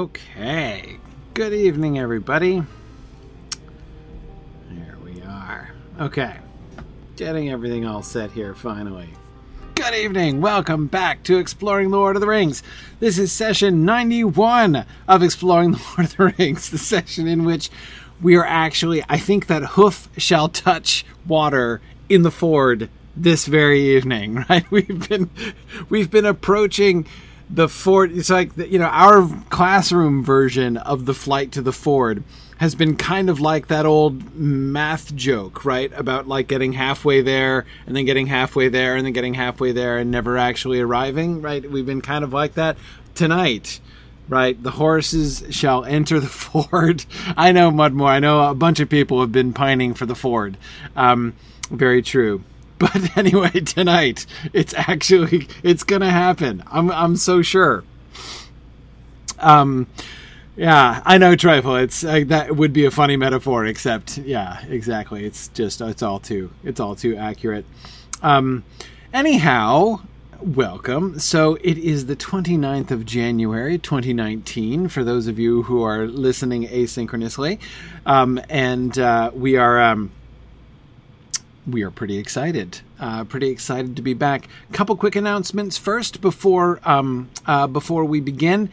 Okay. Good evening, everybody. There we are. Okay. Getting everything all set here finally. Good evening. Welcome back to Exploring the Lord of the Rings. This is session 91 of Exploring the Lord of the Rings, the session in which we are actually, I think that hoof shall touch water in the ford this very evening, right? We've been we've been approaching the ford it's like you know our classroom version of the flight to the ford has been kind of like that old math joke right? About like getting halfway there and then getting halfway there and then getting halfway there and never actually arriving right? We've been kind of like that tonight right? The horses shall enter the ford. I know mudmore i know a bunch of people have been pining for the ford. Um, very true but anyway, tonight it's actually it's gonna happen. I'm I'm so sure. Um, yeah, I know trifle. It's uh, that would be a funny metaphor, except yeah, exactly. It's just it's all too it's all too accurate. Um, anyhow, welcome. So it is the 29th of January 2019 for those of you who are listening asynchronously. Um, and uh, we are um, we are pretty excited. Uh, pretty excited to be back. Couple quick announcements first before um, uh, before we begin,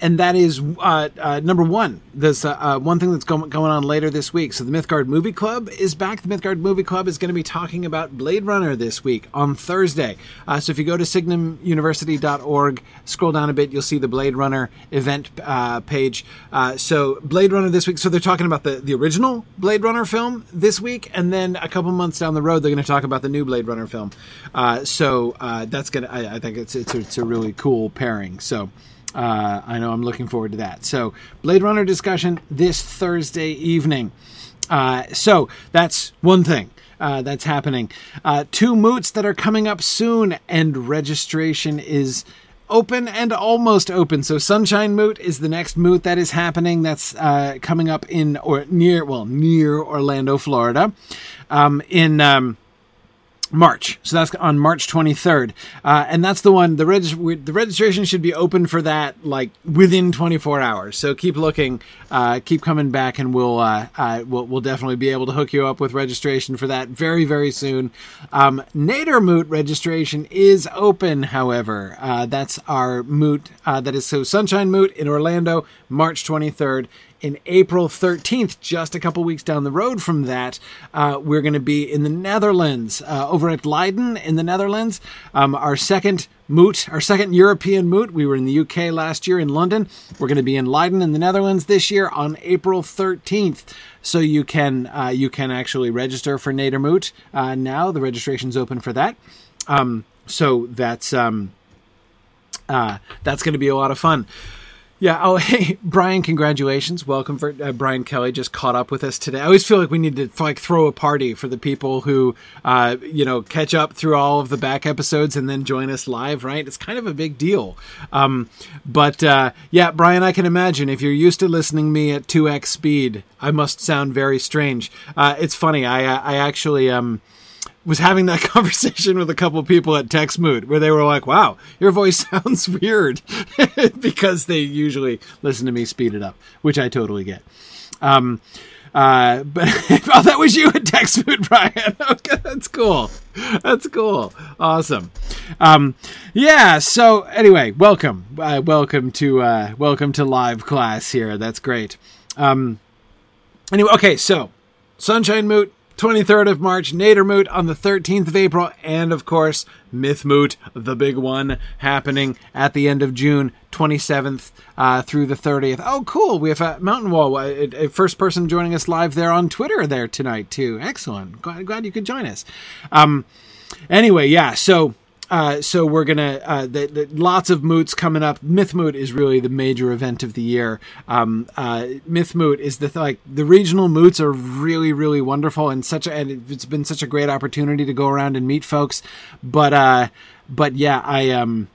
and that is uh, uh number one. There's uh, uh, one thing that's going, going on later this week. So the Mythgard Movie Club is back. The Mythgard Movie Club is going to be talking about Blade Runner this week on Thursday. so if you go to signumuniversity.org, scroll down a bit, you'll see the Blade Runner event page. so Blade Runner this week. So they're talking about the the original Blade Runner film this week, and then a couple months down the road, they're going to talk about the new Blade Runner Runner film. Uh, so uh, that's gonna. I, I, think it's it's a, it's a really cool pairing. So. Uh, I know I'm looking forward to that. So, Blade Runner discussion this Thursday evening. Uh, so, that's one thing. Uh, that's happening. Uh, two moots that are coming up soon, and registration is open and almost open. So Sunshine Moot is the next moot that is happening. That's uh, coming up in or near, well, near Orlando, Florida. Um, in um, March. So that's on March 23rd. Uh, and that's the one, the, reg- the registration should be open for that like within 24 hours. So keep looking, uh, keep coming back, and we'll, uh, uh, we'll, we'll definitely be able to hook you up with registration for that very, very soon. Um, Nader Moot registration is open, however. Uh, that's our moot, uh, that is so Sunshine Moot in Orlando, March 23rd in April 13th, just a couple weeks down the road from that, uh, we're going to be in the Netherlands, uh, over at Leiden in the Netherlands. Um, our second moot, our second European moot. We were in the UK last year in London. We're going to be in Leiden in the Netherlands this year on April 13th. So you can uh, you can actually register for Nader Moot uh, now. The registration's open for that. Um, so that's um, uh, that's going to be a lot of fun. Yeah. Oh, hey, Brian, congratulations. Welcome for uh, Brian Kelly just caught up with us today. I always feel like we need to like throw a party for the people who, uh, you know, catch up through all of the back episodes and then join us live, right? It's kind of a big deal. Um, but, uh, yeah, Brian, I can imagine if you're used to listening me at 2x speed, I must sound very strange. Uh, it's funny. I, I actually, um, was having that conversation with a couple people at Texmoot where they were like, "Wow, your voice sounds weird," because they usually listen to me speed it up, which I totally get. Um, uh, but oh, that was you at Texmoot, Brian. okay, that's cool. That's cool. Awesome. Um, yeah. So anyway, welcome, uh, welcome to uh, welcome to live class here. That's great. Um, anyway, okay. So Sunshine Moot 23rd of March, Nadermoot on the 13th of April, and of course, Mythmoot, the big one, happening at the end of June, 27th uh, through the 30th. Oh, cool. We have a Mountain Wall, a, a, first person joining us live there on Twitter there tonight, too. Excellent. Glad, glad you could join us. Um, anyway, yeah, so uh, so we're gonna uh, the, the, lots of moots coming up. Myth Moot is really the major event of the year. Um, uh, Myth Moot is the like the regional moots are really really wonderful and such a, and it's been such a great opportunity to go around and meet folks. But uh, but yeah, I um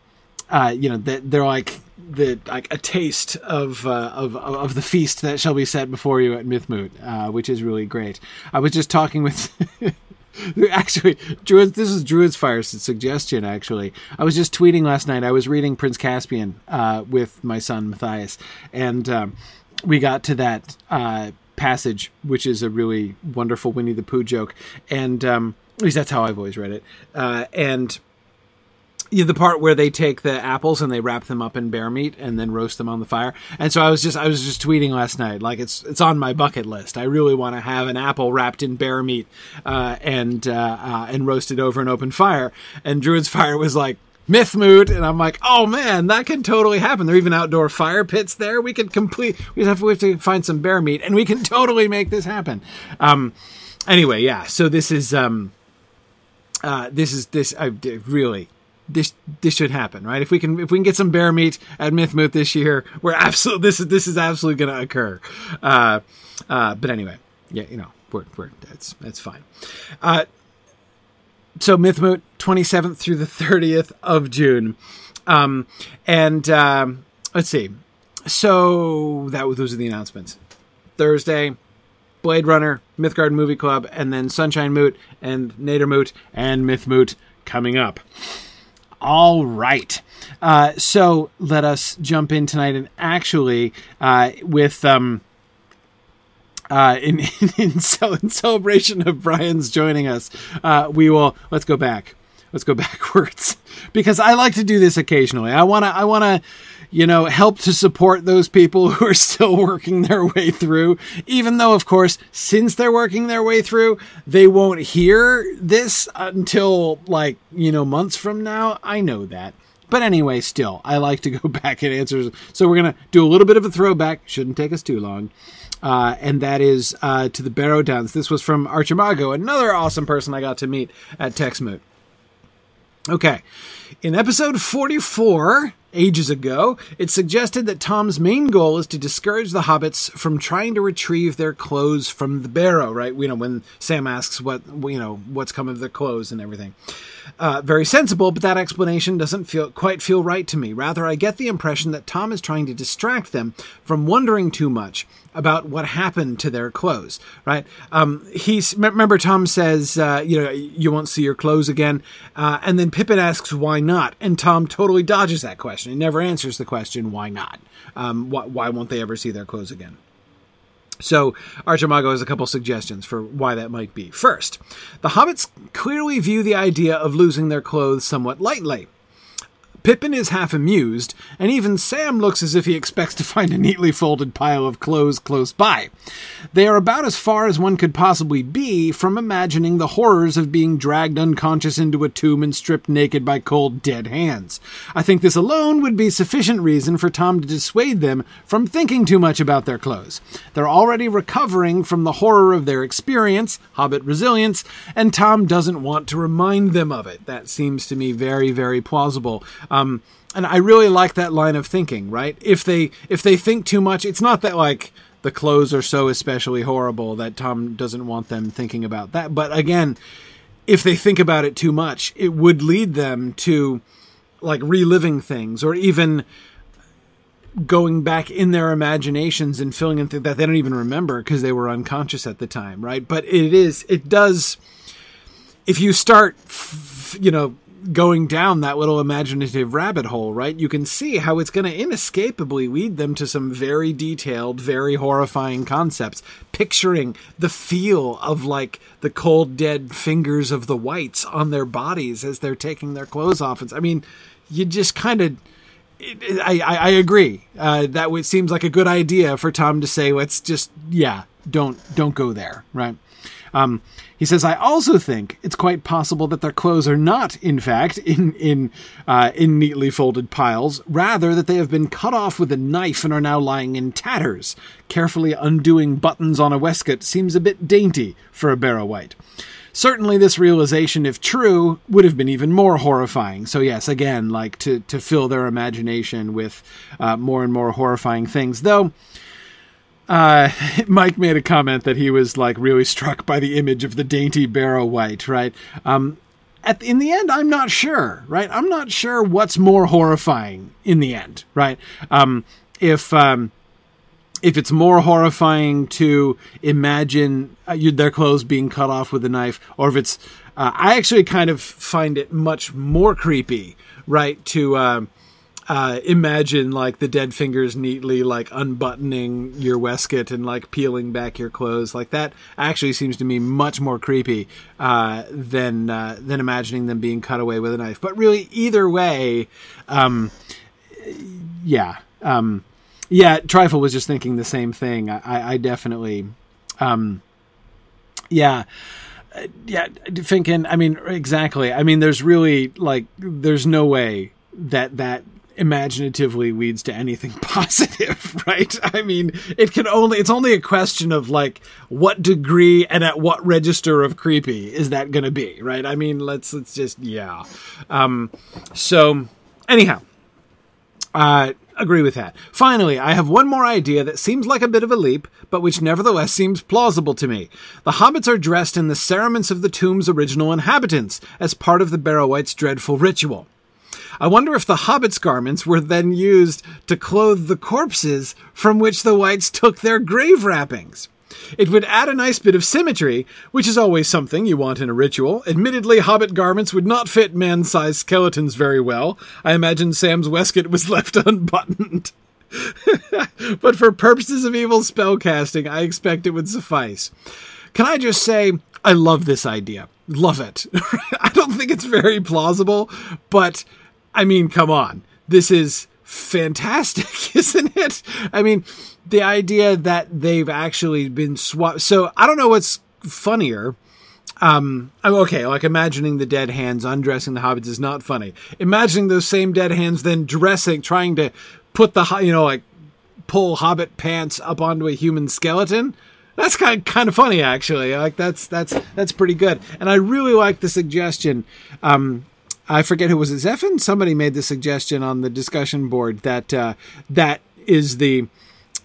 uh, you know they're like the like a taste of uh, of of the feast that shall be set before you at Mythmoot, uh, which is really great. I was just talking with actually, this is Druid's Fire suggestion. Actually, I was just tweeting last night. I was reading Prince Caspian uh, with my son Matthias, and um, we got to that uh, passage, which is a really wonderful Winnie the Pooh joke, and um, at least that's how I've always read it. Uh, and yeah, the part where they take the apples and they wrap them up in bear meat and then roast them on the fire. And so I was just I was just tweeting last night like it's it's on my bucket list. I really want to have an apple wrapped in bear meat uh, and uh, uh, and roasted over an open fire. And Druid's Fire was like myth moot and i'm like oh man that can totally happen there are even outdoor fire pits there we could complete we have, to, we have to find some bear meat and we can totally make this happen um anyway yeah so this is um uh this is this i really this this should happen, right? If we can if we can get some bear meat at Mythmoot this year, we're absolutely this is this is absolutely going to occur. Uh, uh, but anyway, yeah, you know, we're we're that's that's fine. Uh, so Mythmoot, twenty seventh through the thirtieth of June, um, and um, let's see. So that those are the announcements. Thursday, Blade Runner, Mythgard Movie Club, and then Sunshine Moot and Nader Moot and Mythmoot coming up. All right. Uh, so let us jump in tonight and actually uh, with um, uh, in, in, in, celebration of Brian's joining us, uh, we will let's go back. Let's go backwards because I like to do this occasionally. I wanna I wanna you know, help to support those people who are still working their way through. Even though, of course, since they're working their way through, they won't hear this until like, you know, months from now. I know that. But anyway, still, I like to go back and answer. So we're going to do a little bit of a throwback. Shouldn't take us too long. Uh, and that is uh, to the Barrow Downs. This was from Archimago, another awesome person I got to meet at Texmoot. Okay. In episode 44, ages ago, it suggested that Tom's main goal is to discourage the hobbits from trying to retrieve their clothes from the barrow, right? You know, when Sam asks what, you know, what's come of their clothes and everything. Uh, very sensible, but that explanation doesn't feel quite feel right to me. Rather, I get the impression that Tom is trying to distract them from wondering too much about what happened to their clothes. Right? Um, he's remember Tom says, uh, you know, you won't see your clothes again, uh, and then Pippin asks why not, and Tom totally dodges that question. He never answers the question why not. Um, why, why won't they ever see their clothes again? So, Archimago has a couple suggestions for why that might be. First, the hobbits clearly view the idea of losing their clothes somewhat lightly. Pippin is half amused, and even Sam looks as if he expects to find a neatly folded pile of clothes close by. They are about as far as one could possibly be from imagining the horrors of being dragged unconscious into a tomb and stripped naked by cold, dead hands. I think this alone would be sufficient reason for Tom to dissuade them from thinking too much about their clothes. They're already recovering from the horror of their experience, Hobbit resilience, and Tom doesn't want to remind them of it. That seems to me very, very plausible. Um, and I really like that line of thinking, right? If they if they think too much, it's not that like the clothes are so especially horrible that Tom doesn't want them thinking about that. But again, if they think about it too much, it would lead them to like reliving things or even going back in their imaginations and filling in things that they don't even remember because they were unconscious at the time, right? But it is, it does, if you start, you know, going down that little imaginative rabbit hole, right? You can see how it's going to inescapably lead them to some very detailed, very horrifying concepts. Picturing the feel of like the cold, dead fingers of the wights on their bodies as they're taking their clothes off. It's, I mean, you just kind of. I, I, I agree. Uh, that it seems like a good idea for Tom to say, "Let's just, yeah, don't don't go there." Right? Um, he says, I also think it's quite possible that their clothes are not, in fact, in in uh, in neatly folded piles. Rather, that they have been cut off with a knife and are now lying in tatters. Carefully undoing buttons on a waistcoat seems a bit dainty for a Barrow Wight. Certainly, this realization, if true, would have been even more horrifying. So, yes, again, like to to fill their imagination with uh, more and more horrifying things. Though uh, Mike made a comment that he was like really struck by the image of the dainty Barrow Wight, right? Um, at, in the end, I'm not sure, right? I'm not sure what's more horrifying in the end, right? Um, if um, if it's more horrifying to imagine uh, you, their clothes being cut off with a knife, or if it's, uh, I actually kind of find it much more creepy, right? To uh, imagine like the dead fingers neatly like unbuttoning your waistcoat and like peeling back your clothes, like that actually seems to me much more creepy uh, than uh, than imagining them being cut away with a knife. But really, either way, um, yeah. Um, yeah, Trifle was just thinking the same thing. I, I definitely, um, yeah, uh, yeah, thinking. I mean, exactly. I mean, there's really like, there's no way that that imaginatively leads to anything positive, right? I mean, it can only, it's only a question of like what degree and at what register of creepy is that going to be, right? I mean, let's, let's just, yeah. Um, so anyhow, uh, agree with that. Finally, I have one more idea that seems like a bit of a leap, but which nevertheless seems plausible to me. The hobbits are dressed in the cerements of the tomb's original inhabitants, as part of the Barrow-wights' dreadful ritual. I wonder if the hobbits' garments were then used to clothe the corpses from which the wights took their grave wrappings. It would add a nice bit of symmetry, which is always something you want in a ritual. Admittedly, hobbit garments would not fit man sized skeletons very well. I imagine Sam's waistcoat was left unbuttoned. but for purposes of evil spellcasting, I expect it would suffice. Can I just say, I love this idea. Love it. I don't think it's very plausible, but I mean, come on. This is fantastic, isn't it? I mean, the idea that they've actually been swapped. So I don't know what's funnier. Um, I'm okay. Like imagining the dead hands undressing the hobbits is not funny. Imagining those same dead hands then dressing, trying to put the you know like pull hobbit pants up onto a human skeleton. That's kind of, kind of funny actually. Like that's that's that's pretty good. And I really like the suggestion. Um, I forget who was it. Zephin. Somebody made the suggestion on the discussion board that uh, that is the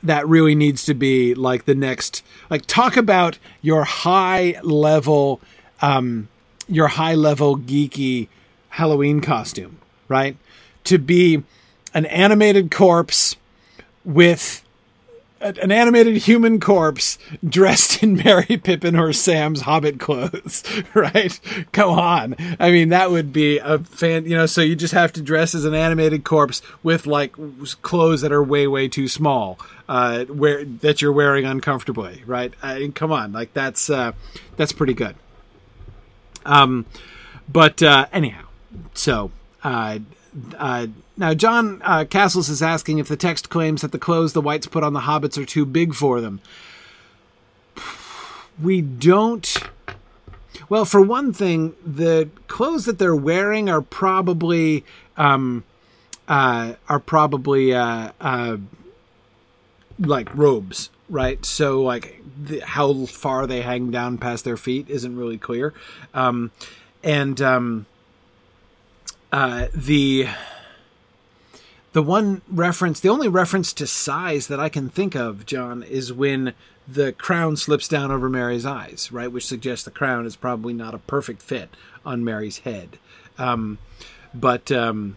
that really needs to be like the next like talk about your high level um your high level geeky halloween costume right to be an animated corpse with an animated human corpse dressed in Merry Pippin or Sam's Hobbit clothes, right? Go on. I mean, that would be a fan, you know, so you just have to dress as an animated corpse with like clothes that are way, way too small, uh, where, that you're wearing uncomfortably, right? I mean, come on. Like that's, uh, that's pretty good. Um, but, uh, anyhow, so, uh, uh, now, John uh, Castles is asking if the text claims that the clothes the whites put on the hobbits are too big for them. We don't. Well, for one thing, the clothes that they're wearing are probably um, uh, are probably uh, uh, like robes, right? So, like the, how far they hang down past their feet isn't really clear, um, and um, uh, the the one reference, the only reference to size that I can think of, John, is when the crown slips down over Merry's eyes, right? Which suggests the crown is probably not a perfect fit on Merry's head. Um, but um,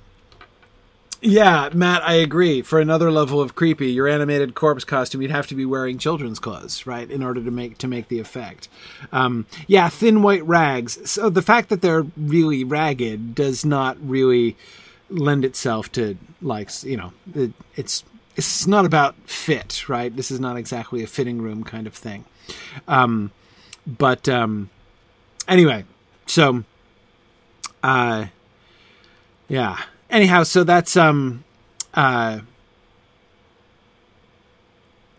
yeah, Matt, I agree. For another level of creepy, your animated corpse costume, you'd have to be wearing children's clothes, right, in order to make to make the effect. Um, yeah, thin white rags. So the fact that they're really ragged does not really lend itself to like you know it, it's it's not about fit, right? This is not exactly a fitting room kind of thing. Um, but um, anyway, so uh, yeah anyhow, so that's um uh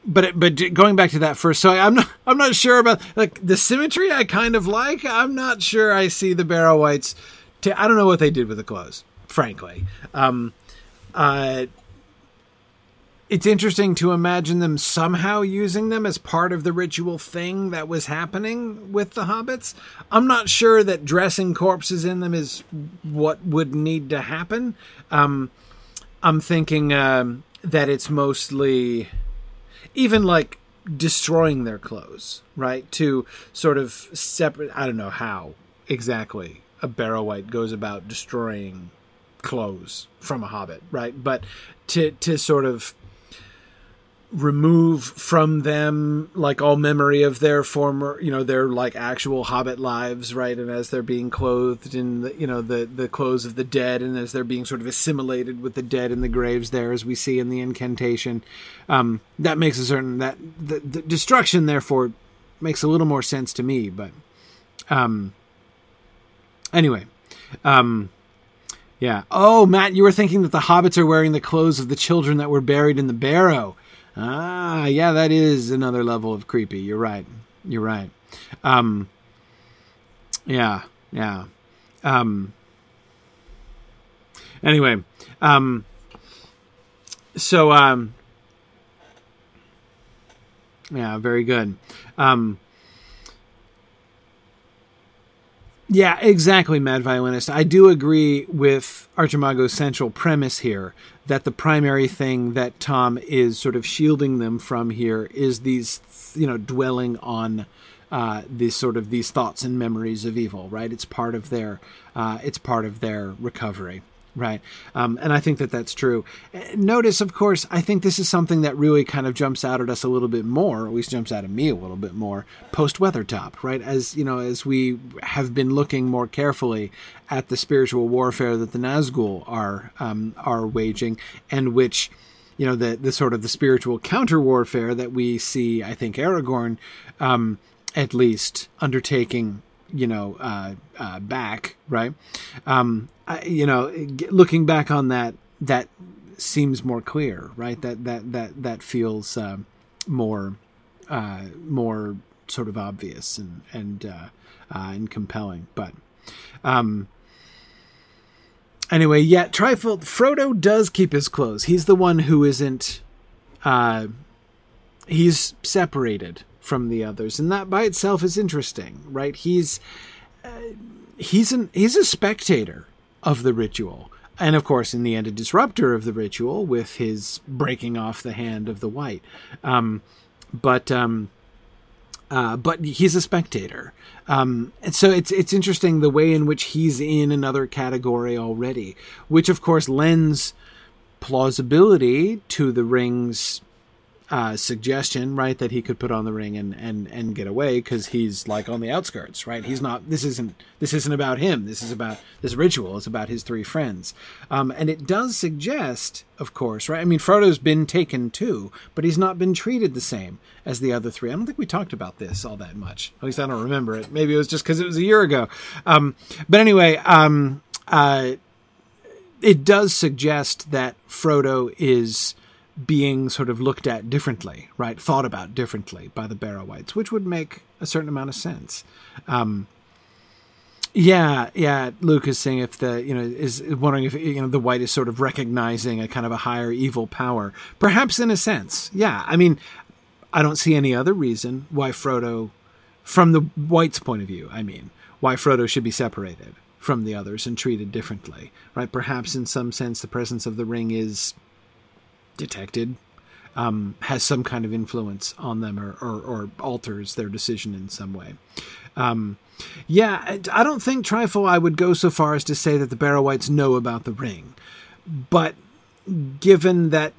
but but going back to that first, so I'm not I'm not sure about like the symmetry. I kind of like. I'm not sure I see the Barrow-wights. T- I don't know what they did with the clothes, frankly. Um, uh, it's interesting to imagine them somehow using them as part of the ritual thing that was happening with the hobbits. I'm not sure that dressing corpses in them is what would need to happen. Um, I'm thinking um, that it's mostly even like destroying their clothes, right? To sort of separate. I don't know how exactly a Barrow-wight goes about destroying clothes from a hobbit, right? But to to sort of remove from them like all memory of their former you know their like actual hobbit lives right and as they're being clothed in the you know the the clothes of the dead and as they're being sort of assimilated with the dead in the graves there as we see in the incantation um that makes a certain that the, the destruction therefore makes a little more sense to me but um anyway um yeah. Oh, Matt, you were thinking that the hobbits are wearing the clothes of the children that were buried in the barrow. Ah, yeah, that is another level of creepy. You're right. You're right. Um, yeah, yeah. Um, anyway, um, so, um, yeah, very good. Um, yeah, exactly, Mad Violinist. I do agree with Archimago's central premise here that the primary thing that Tom is sort of shielding them from here is these, you know, dwelling on uh, these sort of these thoughts and memories of evil. Right? It's part of their, uh, it's part of their recovery. Right. Um, and I think that that's true. Notice, of course, I think this is something that really kind of jumps out at us a little bit more, or at least jumps out at me a little bit more, post Weathertop, right? As, you know, as we have been looking more carefully at the spiritual warfare that the Nazgul are, um, are waging, and which, you know, the, the sort of the spiritual counter warfare that we see, I think, Aragorn, um, at least undertaking you know uh, uh, back right? Um, I, you know looking back on that that seems more clear right? That that that that feels uh, more uh, more sort of obvious and and uh, uh, and compelling. But um anyway yeah Trifle Frodo does keep his clothes. He's the one who isn't uh he's separated from the others, and that by itself is interesting, right? He's uh, he's an he's a spectator of the ritual, and of course, in the end, a disruptor of the ritual with his breaking off the hand of the wight. Um, but um, uh, but he's a spectator, um, and so it's it's interesting the way in which he's in another category already, which of course lends plausibility to the ring's uh, suggestion, right, that he could put on the ring and and and get away because he's like on the outskirts, right? He's not. This isn't. This isn't about him. This is about this ritual. It's about his three friends, um, and it does suggest, of course, right? I mean, Frodo's been taken too, but he's not been treated the same as the other three. I don't think we talked about this all that much. At least I don't remember it. Maybe it was just because it was a year ago. Um, but anyway, um, uh, it does suggest that Frodo is being sort of looked at differently, right? Thought about differently by the Barrow-wights, which would make a certain amount of sense. Um, yeah, yeah. Luke is saying if the you know is wondering if you know the wight is sort of recognizing a kind of a higher evil power, perhaps in a sense. Yeah, I mean, I don't see any other reason why Frodo, from the wight's point of view, I mean, why Frodo should be separated from the others and treated differently, right? Perhaps in some sense the presence of the ring is detected um, has some kind of influence on them or, or, or, alters their decision in some way. Um, yeah, I don't think Trifle I would go so far as to say that the Barrow-wights know about the ring, but given that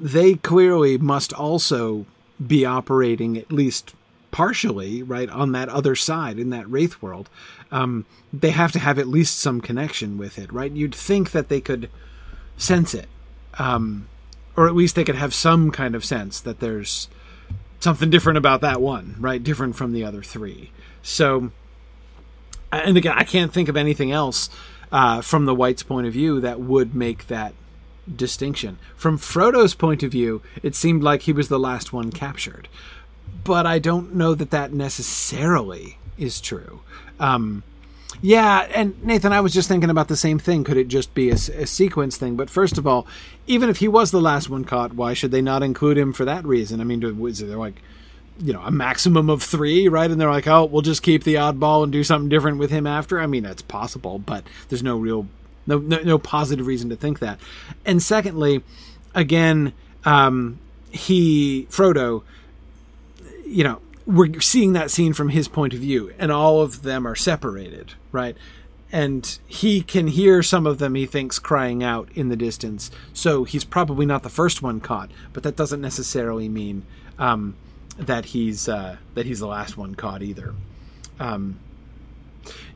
they clearly must also be operating at least partially right on that other side in that wraith world um, they have to have at least some connection with it right? You'd think that they could sense it. Um, or at least they could have some kind of sense that there's something different about that one, right? Different from the other three. So, and again, I can't think of anything else uh, from the Wight's point of view that would make that distinction. From Frodo's point of view, it seemed like he was the last one captured, but I don't know that that necessarily is true. Um, yeah, and Nathan, I was just thinking about the same thing. Could it just be a, a, sequence thing? But first of all, even if he was the last one caught, why should they not include him for that reason? I mean, was there like, you know, a maximum of three, right? And they're like, oh, we'll just keep the oddball and do something different with him after. I mean, that's possible, but there's no real, no, no, no positive reason to think that. And secondly, again, um, he Frodo, you know, we're seeing that scene from his point of view, and all of them are separated, right? and he can hear some of them. He thinks crying out in the distance, so he's probably not the first one caught. But that doesn't necessarily mean um, that he's uh, that he's the last one caught either. Um,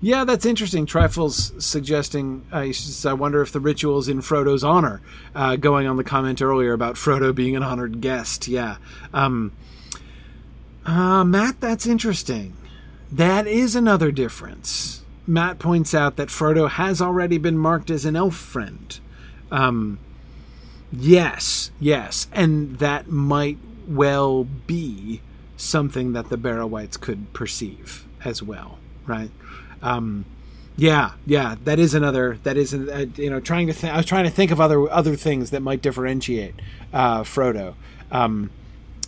yeah, that's interesting. Trifle's suggesting. Uh, says, I wonder if the ritual's in Frodo's honor. Uh, going on the comment earlier about Frodo being an honored guest. Yeah, um, uh, Matt, that's interesting. That is another difference. Matt points out that Frodo has already been marked as an elf friend. Um, yes, yes, and that might well be something that the Barrow-wights could perceive as well, right? Um, yeah, yeah, that is another. That is, uh, you know, trying to. Th- I was trying to think of other other things that might differentiate uh, Frodo, um,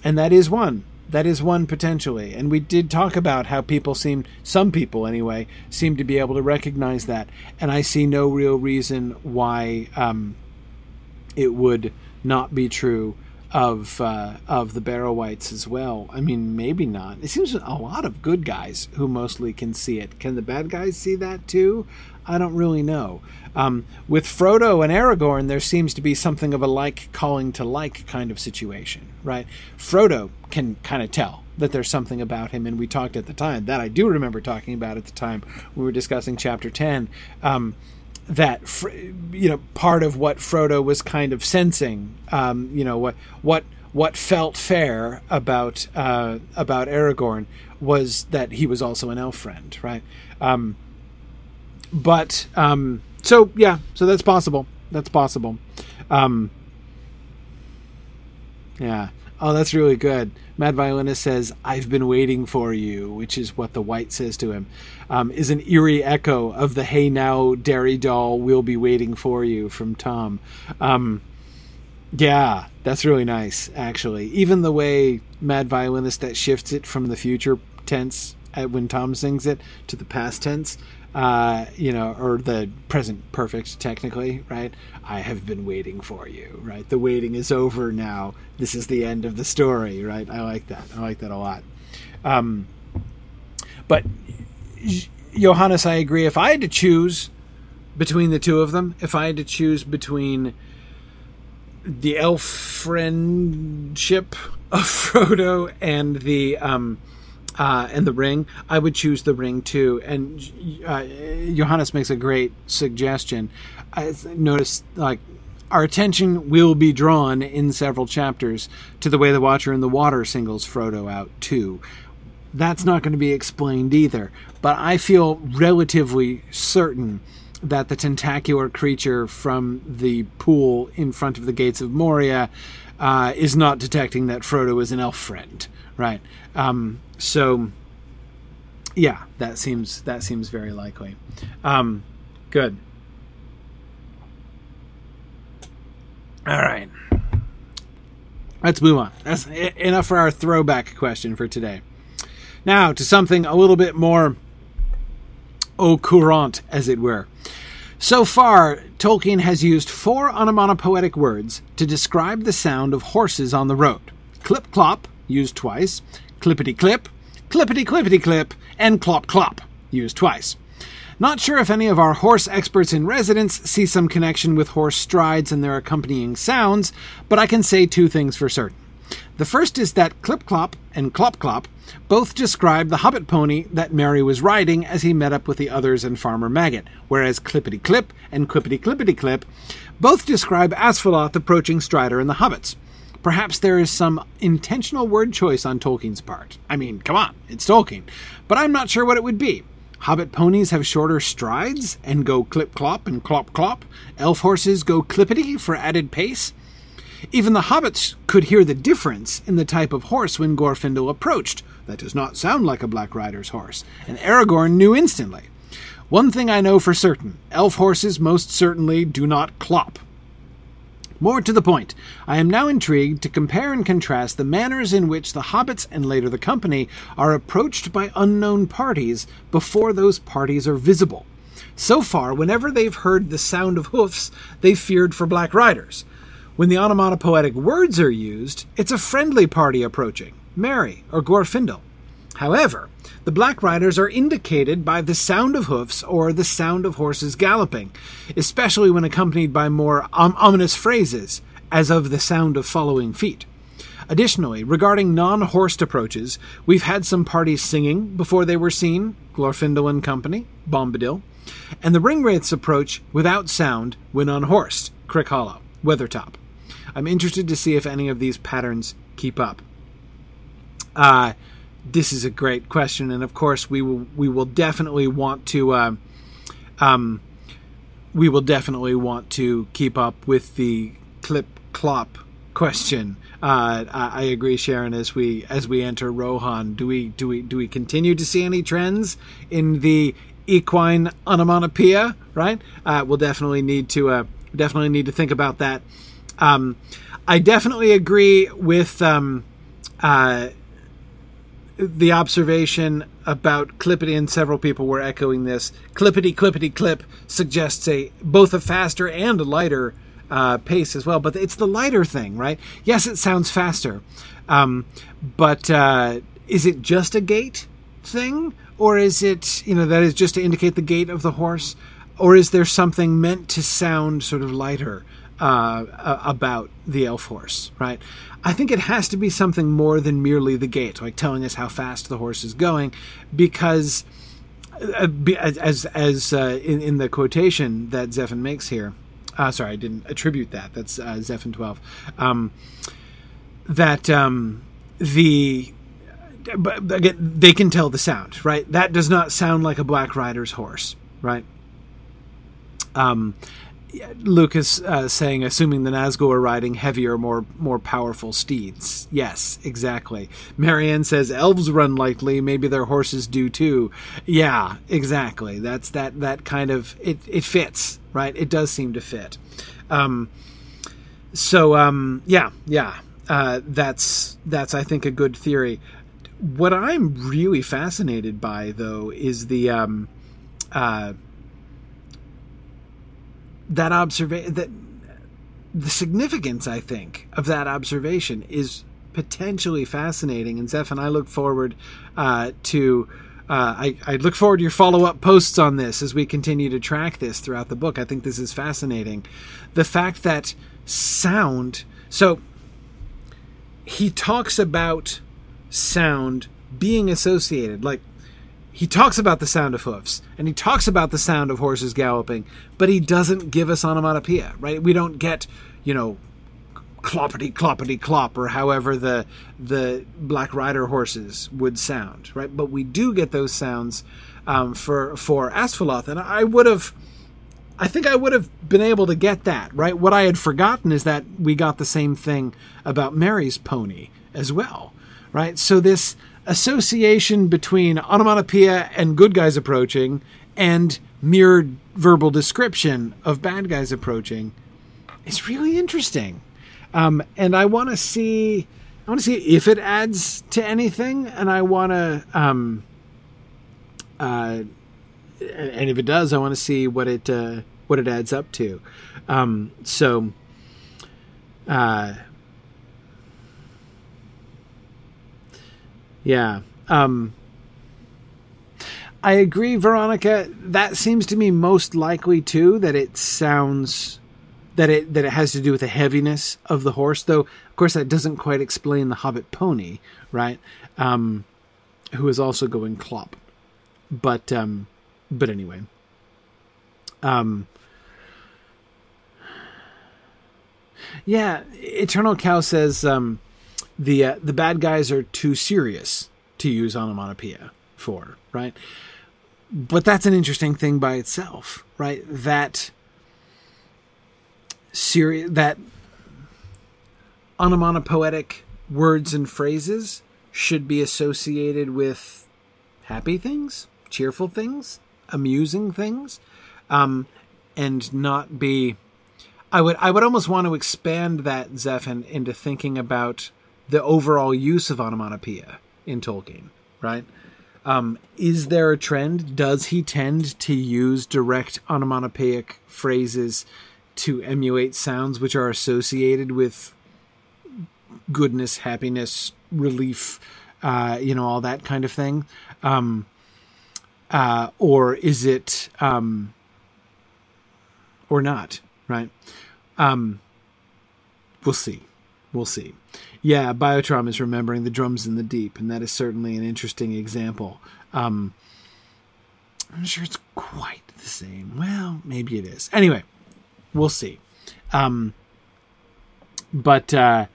and that is one. That is one potentially. And we did talk about how people seem, some people anyway, seem to be able to recognize that. And I see no real reason why um, it would not be true of uh, of the Barrow-wights as well. I mean, maybe not. It seems a lot of good guys who mostly can see it. Can the bad guys see that too? I don't really know. Um, with Frodo and Aragorn, there seems to be something of a like calling to like kind of situation, right? Frodo can kind of tell that there's something about him, and we talked at the time that I do remember talking about at the time we were discussing chapter ten. Um, that you know part of what Frodo was kind of sensing, um, you know what what what felt fair about uh, about Aragorn was that he was also an elf friend, right? Um, but um, so yeah, so that's possible. That's possible. Um, yeah. Oh, that's really good. Mad Violinist says, I've been waiting for you, which is what the wight says to him, um, is an eerie echo of the Hey Now, Derry Doll, We'll Be Waiting for You from Tom. Um, yeah, that's really nice, actually. Even the way Mad Violinist that shifts it from the future tense when Tom sings it to the past tense uh, you know, or the present perfect, technically, right? I have been waiting for you, right? The waiting is over now. This is the end of the story, right? I like that. I like that a lot. Um, but Johannes, I agree. If I had to choose between the two of them, if I had to choose between the elf friendship of Frodo and the um, uh, and the ring, I would choose the ring too. And uh, Johannes makes a great suggestion. I notice like our attention will be drawn in several chapters to the way the Watcher in the Water singles Frodo out too. That's not going to be explained either, but I feel relatively certain that the tentacular creature from the pool in front of the gates of Moria uh, is not detecting that Frodo is an elf friend, right? Um, so, yeah, that seems that seems very likely. Um, good. All right. Let's move on. That's enough for our throwback question for today. Now to something a little bit more au courant, as it were. So far, Tolkien has used four onomatopoetic words to describe the sound of horses on the road. Clip clop, used twice, clippity clip, clippity clippity clip, and clop clop, used twice. Not sure if any of our horse experts in residence see some connection with horse strides and their accompanying sounds, but I can say two things for certain. The first is that Clip Clop and Clop Clop both describe the hobbit pony that Merry was riding as he met up with the others and Farmer Maggot, whereas Clippity Clip and Quippity Clippity Clip both describe Asfaloth approaching Strider and the hobbits. Perhaps there is some intentional word choice on Tolkien's part. I mean, come on, it's Tolkien. But I'm not sure what it would be. Hobbit ponies have shorter strides and go clip clop and clop clop. Elf horses go clippity for added pace. Even the hobbits could hear the difference in the type of horse when Glorfindel approached. That does not sound like a Black Rider's horse, and Aragorn knew instantly. One thing I know for certain elf horses most certainly do not clop. More to the point, I am now intrigued to compare and contrast the manners in which the hobbits and later the company are approached by unknown parties before those parties are visible. So far, whenever they've heard the sound of hoofs, they've feared for black riders. When the onomatopoetic words are used, it's a friendly party approaching, Merry or Glorfindel. However, the Black Riders are indicated by the sound of hoofs or the sound of horses galloping, especially when accompanied by more om- ominous phrases, as of the sound of following feet. Additionally, regarding non horsed approaches, we've had some parties singing before they were seen Glorfindel and Company, Bombadil, and the Ringwraiths approach without sound when unhorsed, Crickhollow, Weathertop. I'm interested to see if any of these patterns keep up. Uh, this is a great question, and of course, we will we will definitely want to uh, um, we will definitely want to keep up with the clip clop question. Uh, I agree, Sharon. As we as we enter Rohan, do we do we do we continue to see any trends in the equine onomatopoeia? Right. Uh, we'll definitely need to uh, definitely need to think about that. Um, I definitely agree with um, uh, the observation about clippity, and several people were echoing this. Clippity, clippity, clip suggests a both a faster and a lighter uh, pace as well. But it's the lighter thing, right? Yes, it sounds faster, um, but uh, is it just a gait thing, or is it you know that is just to indicate the gait of the horse, or is there something meant to sound sort of lighter? Uh, about the elf horse, right? I think it has to be something more than merely the gait, like telling us how fast the horse is going, because uh, as as uh, in, in the quotation that Zephin makes here, uh, sorry, I didn't attribute that. That's uh, Zephin twelve. Um, that um, the but again, they can tell the sound, right? That does not sound like a Black Rider's horse, right? Um, Lucas uh, saying, assuming the Nazgul are riding heavier, more more powerful steeds. Yes, exactly. Marianne says elves run lightly. Maybe their horses do too. Yeah, exactly. That's that that kind of it. It fits, right? It does seem to fit. Um, so um, yeah, yeah. Uh, that's that's I think a good theory. What I'm really fascinated by, though, is the um, uh, that observation that the significance I think of that observation is potentially fascinating and Zephin I look forward uh, to uh, I, I, look forward to your follow-up posts on this as we continue to track this throughout the book. I think this is fascinating. The fact that sound so he talks about sound being associated like he talks about the sound of hoofs and he talks about the sound of horses galloping, but he doesn't give us onomatopoeia, right? We don't get, you know, cloppity cloppity clop or however the the black rider horses would sound, right? But we do get those sounds um, for for Asfaloth, and I would have. I think I would have been able to get that, right? What I had forgotten is that we got the same thing about Merry's pony as well, right? So this association between onomatopoeia and good guys approaching and mere verbal description of bad guys approaching is really interesting. Um, and I want to see, I want to see if it adds to anything, and I want to, um, uh, and if it does, I want to see what it uh, what it adds up to. Um, so, uh, Yeah. Um, I agree, Veronica. That seems to me most likely too. That it sounds that it that it has to do with the heaviness of the horse. Though, of course, that doesn't quite explain the Hobbit pony, right? Um, who is also going clop. But um, but anyway. Um, yeah, Eternal Cow says um, the uh, the bad guys are too serious to use onomatopoeia for, right? But that's an interesting thing by itself, right? That serious that onomatopoetic words and phrases should be associated with happy things, cheerful things, amusing things, um, and not be. I would I would almost want to expand that Zephin into thinking about the overall use of onomatopoeia in Tolkien, right? Um, is there a trend? Does he tend to use direct onomatopoeic phrases to emulate sounds which are associated with goodness, happiness, relief, uh, you know, all that kind of thing, um, uh, or is it um, or not? Right? Um, we'll see. We'll see. Yeah, Biotrom is remembering the drums in the deep, and that is certainly an interesting example. Um, I'm sure it's quite the same. Well, maybe it is. Anyway, we'll see. Um, but uh,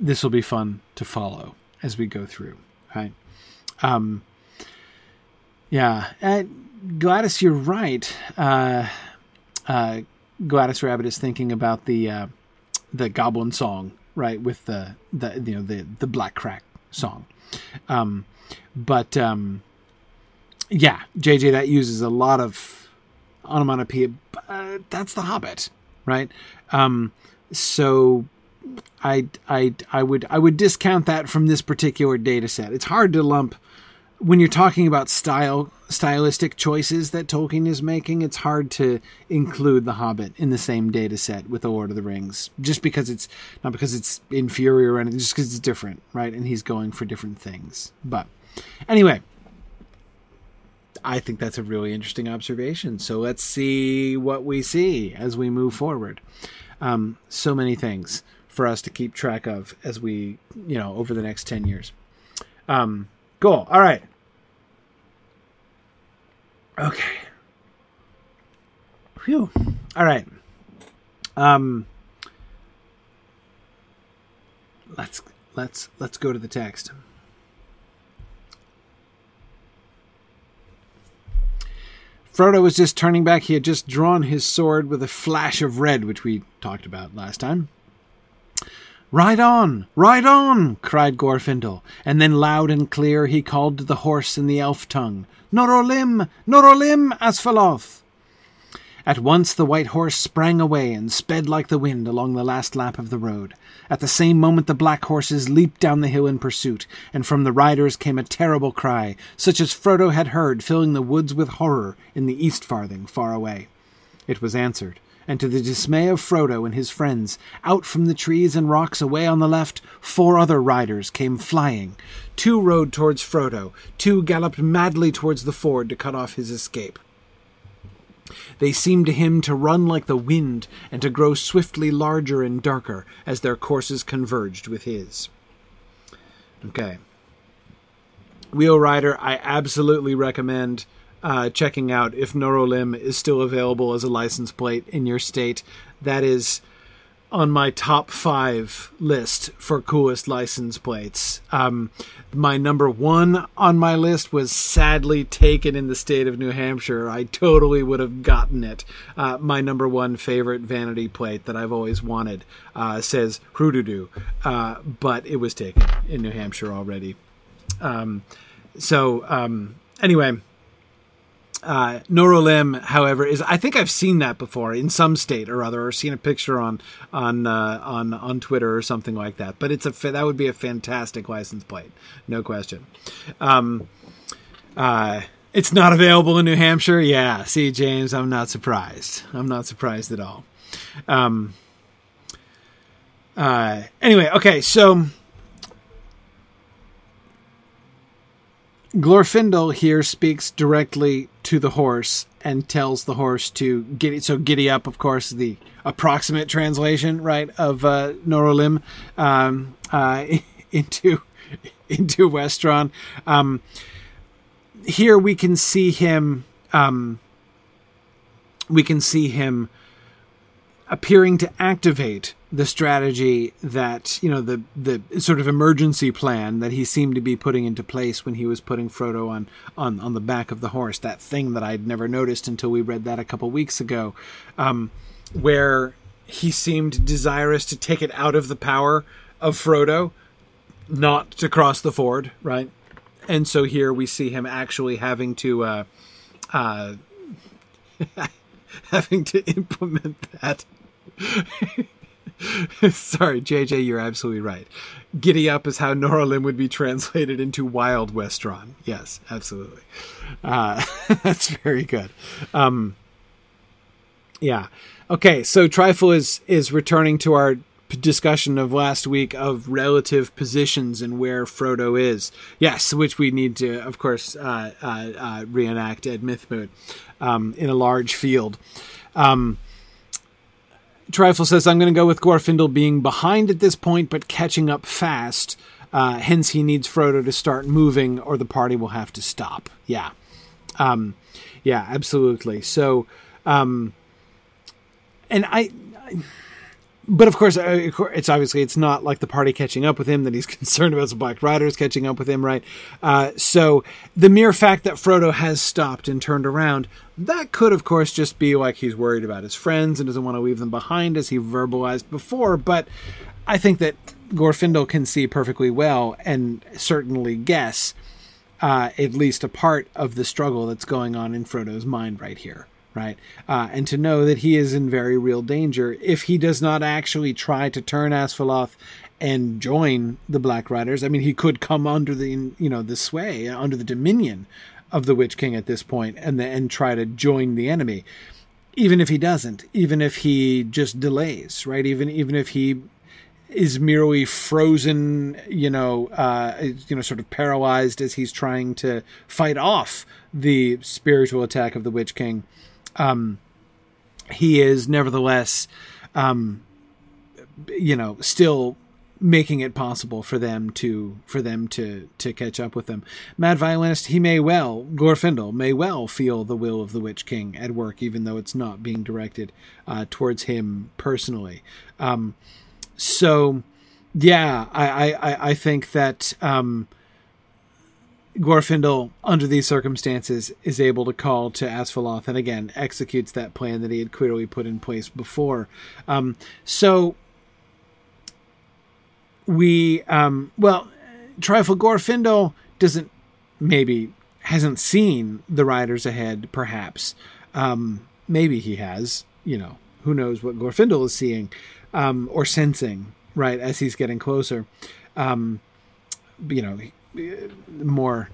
this will be fun to follow as we go through. Right? Um, yeah, uh, Gladys, you're right. Uh, uh, Gladys Rabbit is thinking about the uh, the Goblin song, right? With the the you know the the Black Crack song. Um, but um, yeah, JJ, that uses a lot of onomatopoeia. Uh, that's the Hobbit, right? Um, so I I I would I would discount that from this particular data set. It's hard to lump when you're talking about style stylistic choices that Tolkien is making. It's hard to include The Hobbit in the same data set with The Lord of the Rings, just because it's not because it's inferior or anything, just because it's different, right? And he's going for different things. But anyway. I think that's a really interesting observation. So let's see what we see as we move forward. Um, so many things for us to keep track of as we, you know, over the next 10 years. Um, cool. All right. Okay. Phew. All right. Um, let's let's let's go to the text. Frodo was just turning back. He had just drawn his sword with a flash of red, which we talked about last time. Ride on, ride on, cried Glorfindel, and then loud and clear he called to the horse in the elf tongue, Noro lim, Noro lim, Asfaloth. At once the white horse sprang away and sped like the wind along the last lap of the road. At the same moment the black horses leaped down the hill in pursuit, and from the riders came a terrible cry, such as Frodo had heard filling the woods with horror in the East Farthing far away. It was answered, and to the dismay of Frodo and his friends, out from the trees and rocks away on the left, four other riders came flying. Two rode towards Frodo, two galloped madly towards the ford to cut off his escape. They seemed to him to run like the wind and to grow swiftly larger and darker as their courses converged with his. Okay. Wheel Rider, I absolutely recommend uh, checking out if Noro lim is still available as a license plate in your state. That is on my top five list for coolest license plates. Um, my number one on my list was sadly taken in the state of New Hampshire. I totally would have gotten it. Uh, my number one favorite vanity plate that I've always wanted uh, says Hrududu, uh, but it was taken in New Hampshire already. Um, so, um, anyway uh, Noro lim, however, is I think I've seen that before in some state or other, or seen a picture on on uh, on on Twitter or something like that. But it's a that would be a fantastic license plate, no question. Um, uh, it's not available in New Hampshire. Yeah, see, James, I'm not surprised. I'm not surprised at all. Um, uh, anyway, okay, so Glorfindel here speaks directly to the horse and tells the horse to giddy. So giddy up, of course, the approximate translation, right, of uh, Noro lim um, uh, into into Westron. Um, here we can see him. Um, we can see him appearing to activate the strategy that you know the the sort of emergency plan that he seemed to be putting into place when he was putting Frodo on on on the back of the horse. That thing that I'd never noticed until we read that a couple weeks ago, um, where he seemed desirous to take it out of the power of Frodo, not to cross the ford, right? And so here we see him actually having to. Uh, uh, having to implement that Sorry, JJ, you're absolutely right. Giddy up is how Norolim would be translated into Wild Westron. Yes, absolutely. Uh, that's very good. Um, yeah. Okay, so Trifle is is returning to our discussion of last week of relative positions and where Frodo is. Yes, which we need to, of course, uh, uh, uh, reenact at Mythmoot um, in a large field. Um, Trifle says, I'm going to go with Glorfindel being behind at this point, but catching up fast. Uh, hence, he needs Frodo to start moving, or the party will have to stop. Yeah. Um, yeah, absolutely. So, um, and I, I but of course, uh, it's obviously it's not like the party catching up with him that he's concerned about the Black Riders catching up with him, right? Uh, so the mere fact that Frodo has stopped and turned around, that could, of course, just be like he's worried about his friends and doesn't want to leave them behind, as he verbalized before. But I think that Glorfindel can see perfectly well and certainly guess uh, at least a part of the struggle that's going on in Frodo's mind right here right? Uh, and to know that he is in very real danger if he does not actually try to turn Asfaloth and join the Black Riders. I mean, he could come under the you know the sway, under the dominion of the Witch King at this point, and the, and try to join the enemy. Even if he doesn't, even if he just delays, right? Even even if he is merely frozen, you know, uh, you know, sort of paralyzed as he's trying to fight off the spiritual attack of the Witch King um, he is nevertheless, um, you know, still making it possible for them to for them to to catch up with them. Mad violinist, he may well Glorfindel may well feel the will of the Witch King at work, even though it's not being directed uh, towards him personally. Um, so, yeah, I I I think that. Um, Glorfindel, under these circumstances, is able to call to Asfaloth and again executes that plan that he had clearly put in place before. Um, so we, um, well, Trifle Glorfindel doesn't maybe hasn't seen the riders ahead. Perhaps, um, maybe he has. You know, who knows what Glorfindel is seeing um, or sensing right as he's getting closer. Um, you know, more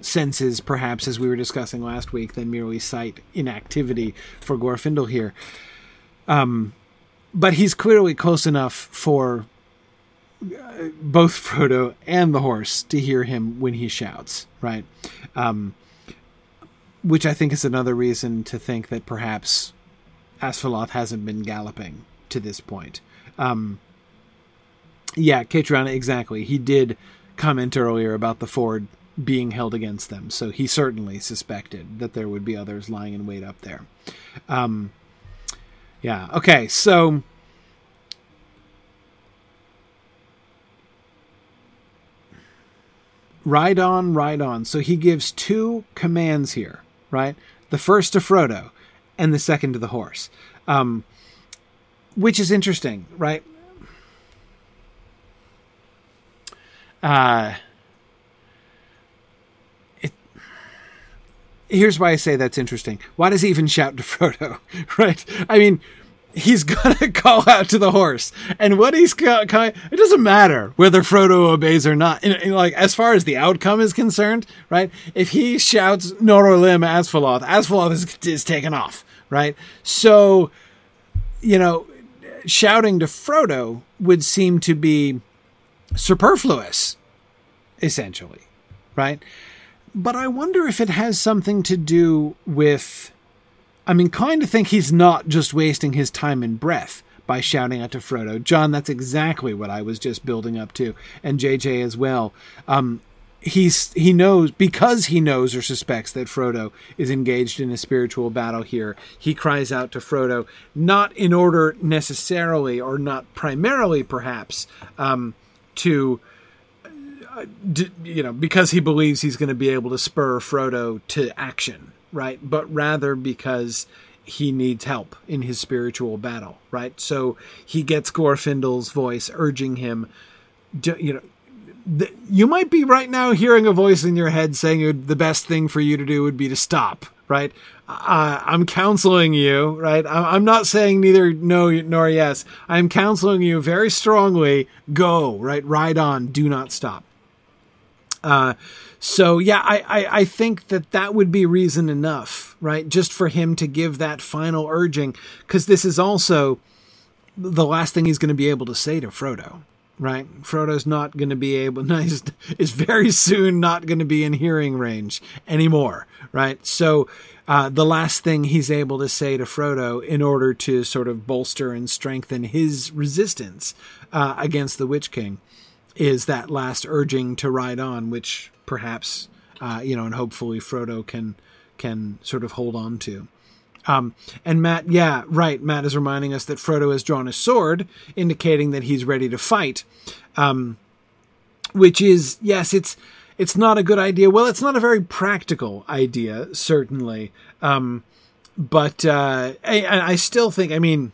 senses, perhaps, as we were discussing last week, than merely sight inactivity for Glorfindel here. Um, but he's clearly close enough for uh, both Frodo and the horse to hear him when he shouts, right? Um, which I think is another reason to think that perhaps Asfaloth hasn't been galloping to this point. Um, yeah, Catriona, exactly. He did comment earlier about the ford being held against them, so he certainly suspected that there would be others lying in wait up there. Um, yeah, okay, so. Ride on, ride on. So he gives two commands here, right? The first to Frodo, and the second to the horse. Um, which is interesting, right? Uh, it, here's why I say that's interesting. Why does he even shout to Frodo? Right? I mean, he's gonna call out to the horse, and what he's ca- ca- it doesn't matter whether Frodo obeys or not. In, in, like as far as the outcome is concerned, right? If he shouts Norolim Asfaloth, Asfaloth is, is taken off, right? So, you know, shouting to Frodo would seem to be superfluous, essentially, right? But I wonder if it has something to do with. I'm inclined to think he's not just wasting his time and breath by shouting out to Frodo. John, that's exactly what I was just building up to, and JJ as well. Um, he's he knows because he knows or suspects that Frodo is engaged in a spiritual battle here. He cries out to Frodo, not in order necessarily or not primarily, perhaps, um, to uh, you know because he believes he's going to be able to spur Frodo to action, right? But rather because he needs help in his spiritual battle, right? So he gets Glorfindel's voice urging him, you know, the, you might be right now hearing a voice in your head saying the best thing for you to do would be to stop, right? Uh, I'm counseling you, right? I'm not saying neither no nor yes. I'm counseling you very strongly. Go, right? Ride on. Do not stop. Uh, so yeah, I, I, I think that that would be reason enough, right? Just for him to give that final urging, because this is also the last thing he's going to be able to say to Frodo, right? Frodo's not going to be able, no, is very soon not going to be in hearing range anymore, right? So, uh, the last thing he's able to say to Frodo in order to sort of bolster and strengthen his resistance uh, against the Witch King is that last urging to ride on, which perhaps, uh, you know, and hopefully Frodo can can sort of hold on to. Um, and Matt, yeah, right. Matt is reminding us that Frodo has drawn his sword, indicating that he's ready to fight. Um, which is, yes, it's it's not a good idea. Well, it's not a very practical idea, certainly. Um, but uh, I, I still think, I mean,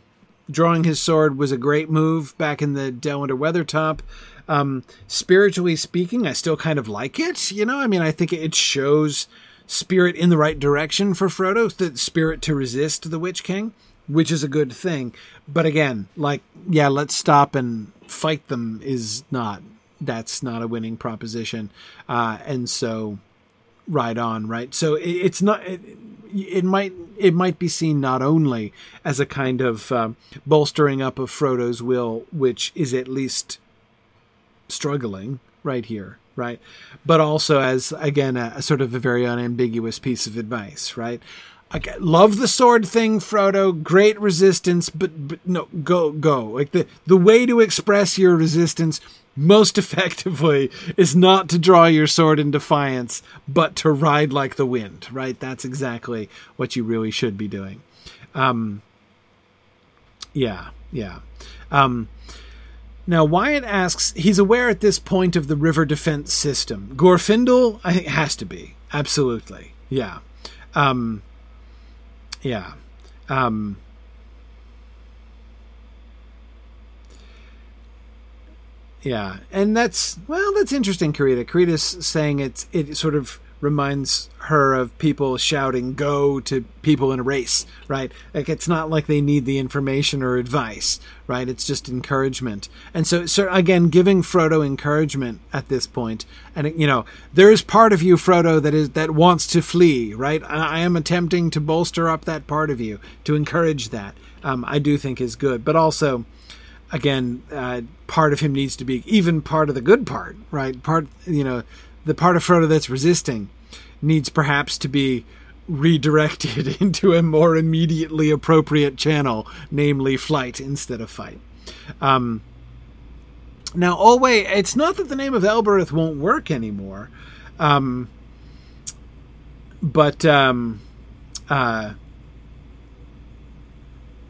drawing his sword was a great move back in the Delwynter Weathertop. Um, spiritually speaking, I still kind of like it. You know, I mean, I think it shows spirit in the right direction for Frodo, the spirit to resist the Witch King, which is a good thing. But again, like, yeah, let's stop and fight them is not, that's not a winning proposition. Uh, and so, ride on, right? So it, it's not, it, it, might, it might be seen not only as a kind of uh, bolstering up of Frodo's will, which is at least struggling right here right? But also as again a, a sort of a very unambiguous piece of advice, right? Okay, love the sword thing, Frodo. Great resistance, but but no, go go. Like the the way to express your resistance most effectively is not to draw your sword in defiance, but to ride like the wind. Right? That's exactly what you really should be doing. Um, yeah, yeah. Um, now, Wyatt asks, he's aware at this point of the river defense system. Glorfindel, I think, has to be. Absolutely. Yeah. Um, yeah. Um, yeah. And that's, well, that's interesting, Karita. Karita's saying it's, it sort of reminds her of people shouting go to people in a race, right? Like it's not like they need the information or advice, right? It's just encouragement. And so, so again, giving Frodo encouragement at this point, and you know, there is part of you, Frodo, that is that wants to flee, right? I, I am attempting to bolster up that part of you to encourage that. Um, I do think is good, but also again, uh, part of him needs to be even part of the good part, right? Part, you know, the part of Frodo that's resisting needs perhaps to be redirected into a more immediately appropriate channel, namely flight instead of fight. Um, now, Olwe, it's not that the name of Elbereth won't work anymore, um, but um, uh,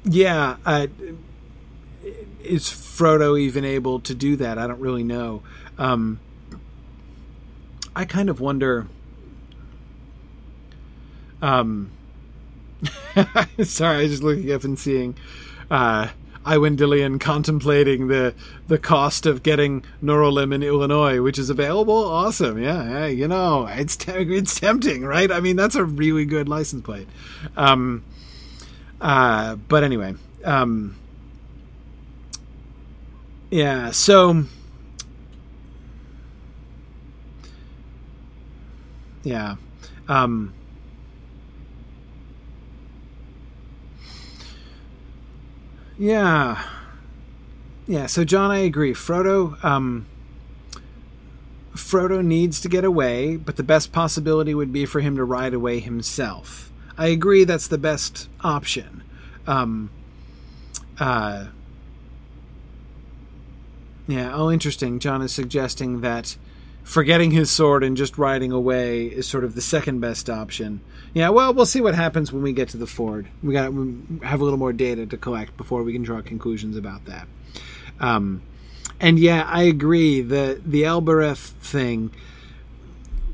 yeah, uh, is Frodo even able to do that? I don't really know. Um, I kind of wonder. Um, sorry, I was just looking up and seeing uh, Iwin Dillion contemplating the the cost of getting Norolim in Illinois, which is available. Awesome, yeah, yeah you know, it's te- it's tempting, right? I mean, that's a really good license plate. Um, uh, but anyway, um, yeah, so Yeah. Um, yeah. Yeah, so John, I agree. Frodo, um, Frodo needs to get away, but the best possibility would be for him to ride away himself. I agree that's the best option. Um, uh, yeah, oh, interesting. John is suggesting that forgetting his sword and just riding away is sort of the second best option. Yeah, well, we'll see what happens when we get to the ford. We got we have a little more data to collect before we can draw conclusions about that. Um, and yeah, I agree. The the Elbereth thing,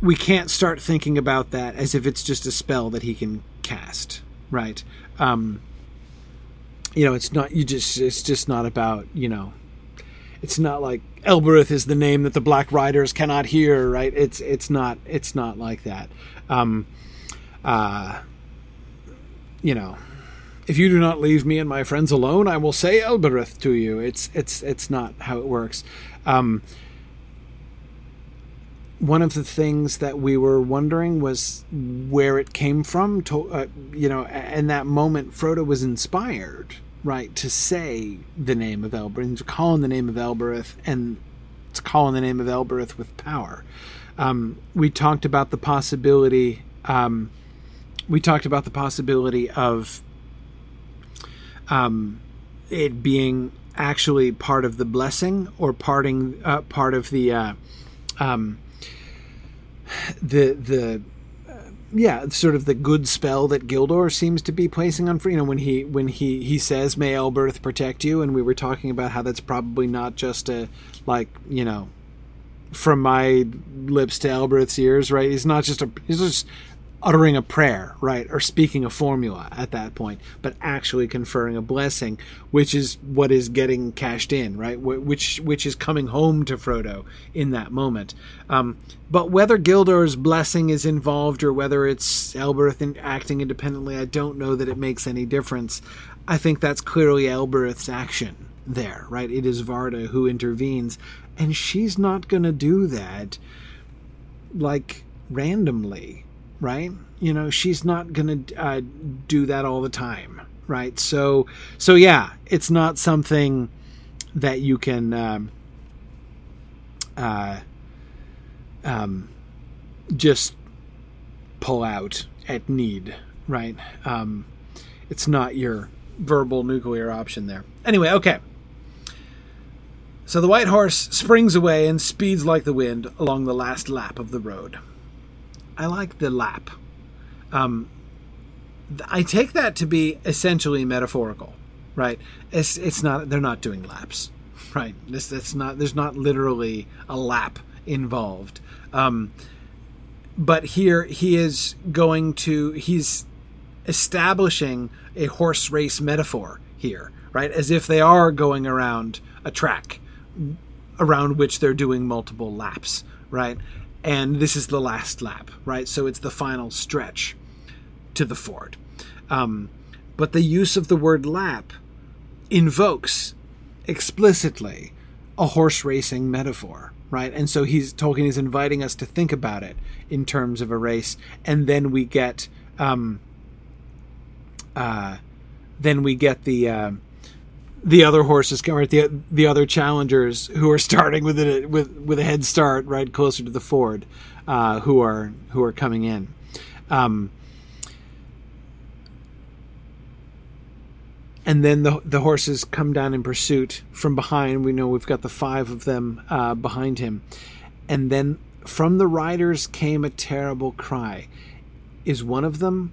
we can't start thinking about that as if it's just a spell that he can cast, right? Um, you know, it's not. You just. It's just not about you know it's not like Elbereth is the name that the Black Riders cannot hear, right? It's it's not it's not like that. Um, uh, you know, if you do not leave me and my friends alone, I will say Elbereth to you. It's it's it's not how it works. Um, one of the things that we were wondering was where it came from. To, uh, you know, in that moment, Frodo was inspired right, to say the name of Elbereth, to call the name of Elbereth, and to call the name of Elbereth with power. Um, we talked about the possibility. Um, we talked about the possibility of um, it being actually part of the blessing or parting uh, part of the uh, um, the the yeah, sort of the good spell that Gildor seems to be placing on. You know, when he when he he says, "May Elbereth protect you," and we were talking about how that's probably not just a like you know from my lips to Elbereth's ears, right? He's not just a he's just uttering a prayer, right, or speaking a formula at that point, but actually conferring a blessing, which is what is getting cashed in, right, which which is coming home to Frodo in that moment. Um, but whether Gildor's blessing is involved or whether it's Elbereth acting independently, I don't know that it makes any difference. I think that's clearly Elbereth's action there, right? It is Varda who intervenes, and she's not going to do that like randomly right? You know, she's not going to uh, do that all the time, right? So, so yeah, it's not something that you can um, uh, um, just pull out at need, right? Um, it's not your verbal nuclear option there. Anyway, okay. So the white horse springs away and speeds like the wind along the last lap of the road. I like the lap. Um, I take that to be essentially metaphorical, right? It's it's not they're not doing laps, right? This that's not there's not literally a lap involved. Um, but here he is going to he's establishing a horse race metaphor here, right? As if they are going around a track around which they're doing multiple laps, right? And this is the last lap, right? So it's the final stretch to the ford. Um, but the use of the word lap invokes explicitly a horse racing metaphor, right? And so he's Tolkien is inviting us to think about it in terms of a race, and then we get, um, uh, then we get the. Uh, the other horses or the the other challengers who are starting with a with with a head start right closer to the ford uh, who are who are coming in. Um, and then the the horses come down in pursuit from behind. We know we've got the five of them uh, behind him. And then from the riders came a terrible cry. Is one of them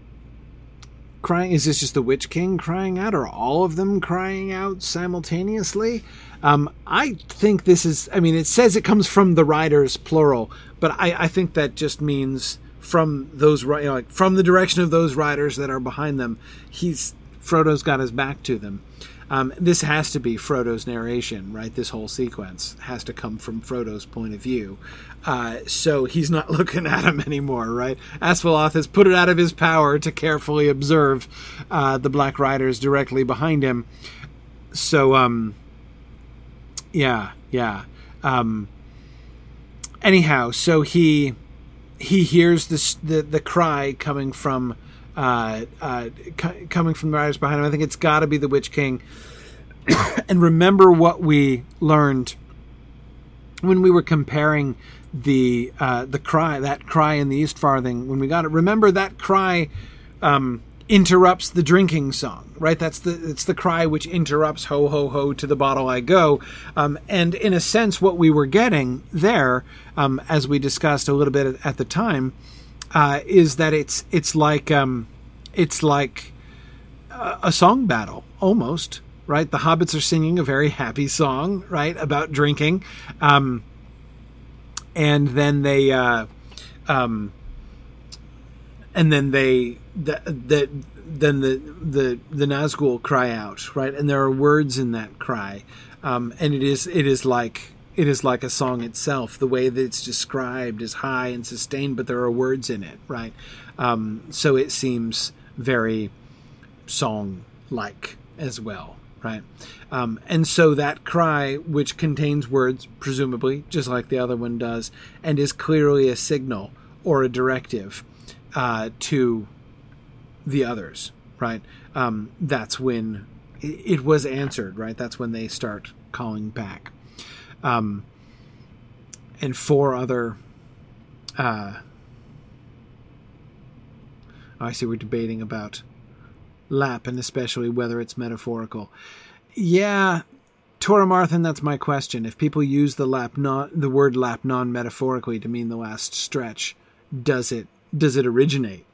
crying? Is this just the Witch King crying out, or all of them crying out simultaneously? Um, I think this is. I mean, it says it comes from the riders, plural, but I, I think that just means from those you know, like from the direction of those riders that are behind them. He's Frodo's got his back to them. Um, this has to be Frodo's narration, right? This whole sequence has to come from Frodo's point of view. Uh, so he's not looking at him anymore, right? Asfaloth has put it out of his power to carefully observe uh, the Black Riders directly behind him. So, um, yeah, yeah. Um, anyhow, so he he hears this the the cry coming from uh, uh, c- coming from the riders behind him. I think it's got to be the Witch King. and remember what we learned when we were comparing the uh, the cry that cry in the East Farthing when we got it. Remember that cry um, interrupts the drinking song, right? That's the it's the cry which interrupts "Ho ho ho to the bottle I go," um, and in a sense, what we were getting there, um, as we discussed a little bit at the time, uh, is that it's it's like um, it's like a, a song battle almost, right? The hobbits are singing a very happy song, right, about drinking, um, and then they, uh, um, and then they that the, then the the the Nazgul cry out, right, and there are words in that cry, um, and it is it is like it is like a song itself. The way that it's described is high and sustained, but there are words in it, right? Um, so it seems very song like as well, right? Um, and so that cry, which contains words, presumably, just like the other one does, and is clearly a signal or a directive uh, to the others, right? Um, that's when it, was answered, right? That's when they start calling back. Um, and four other. Uh, I see we're debating about lap and especially whether it's metaphorical. Yeah, Toramarthan, that's my question. If people use the lap non the word lap non metaphorically to mean the last stretch, does it does it originate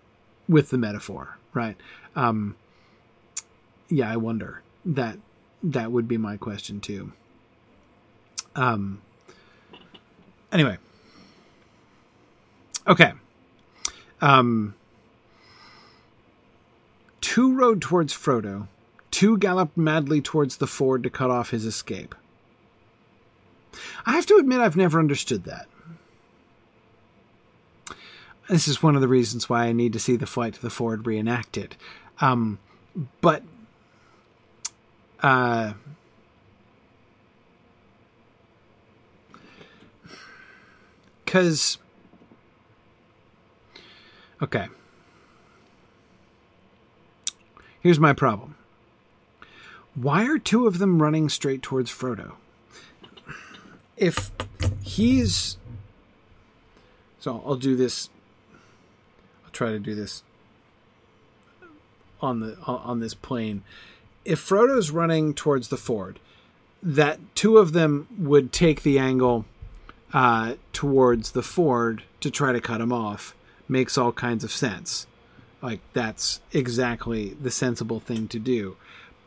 with the metaphor? Right. Um, yeah, I wonder. That that would be my question too. Um. Anyway. Okay. Um. Two rode towards Frodo. Two galloped madly towards the ford to cut off his escape. I have to admit, I've never understood that. This is one of the reasons why I need to see the flight to the ford reenacted. Um, but uh, because okay here's my problem. Why are two of them running straight towards frodo? If he's so i'll do this i'll try to do this on the on this plane. If Frodo's running towards the ford, that two of them would take the angle uh, towards the ford to try to cut him off. Makes all kinds of sense. Like that's exactly the sensible thing to do.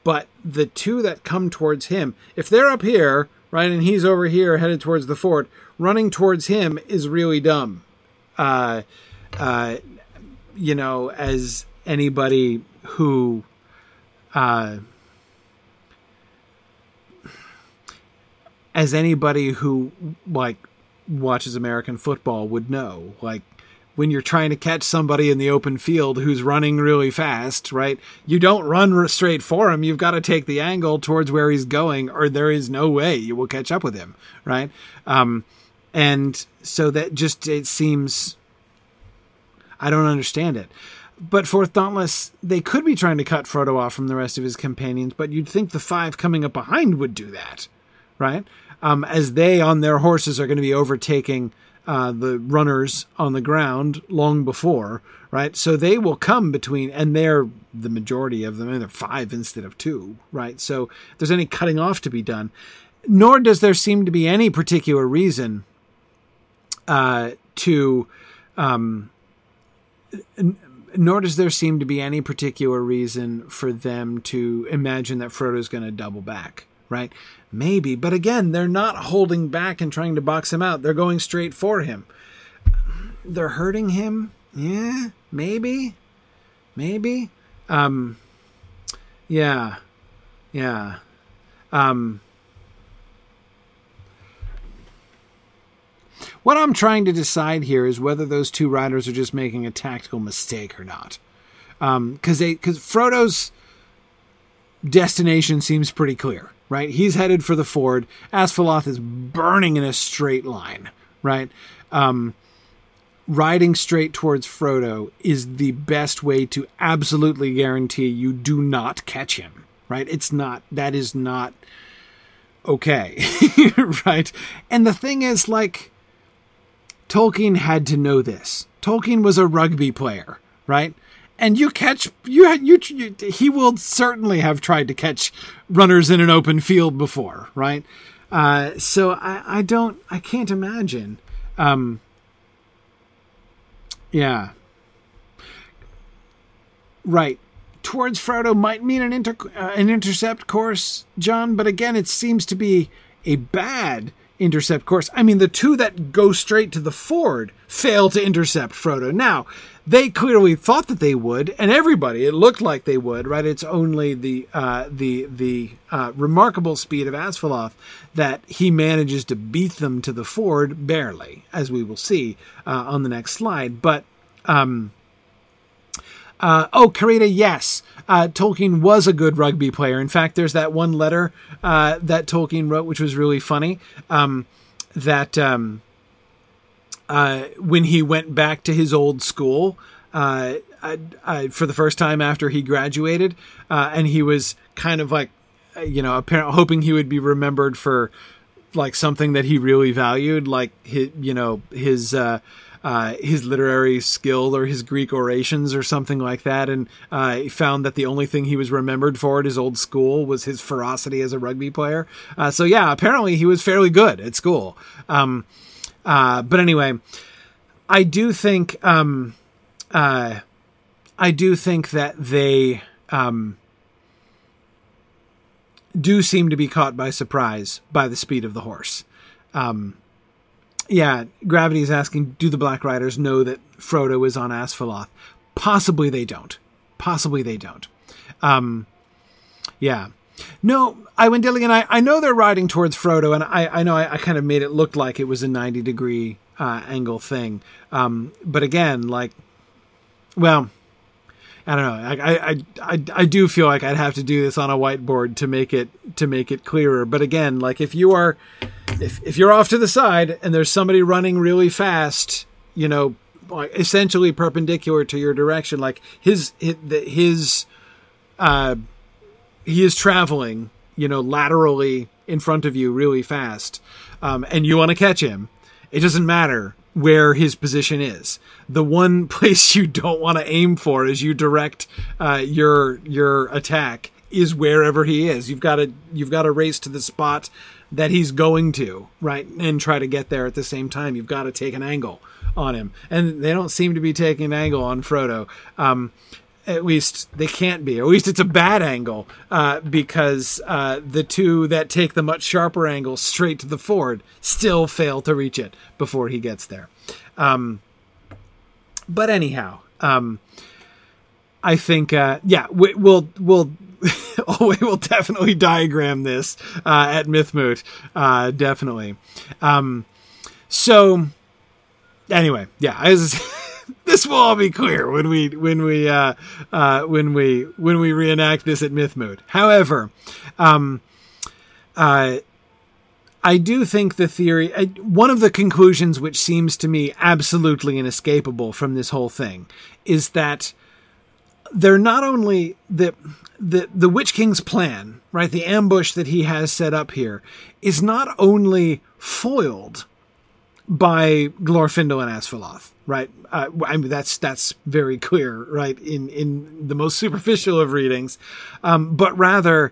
But the two that come towards him, if they're up here, right, and he's over here headed towards the fort, running towards him is really dumb. Uh, uh, you know, as anybody who uh, as anybody who like watches American football would know, like when you're trying to catch somebody in the open field who's running really fast, right? You don't run straight for him. You've got to take the angle towards where he's going, or there is no way you will catch up with him, right? Um, and so that just it seems I don't understand it. But for Dauntless, they could be trying to cut Frodo off from the rest of his companions, but you'd think the five coming up behind would do that, right? Um, as they on their horses are going to be overtaking uh, the runners on the ground long before, right? So they will come between, and they're the majority of them, and they're five instead of two, right? So there's any cutting off to be done, nor does there seem to be any particular reason uh, to. Um, nor does there seem to be any particular reason for them to imagine that Frodo's going to double back, right? Maybe, but again, they're not holding back and trying to box him out. They're going straight for him. They're hurting him. Yeah, maybe. Maybe. Um yeah. Yeah. Um What I'm trying to decide here is whether those two riders are just making a tactical mistake or not. Um, they, because Frodo's destination seems pretty clear, right? He's headed for the ford. Asfaloth is burning in a straight line, right? Um, riding straight towards Frodo is the best way to absolutely guarantee you do not catch him, right? It's not, that is not okay, right? And the thing is, like, Tolkien had to know this. Tolkien was a rugby player, right? And you catch you, you, you he will certainly have tried to catch runners in an open field before, right? Uh, so I, I don't I can't imagine. Um, yeah. Right. Towards Frodo might mean an inter uh, an intercept course, John, but again, it seems to be a bad intercept course. I mean, the two that go straight to the ford fail to intercept Frodo. Now, they clearly thought that they would, and everybody, it looked like they would, right? It's only the uh, the the uh, remarkable speed of Asfaloth that he manages to beat them to the ford barely, as we will see uh, on the next slide. But um, uh, oh, Karita, yes. Uh, Tolkien was a good rugby player. In fact, there's that one letter uh, that Tolkien wrote, which was really funny. Um, that um, uh, when he went back to his old school, uh, uh, for the first time after he graduated, uh, and he was kind of like, you know, apparently hoping he would be remembered for like something that he really valued, like his, you know, his uh, his literary skill or his Greek orations or something like that, and uh, he found that the only thing he was remembered for at his old school was his ferocity as a rugby player. Uh, so yeah, apparently he was fairly good at school. Um, uh, but anyway, I do think um, uh, I do think that they um, do seem to be caught by surprise by the speed of the horse. Um, yeah, Gravity is asking, do the Black Riders know that Frodo is on Asfaloth? Possibly they don't. Possibly they don't. Um, yeah. No, Dilligan, I, I know they're riding towards Frodo, and I, I know I, I kind of made it look like it was a 90 degree uh, angle thing. Um, but again, like, well, I don't know. I, I, I, I do feel like I'd have to do this on a whiteboard to make it to make it clearer. But again, like if you are, if if you're off to the side and there's somebody running really fast, you know, essentially perpendicular to your direction, like his his, his uh, he is traveling, you know, laterally in front of you really fast, um, and you want to catch him. It doesn't matter where his position is. The one place you don't want to aim for as you direct uh, your your attack is wherever he is. You've got to you've got to race to the spot that he's going to, right, and try to get there at the same time. You've got to take an angle on him, and they don't seem to be taking an angle on Frodo. Um, at least they can't be. At least it's a bad angle uh, because uh, the two that take the much sharper angle straight to the ford still fail to reach it before he gets there. Um, but anyhow, um, I think uh, yeah, we, will we'll oh, we will definitely diagram this uh, at Mythmoot, uh, definitely. Um, so anyway, yeah, I was. this will all be clear when we when we uh, uh, when we when we reenact this at Mythmoot. However, um, uh, I do think the theory, I, one of the conclusions which seems to me absolutely inescapable from this whole thing, is that they're not only the the the Witch King's plan, right? The ambush that he has set up here is not only foiled by Glorfindel and Asfaloth, right? Uh, I mean, that's that's very clear, right? In in the most superficial of readings, um, but rather,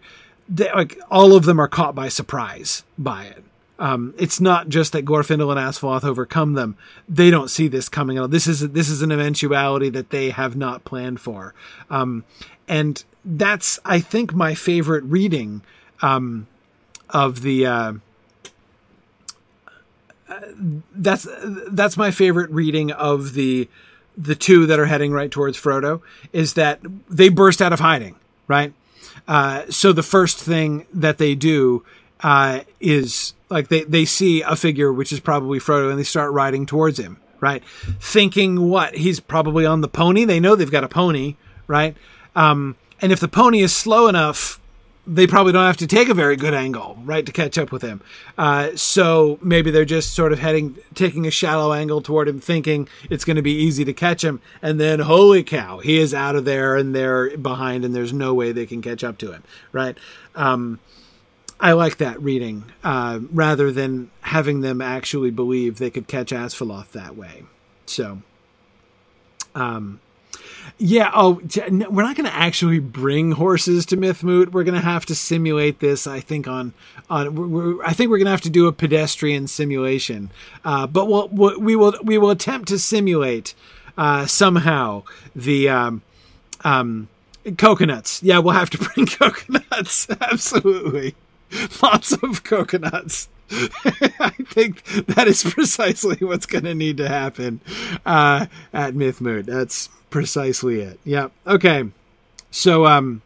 they, like all of them are caught by surprise by it. Um, it's not just that Glorfindel and Asfaloth overcome them; they don't see this coming. All. This is this is an eventuality that they have not planned for, um, and that's I think my favorite reading um, of the. Uh, that's that's my favorite reading of the the two that are heading right towards Frodo is that they burst out of hiding, right? Uh, so the first thing that they do uh, is like they they see a figure which is probably Frodo, and they start riding towards him, right? Thinking what he's probably on the pony. They know they've got a pony, right? Um, and if the pony is slow enough they probably don't have to take a very good angle, right, to catch up with him. Uh, so maybe they're just sort of heading, taking a shallow angle toward him, thinking it's going to be easy to catch him. And then, holy cow, he is out of there and they're behind, and there's no way they can catch up to him, right? Um, I like that reading uh, rather than having them actually believe they could catch Asfaloth that way. So, um, yeah. Oh, we're not going to actually bring horses to Mythmoot. We're going to have to simulate this. I think on on. We're, I think we're going to have to do a pedestrian simulation. Uh, but we'll, we will we will attempt to simulate uh, somehow the um, um, coconuts. Yeah, we'll have to bring coconuts. Absolutely, lots of coconuts. I think that is precisely what's going to need to happen uh, at Mythmoot. That's precisely it. Yeah. Okay. So, um,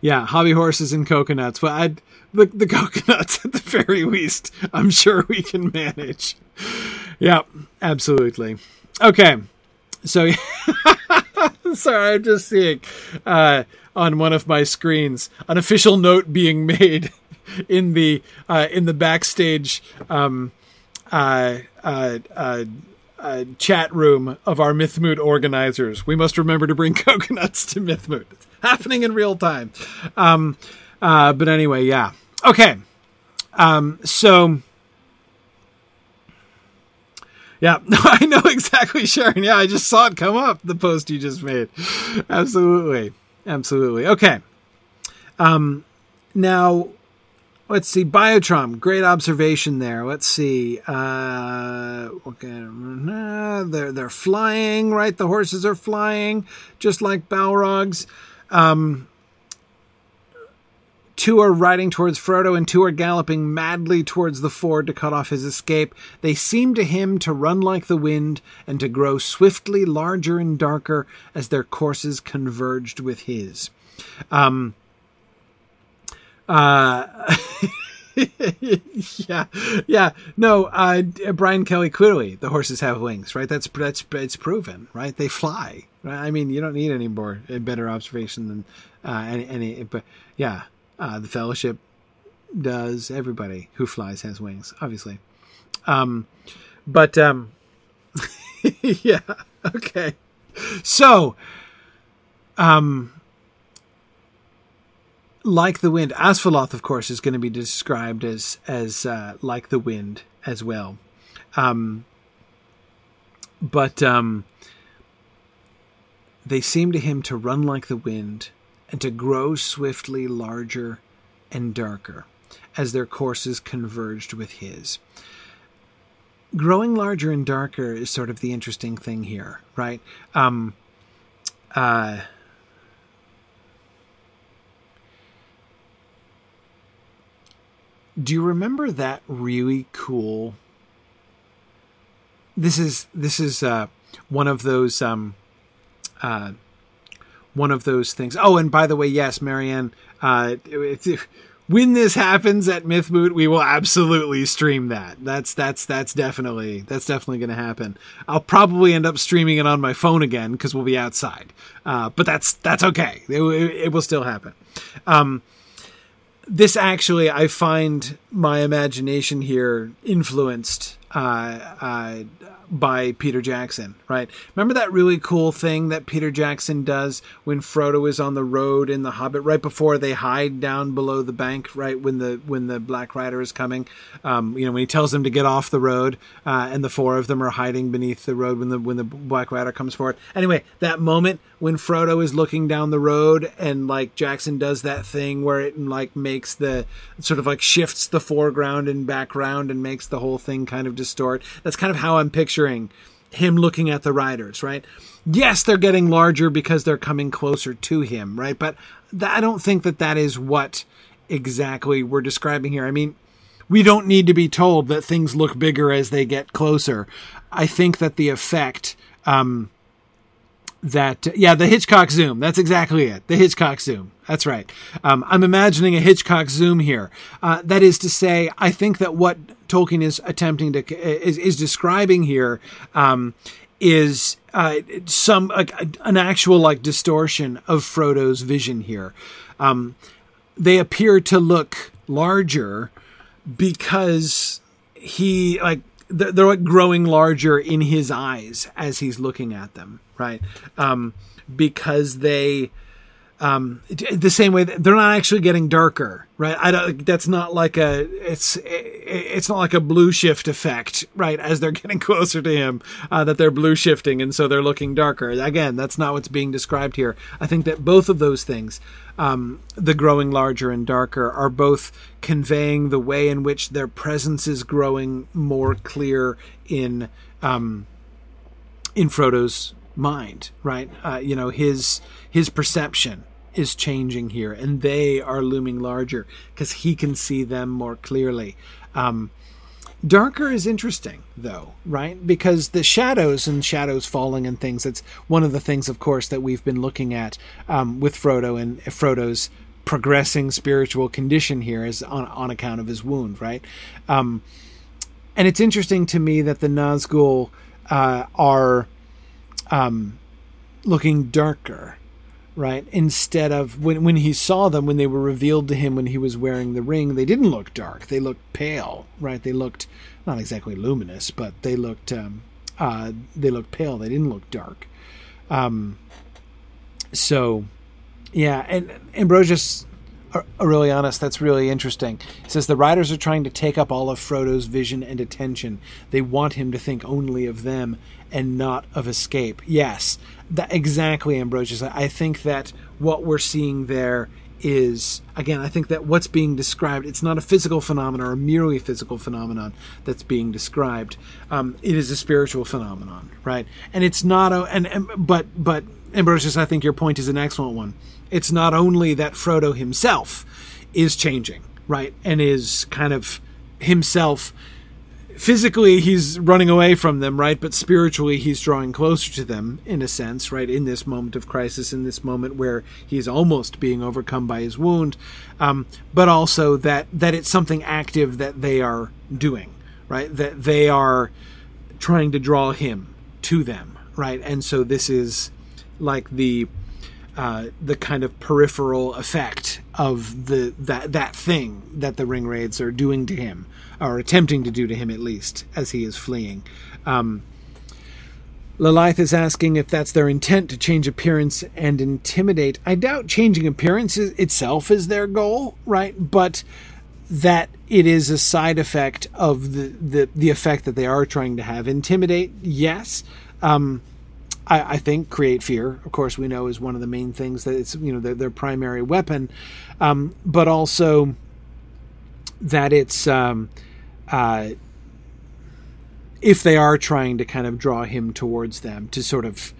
yeah, hobby horses and coconuts. Well, I'd the, the coconuts at the very least. I'm sure we can manage. Yep. absolutely. Okay. So, sorry, I'm just seeing uh, on one of my screens an official note being made in the uh, in the backstage um, uh, uh, uh uh, chat room of our Mythmoot organizers. We must remember to bring coconuts to Mythmoot. It's happening in real time. Um, but anyway, yeah. Okay. Um, so. Yeah, I know exactly, Sharon. Yeah, I just saw it come up, the post you just made. Absolutely. Absolutely. Okay. Um, now, let's see. Biotrom, great observation there. Let's see. Uh, okay, they're they're flying, right? The horses are flying, just like Balrogs. Um, two are riding towards Frodo, and two are galloping madly towards the ford to cut off his escape. They seem to him to run like the wind and to grow swiftly larger and darker as their courses converged with his. Um, uh, yeah, yeah. No, uh, Brian Kelly clearly the horses have wings, right? That's that's it's proven, right? They fly. Right? I mean, you don't need any more better observation than uh, any, any. But yeah, uh, the Fellowship does. Everybody who flies has wings, obviously. Um, but um, yeah, okay. So, um, like the wind, Asfaloth, of course, is going to be described as as uh, like the wind as well. Um, but um, they seem to him to run like the wind and to grow swiftly larger and darker as their courses converged with his. Growing larger and darker is sort of the interesting thing here, right? Um, uh, do you remember that really cool this is this is uh, one of those um, uh, one of those things. Oh, and by the way, yes, Marianne, uh, when this happens at Mythmoot, we will absolutely stream that. That's that's that's definitely that's definitely going to happen. I'll probably end up streaming it on my phone again because we'll be outside. Uh, but that's that's okay. It, it, it will still happen. Um, this actually, I find my imagination here influenced uh, uh, by Peter Jackson, right? Remember that really cool thing that Peter Jackson does when Frodo is on the road in The Hobbit, right before they hide down below the bank, right when the when the Black Rider is coming. Um, you know, when he tells them to get off the road, uh, and the four of them are hiding beneath the road when the when the Black Rider comes forward. Anyway, that moment when Frodo is looking down the road and like Jackson does that thing where it like makes the sort of like shifts the foreground and background and makes the whole thing kind of distort. That's kind of how I'm picturing him looking at the riders, right? Yes, they're getting larger because they're coming closer to him, right? But th- I don't think that that is what exactly we're describing here. I mean, we don't need to be told that things look bigger as they get closer. I think that the effect, um, that yeah the hitchcock zoom. That's exactly it. The hitchcock zoom. That's right. Um, i'm imagining a hitchcock zoom here. Uh, that is to say i think that what tolkien is attempting to is, is describing here um, is uh, some an actual like distortion of frodo's vision here. Um, they appear to look larger because he like they're, they're like growing larger in his eyes as he's looking at them, right? Um, because they, um, the same way they're not actually getting darker, right? I don't, that's not like a, it's, it's not like a blue shift effect, right? As they're getting closer to him, uh, that they're blue shifting and so they're looking darker. Again, that's not what's being described here. I think that both of those things, um, the growing larger and darker, are both conveying the way in which their presence is growing more clear in, um, in Frodo's mind, right? Uh, you know, his, his perception is changing here and they are looming larger because he can see them more clearly. Um, darker is interesting though, right? Because the shadows and shadows falling and things, that's one of the things, of course, that we've been looking at um, with Frodo and Frodo's progressing spiritual condition here is on, on account of his wound, right? Um, and it's interesting to me that the Nazgul uh, are um, looking darker right? Instead of when when he saw them when they were revealed to him when he was wearing the ring, they didn't look dark. They looked pale, right? They looked not exactly luminous, but they looked um, Uh, they looked pale. They didn't look dark. Um, so, yeah, and Ambrosius Aurelianus, that's really interesting. Says the riders are trying to take up all of Frodo's vision and attention. They want him to think only of them and not of escape. Yes, that, exactly, Ambrosius. I think that what we're seeing there is again i think that what's being described it's not a physical phenomenon or a merely physical phenomenon that's being described um, it is a spiritual phenomenon right and it's not a and, and but but ambrosius i think your point is an excellent one it's not only that frodo himself is changing right and is kind of himself physically he's running away from them, right? But spiritually he's drawing closer to them in a sense, right? In this moment of crisis, in this moment where he's almost being overcome by his wound, um, but also that that it's something active that they are doing, right? That they are trying to draw him to them, right? And so this is like the uh, the kind of peripheral effect of the that that thing that the ring wraiths are doing to him or attempting to do to him at least, as he is fleeing. Um, Lilith is asking if that's their intent to change appearance and intimidate. I doubt changing appearance itself is their goal, right? But that it is a side effect of the, the, the effect that they are trying to have. Intimidate, yes. Um, I, I, think create fear, of course, we know is one of the main things that it's, you know, their, their primary weapon. Um, but also that it's, um, uh, if they are trying to kind of draw him towards them to sort of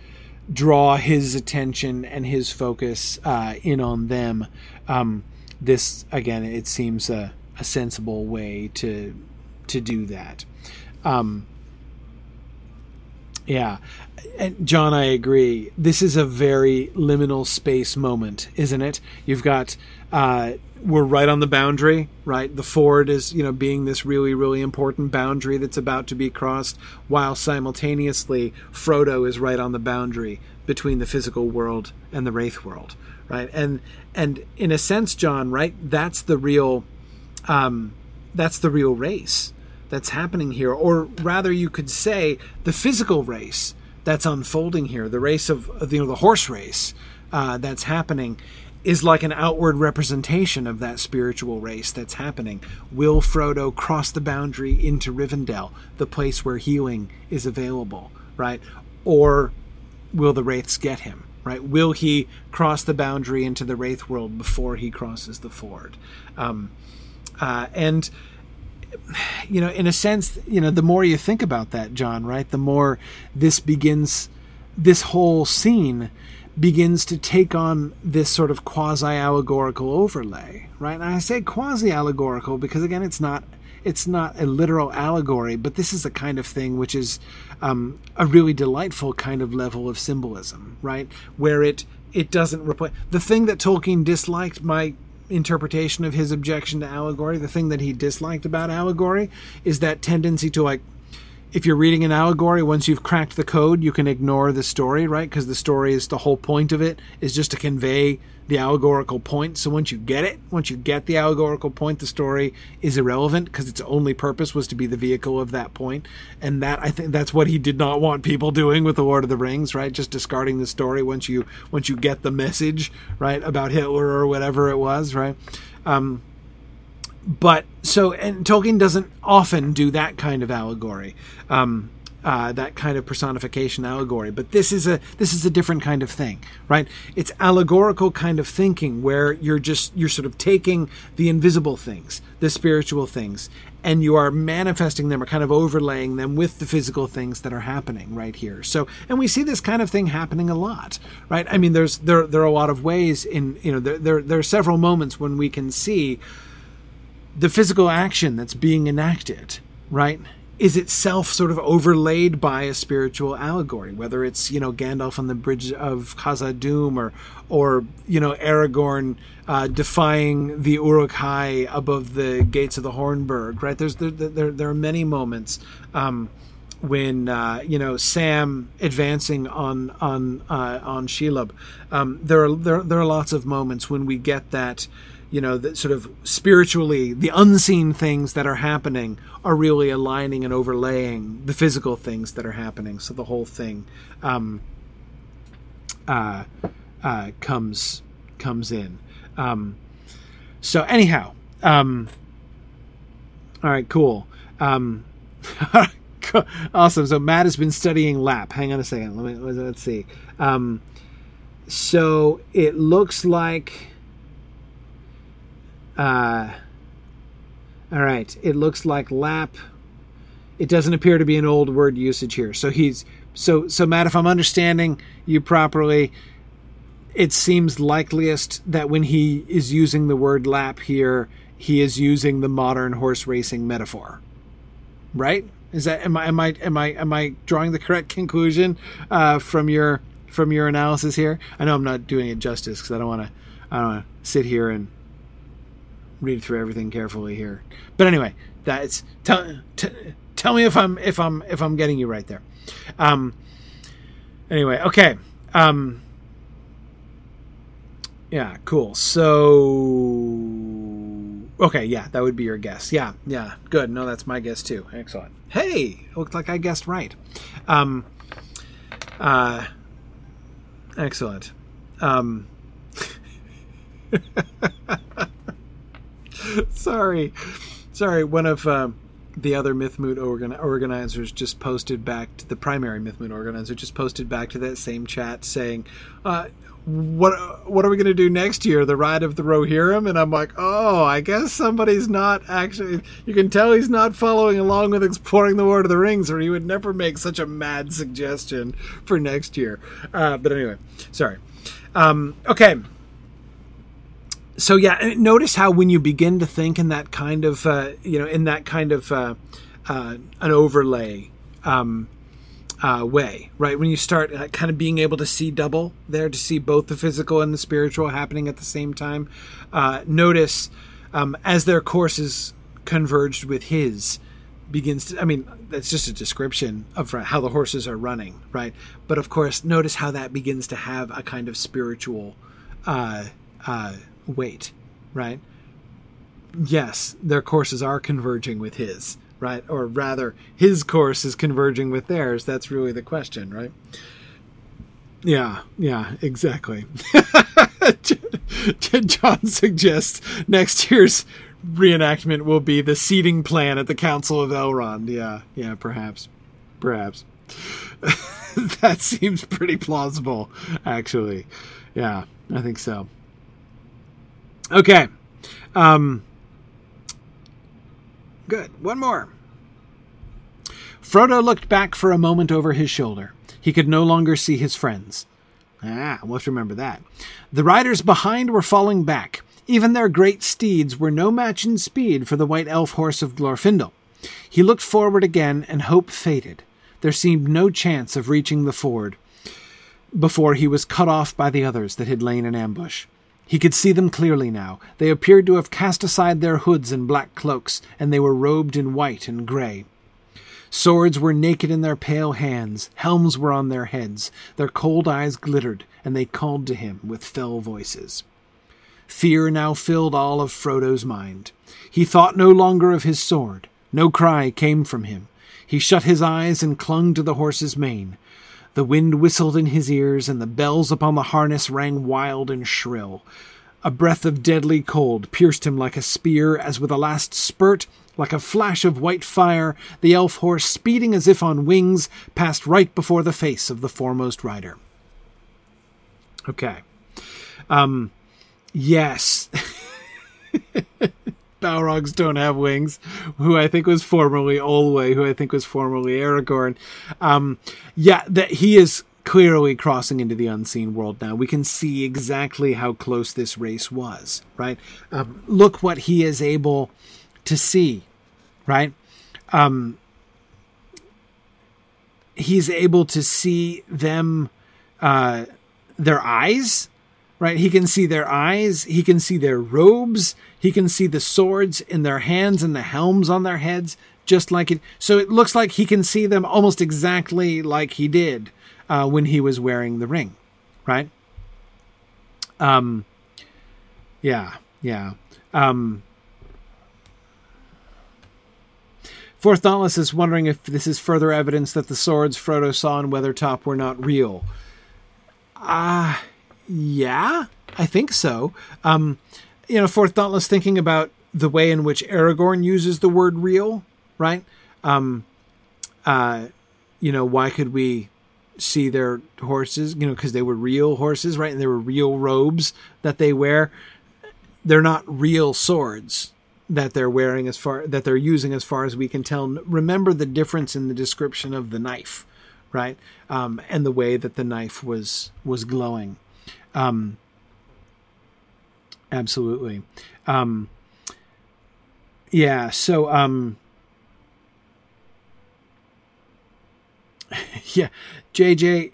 draw his attention and his focus uh, in on them um, this again it seems a, a, sensible way to to do that um, yeah and John, I agree. This is a very liminal space moment, isn't it? You've got uh, we're right on the boundary, right? The ford is, you know, being this really, really important boundary that's about to be crossed, while simultaneously Frodo is right on the boundary between the physical world and the wraith world, right? And and in a sense, John, right? That's the real, um, that's the real race that's happening here, or rather, you could say the physical race that's unfolding here, the race of you know the horse race uh, that's happening is like an outward representation of that spiritual race that's happening. Will Frodo cross the boundary into Rivendell, the place where healing is available, right? Or will the Wraiths get him, right? Will he cross the boundary into the Wraith world before he crosses the ford? Um, uh, and you know, in a sense, you know, the more you think about that, John, right, the more this begins, this whole scene begins to take on this sort of quasi allegorical overlay, right? And I say quasi allegorical because again, it's not it's not a literal allegory, but this is a kind of thing which is um, a really delightful kind of level of symbolism, right? Where it it doesn't replace the thing that Tolkien disliked. My interpretation of his objection to allegory, the thing that he disliked about allegory, is that tendency to like if you're reading an allegory, once you've cracked the code, you can ignore the story, right? Because the story is the whole point of it is just to convey the allegorical point. So once you get it, once you get the allegorical point, the story is irrelevant because its only purpose was to be the vehicle of that point. And that I think that's what he did not want people doing with the Lord of the Rings, right? Just discarding the story once you once you get the message, right, about Hitler or whatever it was, right? Um, but so and Tolkien doesn't often do that kind of allegory, um, uh, that kind of personification allegory. But this is a this is a different kind of thing, right? It's allegorical kind of thinking where you're just you're sort of taking the invisible things, the spiritual things, and you are manifesting them or kind of overlaying them with the physical things that are happening right here. So, and we see this kind of thing happening a lot, right? I mean, there's there there are a lot of ways in you know there there, there are several moments when we can see the physical action that's being enacted, right, is itself sort of overlaid by a spiritual allegory, whether it's, you know, Gandalf on the bridge of Khazad-dûm or, or, you know, Aragorn uh, defying the Uruk-hai above the gates of the Hornburg, right? There's, there, there, there are many moments um, when uh, you know Sam advancing on on uh, on Shelob. Um, there are there, there are lots of moments when we get that you know that sort of spiritually the unseen things that are happening are really aligning and overlaying the physical things that are happening. So the whole thing um, uh, uh, comes comes in. Um, so anyhow, um, all right, cool. Um, awesome. So Matt has been studying lap. Hang on a second. Let me let's see. Um, so it looks like. Uh, all right. It looks like lap. It doesn't appear to be an old word usage here. So he's so so Matt. If I'm understanding you properly, it seems likeliest that when he is using the word lap here, he is using the modern horse racing metaphor. Right? Is that am I am I am I am I drawing the correct conclusion uh, from your from your analysis here? I know I'm not doing it justice because I don't want to I don't want to sit here and read through everything carefully here. But anyway, that's tell t- tell me if I'm if I'm if I'm getting you right there. Um. Anyway, okay. Um. Yeah, cool. So Okay, yeah, that would be your guess. Yeah, yeah, good. No, that's my guess too. Excellent. Hey, looked like I guessed right. Um, uh, excellent. Um, sorry, sorry. One of uh, the other Mythmoot organ- organizers just posted back to the primary Mythmoot organizer just posted back to that same chat saying, uh, what what are we going to do next year? The ride of the Rohirrim? And I'm like, oh, I guess somebody's not actually. You can tell he's not following along with exploring the Lord of the Rings, or he would never make such a mad suggestion for next year. Uh, but anyway, sorry. Um, okay. So yeah, notice how when you begin to think in that kind of uh, you know in that kind of uh, uh an overlay. Um, uh, way, right? When you start uh, kind of being able to see double there, to see both the physical and the spiritual happening at the same time. Uh, notice um, as their courses converged with his, begins to, I mean, that's just a description of how the horses are running, right? But of course, notice how that begins to have a kind of spiritual uh, uh, weight, right? Yes, their courses are converging with his right? Or rather, his course is converging with theirs. That's really the question, right? Yeah, yeah, exactly. John suggests next year's reenactment will be the seating plan at the Council of Elrond. Yeah, yeah, perhaps. Perhaps. that seems pretty plausible, actually. Yeah, I think so. Okay. Um, Good. One more. Frodo looked back for a moment over his shoulder. He could no longer see his friends. Ah, we'll remember that. The riders behind were falling back. Even their great steeds were no match in speed for the white elf horse of Glorfindel. He looked forward again, and hope faded. There seemed no chance of reaching the ford before he was cut off by the others that had lain in ambush. He could see them clearly now. They appeared to have cast aside their hoods and black cloaks, and they were robed in white and grey. Swords were naked in their pale hands, helms were on their heads, their cold eyes glittered, and they called to him with fell voices. Fear now filled all of Frodo's mind. He thought no longer of his sword. No cry came from him. He shut his eyes and clung to the horse's mane. The wind whistled in his ears, and the bells upon the harness rang wild and shrill. A breath of deadly cold pierced him like a spear, as with a last spurt, like a flash of white fire, the elf horse, speeding as if on wings, passed right before the face of the foremost rider. Okay. Um, yes. Balrogs don't have wings, who I think was formerly Olwe, who I think was formerly Aragorn. Um, yeah, that he is clearly crossing into the unseen world now. We can see exactly how close this race was, right? Um, look what he is able to see, right? Um, he's able to see them, uh, their eyes, right? He can see their eyes, he can see their robes, he can see the swords in their hands and the helms on their heads, just like it. So it looks like he can see them almost exactly like he did uh, when he was wearing the ring, right? Um, yeah, yeah. Um, Fourth Dauntless is wondering if this is further evidence that the swords Frodo saw in Weathertop were not real. Ah, uh, yeah, I think so. Um, you know, Fourth Dauntless thinking about the way in which Aragorn uses the word real, right? Um, uh, you know, why could we see their horses? You know, because they were real horses, right? And there were real robes that they wear. They're not real swords that they're wearing as far that they're using as far as we can tell. Remember the difference in the description of the knife, right? Um, and the way that the knife was was glowing. Um, absolutely. Um, yeah. So, um, yeah, JJ,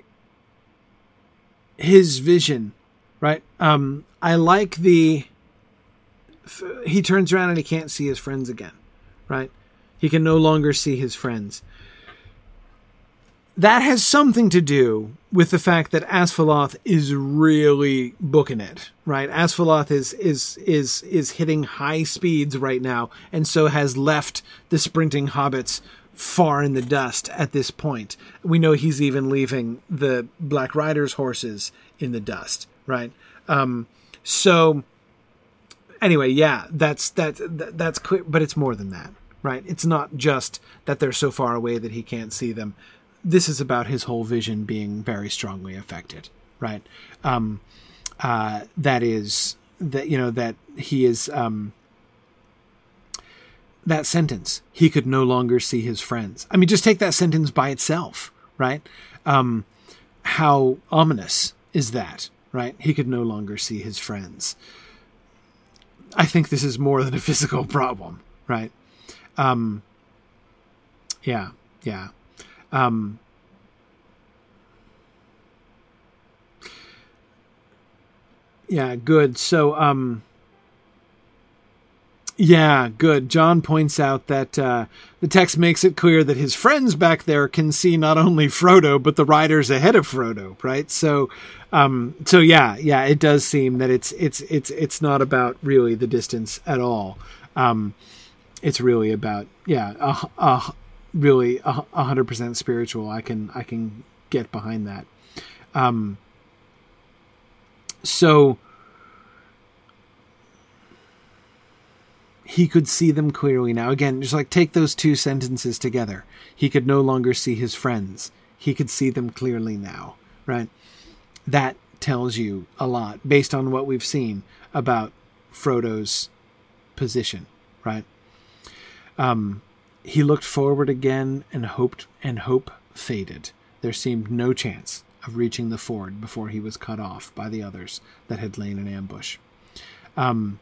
his vision, right? Um, I like the. He turns around and he can't see his friends again, right? He can no longer see his friends. That has something to do with the fact that Asfaloth is really booking it, right? Asfaloth is is is is hitting high speeds right now, and so has left the sprinting hobbits far in the dust at this point. We know he's even leaving the Black Riders' horses in the dust, right? Um, so anyway, yeah, that's that, that that's clear, but it's more than that, right? It's not just that they're so far away that he can't see them. This is about his whole vision being very strongly affected, right? Um, uh, that is that you know that he is um, that sentence, he could no longer see his friends. I mean, just take that sentence by itself, right? Um, how ominous is that, right? He could no longer see his friends. I think this is more than a physical problem, right? Um, yeah, yeah. Um, yeah, good. So, um, yeah, good. John points out that uh, the text makes it clear that his friends back there can see not only Frodo but the riders ahead of Frodo, right? So, um, so yeah, yeah, it does seem that it's it's it's it's not about really the distance at all. Um, it's really about yeah, a, a really hundred percent spiritual. I can I can get behind that. Um, so he could see them clearly now. Again, just like take those two sentences together. He could no longer see his friends. He could see them clearly now, right? That tells you a lot based on what we've seen about Frodo's position, right? Um, he looked forward again and hoped, and hope faded. There seemed no chance of reaching the ford before he was cut off by the others that had lain in ambush. Um,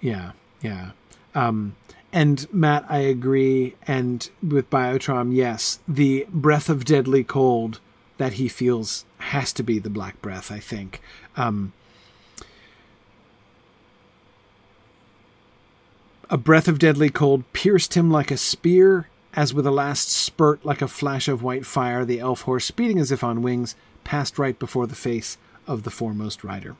yeah, yeah. Um, and Matt, I agree. And with Biotrom, yes, the breath of deadly cold that he feels has to be the black breath. I think. Um, a breath of deadly cold pierced him like a spear, as with a last spurt, like a flash of white fire, the elf horse, speeding as if on wings, passed right before the face of the foremost rider.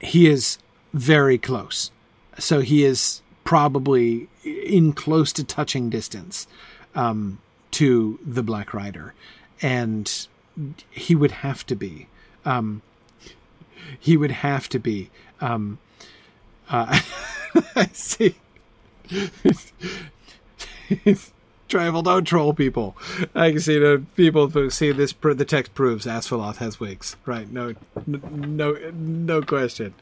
He is very close. So he is probably in close to touching distance um, to the Black Rider. And he would have to be. Um, he would have to be. Um, uh, I see. Travel, don't troll people. I can see the people who see this. The text proves Asfaloth has wigs, right? No, no, no question.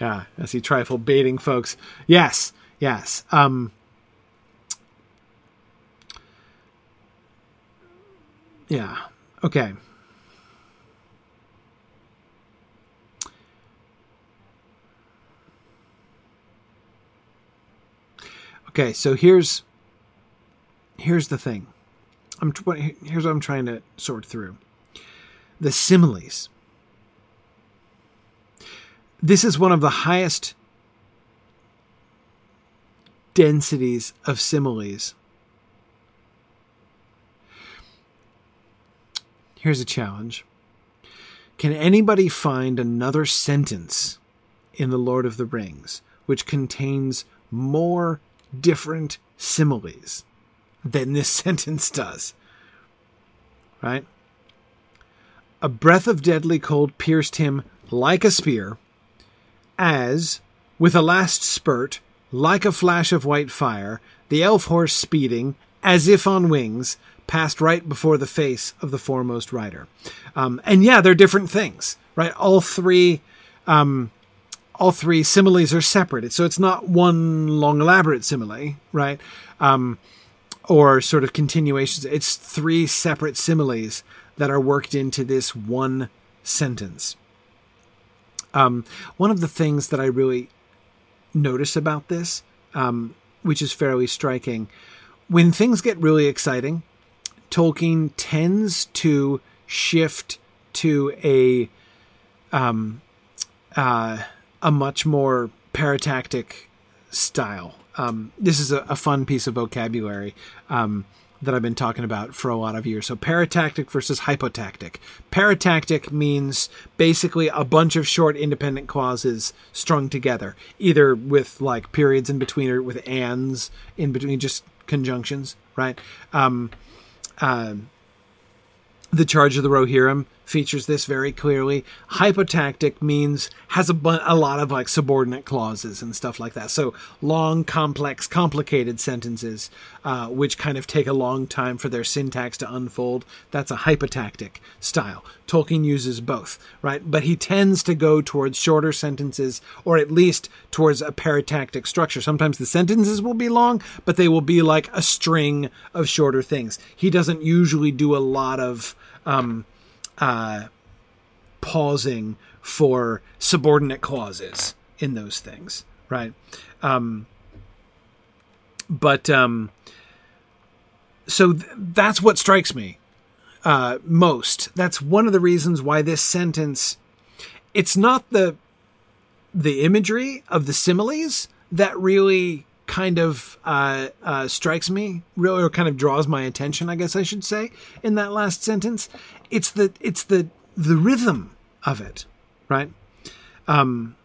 Yeah, I see trifle baiting folks. Yes, yes. Um, yeah. Okay. Okay, so here's here's the thing. I'm here's what I'm trying to sort through. The similes. This is one of the highest densities of similes. Here's a challenge. Can anybody find another sentence in The Lord of the Rings which contains more different similes than this sentence does? Right? A breath of deadly cold pierced him like a spear, as, with a last spurt, like a flash of white fire, the elf horse speeding, as if on wings, passed right before the face of the foremost rider. Um, and yeah, they're different things, right? All three, um, all three similes are separated, so it's not one long elaborate simile, right? Um, or sort of continuations. It's three separate similes that are worked into this one sentence. Um, one of the things that I really notice about this, um, which is fairly striking, when things get really exciting, Tolkien tends to shift to a um, uh, a much more paratactic style. Um, this is a, a, fun piece of vocabulary. Um, that I've been talking about for a lot of years. So paratactic versus hypotactic. Paratactic means basically a bunch of short independent clauses strung together, either with like periods in between or with ands in between, just conjunctions, right? Um, uh, the Charge of the Rohirrim features this very clearly. Hypotactic means has a, bu- a lot of like subordinate clauses and stuff like that. So long, complex, complicated sentences, uh, which kind of take a long time for their syntax to unfold. That's a hypotactic style. Tolkien uses both, right? But he tends to go towards shorter sentences, or at least towards a paratactic structure. Sometimes the sentences will be long, but they will be like a string of shorter things. He doesn't usually do a lot of um, uh, pausing for subordinate clauses in those things, right? Um, but um, so th- that's what strikes me uh, most. That's one of the reasons why this sentence. It's not the the imagery of the similes that really kind of uh, uh, strikes me, really, or kind of draws my attention, I guess I should say, in that last sentence. It's the it's the the rhythm of it, right? Um,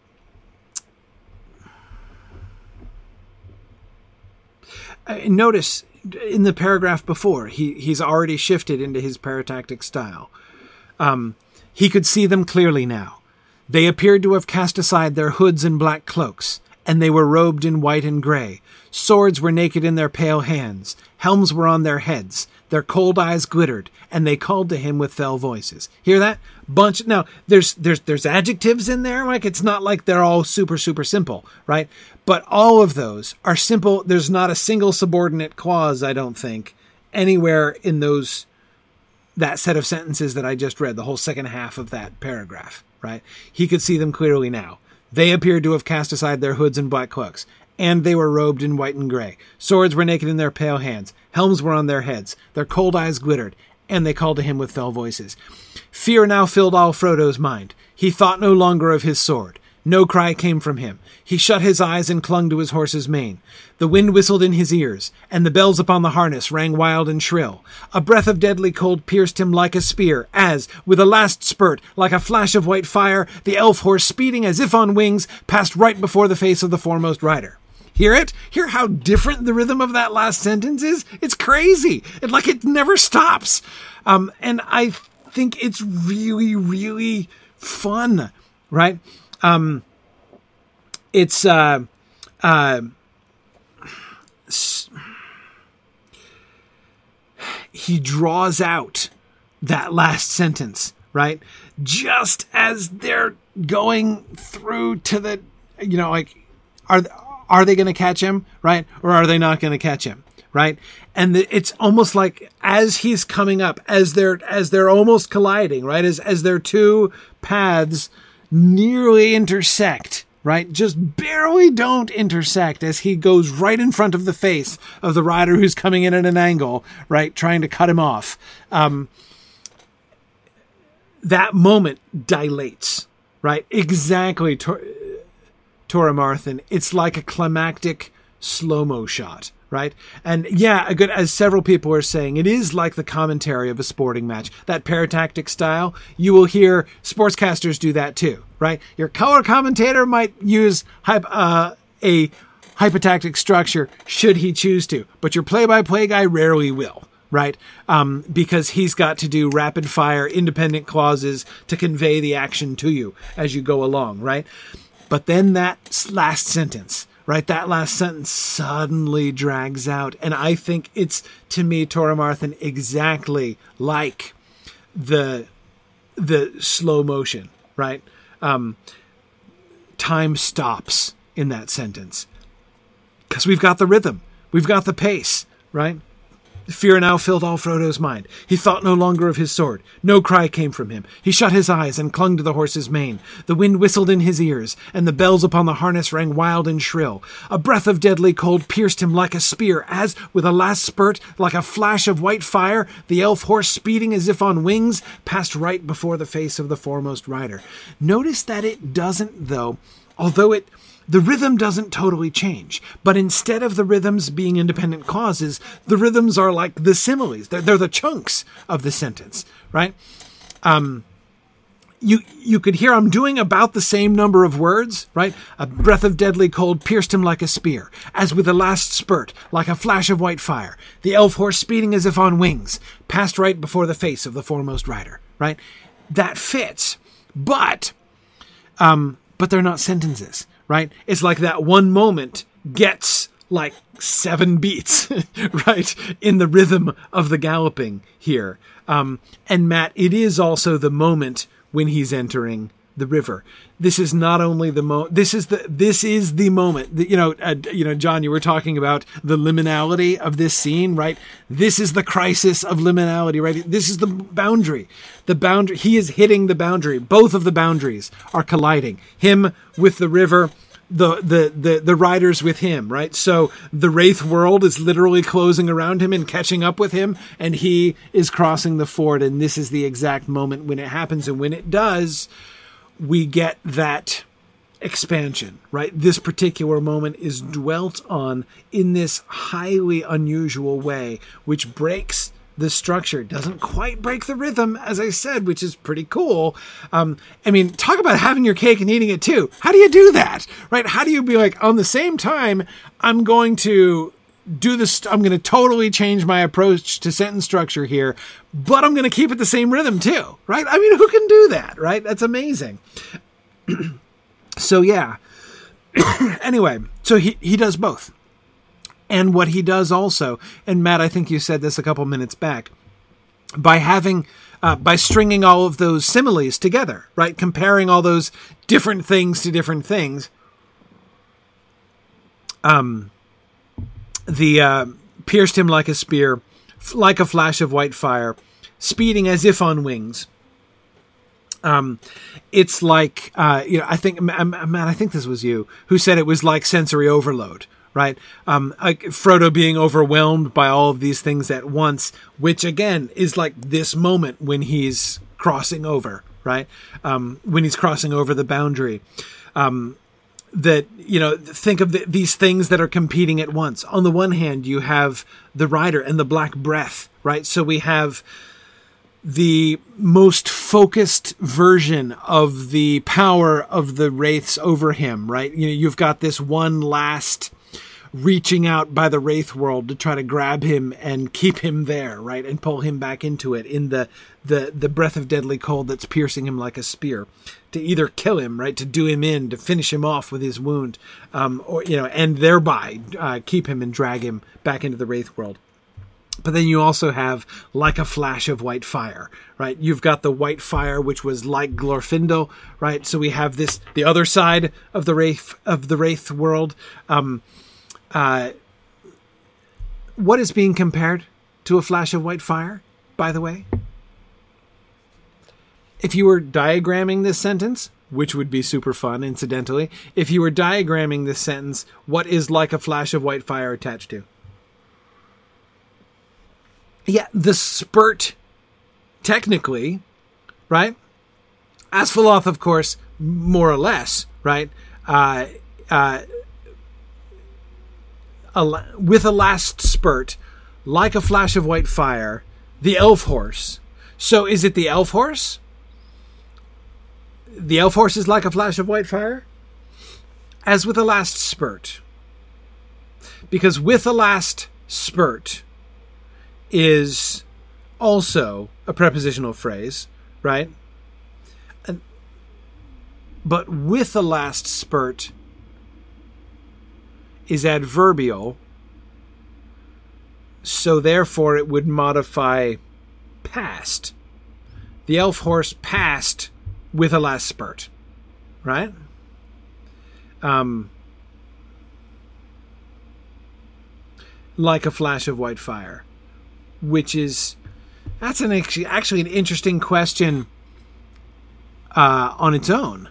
uh, notice in the paragraph before, he he's already shifted into his paratactic style. Um, he could see them clearly now. They appeared to have cast aside their hoods and black cloaks and they were robed in white and gray. Swords were naked in their pale hands, helms were on their heads, their cold eyes glittered, and they called to him with fell voices. Hear that? Bunch now there's there's there's adjectives in there, like it's not like they're all super, super simple, right? But all of those are simple. There's not a single subordinate clause, I don't think, anywhere in those that set of sentences that I just read, the whole second half of that paragraph, right? He could see them clearly now. They appeared to have cast aside their hoods and black cloaks, and they were robed in white and gray. Swords were naked in their pale hands, helms were on their heads, their cold eyes glittered, and they called to him with fell voices. Fear now filled all Frodo's mind. He thought no longer of his sword. No cry came from him. He shut his eyes and clung to his horse's mane. The wind whistled in his ears, and the bells upon the harness rang wild and shrill. A breath of deadly cold pierced him like a spear, as, with a last spurt, like a flash of white fire, the elf horse, speeding as if on wings, passed right before the face of the foremost rider. Hear it? Hear how different the rhythm of that last sentence is? It's crazy. It like it never stops. Um, and I think it's really, really fun, right? Um, it's uh, uh, he draws out that last sentence, right? Just as they're going through to the, you know, like, are are they going to catch him, right, or are they not going to catch him? right and it's almost like as he's coming up as they're as they're almost colliding right as as their two paths nearly intersect, right? Just barely don't intersect as he goes right in front of the face of the rider who's coming in at an angle, right? Trying to cut him off. Um, that moment dilates, right? Exactly. Tor- Tora. It's like a climactic slow mo shot right? And yeah, good as several people are saying, it is like the commentary of a sporting match. That paratactic style, you will hear sportscasters do that too, right? Your color commentator might use uh, a hypotactic structure should he choose to, but your play-by-play guy rarely will. Right, um, because he's got to do rapid fire independent clauses to convey the action to you as you go along. Right, but then that last sentence, right? That last sentence suddenly drags out. And I think it's, to me, Toramaarthen exactly like the, the slow motion, right? Um, time stops in that sentence because we've got the rhythm. We've got the pace, right? Fear now filled all Frodo's mind. He thought no longer of his sword. No cry came from him. He shut his eyes and clung to the horse's mane. The wind whistled in his ears, and the bells upon the harness rang wild and shrill. A breath of deadly cold pierced him like a spear, as, with a last spurt, like a flash of white fire, the elf horse, speeding as if on wings, passed right before the face of the foremost rider. Notice that it doesn't, though, although it the rhythm doesn't totally change, but instead of the rhythms being independent clauses, the rhythms are like the similes. They're, they're the chunks of the sentence, right? Um, you you could hear I'm doing about the same number of words, right? A breath of deadly cold pierced him like a spear, as with a last spurt, like a flash of white fire. The elf horse speeding as if on wings, passed right before the face of the foremost rider, right? That fits, but um, but they're not sentences right? It's like that one moment gets like seven beats, right, in the rhythm of the galloping here. Um, and Matt, it is also the moment when he's entering the river. This is not only the mo. This is the this is the moment. You know, uh, you know, John, you were talking about the liminality of this scene, right? This is the crisis of liminality, right? This is the boundary. The boundary. He is hitting the boundary. Both of the boundaries are colliding. Him with the river the, the the the riders with him, right? So the wraith world is literally closing around him and catching up with him, and he is crossing the ford. And this is the exact moment when it happens. And when it does, we get that expansion, right? This particular moment is dwelt on in this highly unusual way, which breaks the structure doesn't quite break the rhythm, as I said, which is pretty cool. Um, I mean, talk about having your cake and eating it too. How do you do that, right? How do you be like, on the same time, I'm going to do this, I'm going to totally change my approach to sentence structure here, but I'm going to keep it the same rhythm too, right? I mean, who can do that, right? That's amazing. so, yeah. anyway, so he, he does both. And what he does also, and Matt, I think you said this a couple minutes back, by having uh, by stringing all of those similes together, right? Comparing all those different things to different things. Um, the uh, pierced him like a spear, like a flash of white fire, speeding as if on wings. Um, it's like uh, you know, I think Matt, I think this was you who said it was like sensory overload, right? Um, like Frodo being overwhelmed by all of these things at once, which again is like this moment when he's crossing over, right? Um, when he's crossing over the boundary. Um, that you know think of the, these things that are competing at once. On the one hand you have the rider and the black breath right? So we have the most focused version of the power of the wraiths over him right? You know you've got this one last reaching out by the wraith world to try to grab him and keep him there, right, and pull him back into it in the the the breath of deadly cold that's piercing him like a spear, to either kill him, right, to do him in, to finish him off with his wound, um, or you know, and thereby uh, keep him and drag him back into the wraith world. But then you also have like a flash of white fire, right? You've got the white fire, which was like Glorfindel, right? So we have this the other side of the wraith of the wraith world. Um, uh, what is being compared to a flash of white fire, by the way? If you were diagramming this sentence, which would be super fun, incidentally, if you were diagramming this sentence, what is like a flash of white fire attached to? Yeah, the spurt, technically, right? Asfaloth, of course, more or less, right? Uh, uh, a, with a last spurt, like a flash of white fire, the elf horse. So is it the elf horse? The elf horse is like a flash of white fire? As with a last spurt. Because with a last spurt is also a prepositional phrase, right? But with a last spurt is adverbial, so therefore it would modify past. The elf horse passed with a last spurt, right? Um, like a flash of white fire, which is that's an actually, actually an interesting question uh, on its own.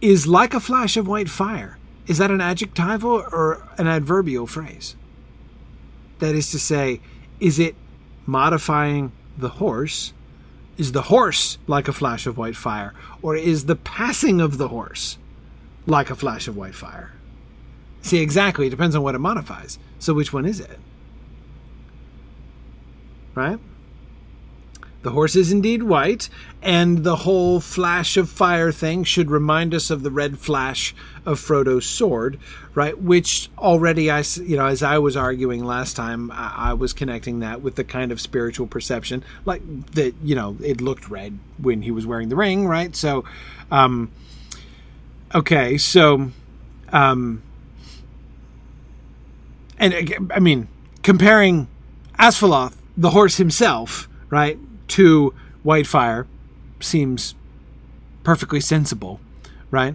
Is like a flash of white fire. Is that an adjectival or an adverbial phrase? That is to say, is it modifying the horse? Is the horse like a flash of white fire? Or is the passing of the horse like a flash of white fire? See, exactly. It depends on what it modifies. So, which one is it? Right? The horse is indeed white, and the whole flash of fire thing should remind us of the red flash of Frodo's sword, right? Which already I, you know, as I was arguing last time, I, I was connecting that with the kind of spiritual perception, like that, you know, it looked red when he was wearing the ring, right? So, um, okay, so, um, and I mean, comparing Asfaloth, the horse himself, right? To Whitefire seems perfectly sensible, right?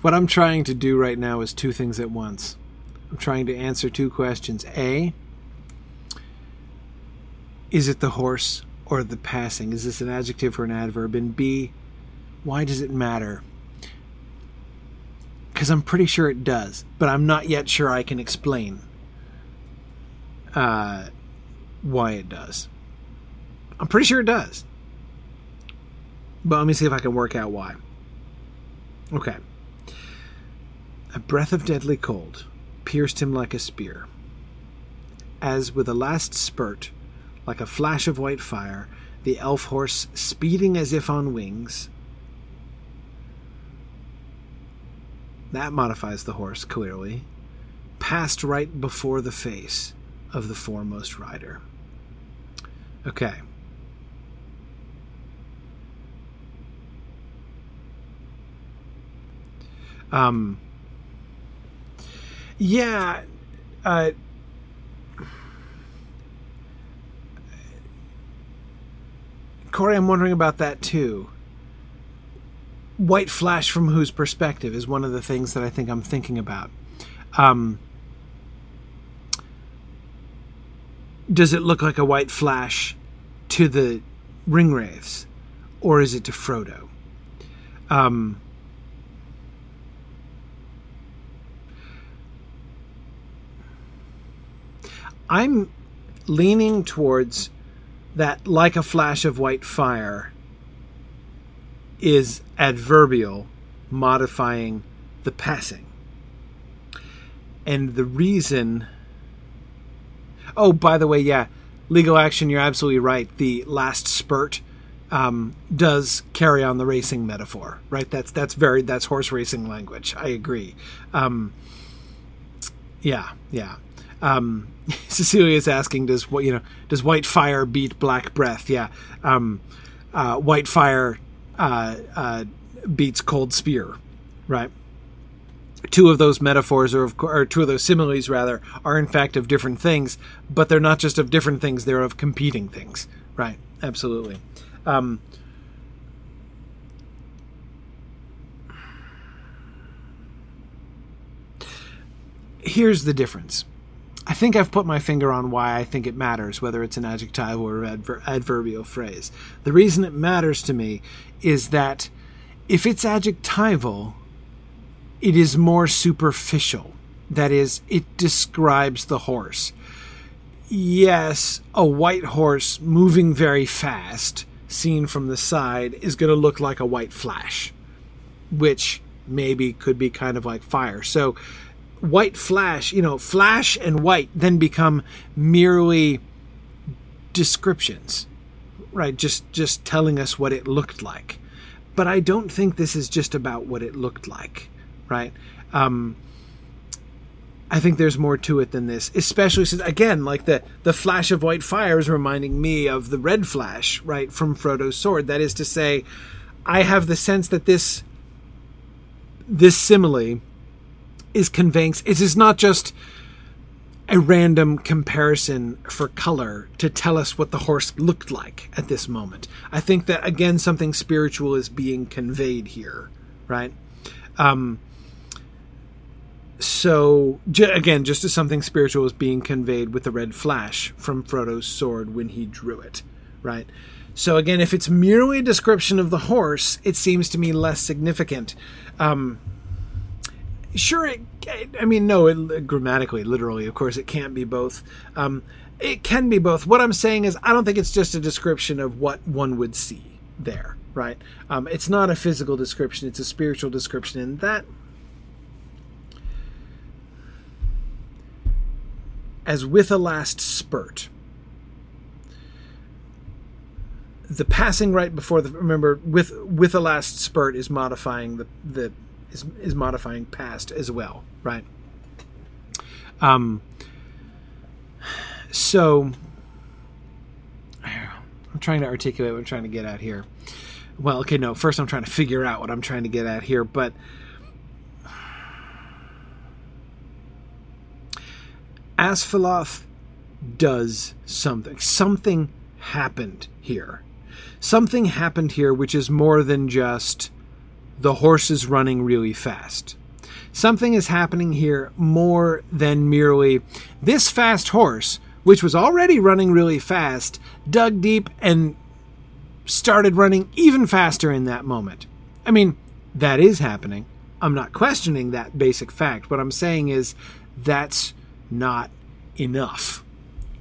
What I'm trying to do right now is two things at once. I'm trying to answer two questions. A, is it the horse or the passing? Is this an adjective or an adverb? And B, why does it matter? Because I'm pretty sure it does, but I'm not yet sure I can explain uh, why it does. I'm pretty sure it does. But let me see if I can work out why. Okay. A breath of deadly cold pierced him like a spear. As with a last spurt, like a flash of white fire, the elf horse speeding as if on wings. That modifies the horse, clearly. Passed right before the face of the foremost rider. Okay. Um. Yeah. Uh, Corey, I'm wondering about that too. White flash from whose perspective is one of the things that I think I'm thinking about. Um, does it look like a white flash to the ringwraiths, or is it to Frodo? Um, I'm leaning towards that like a flash of white fire is adverbial modifying the passing. And the reason. Oh, by the way, yeah, legal action, you're absolutely right. The last spurt um, does carry on the racing metaphor, right? That's that's very that's horse racing language. I agree. Um, yeah, yeah. Um, Cecilia is asking, does what you know? Does white fire beat black breath? Yeah, um, uh, white fire uh, uh, beats cold spear, right? Two of those metaphors, are of, or two of those similes, rather, are in fact of different things, but they're not just of different things; they're of competing things, right? Absolutely. Um, here's the difference I think I've put my finger on why I think it matters, whether it's an adjective or adver- adverbial phrase. The reason it matters to me is that if it's adjectival, it is more superficial. That is, it describes the horse. Yes, a white horse moving very fast, seen from the side, is going to look like a white flash, which maybe could be kind of like fire. So, white flash, you know, flash and white then become merely descriptions, right? Just just telling us what it looked like. But I don't think this is just about what it looked like, right? Um, I think there's more to it than this, especially since again, like the the flash of white fire is reminding me of the red flash, right, from Frodo's sword. That is to say, I have the sense that this this simile is conveying it is not just a random comparison for color to tell us what the horse looked like at this moment. I think that again something spiritual is being conveyed here, right? Um, so j- again, just as something spiritual is being conveyed with the red flash from Frodo's sword when he drew it, right? So again, if it's merely a description of the horse, it seems to me less significant. Um, sure, it, I mean, no, it, grammatically, literally, of course, it can't be both. Um, it can be both. What I'm saying is, I don't think it's just a description of what one would see there, right? Um, it's not a physical description; it's a spiritual description, and that as with a last spurt. The passing right before the remember with with a last spurt is modifying the the is, is modifying past as well, right? Um. So I'm trying to articulate what I'm trying to get at here. Well, okay, no. First, I'm trying to figure out what I'm trying to get at here, but Asfaloth does something. Something happened here. Something happened here which is more than just the horse is running really fast. Something is happening here more than merely this fast horse, which was already running really fast, dug deep and started running even faster in that moment. I mean, that is happening. I'm not questioning that basic fact. What I'm saying is that's not enough,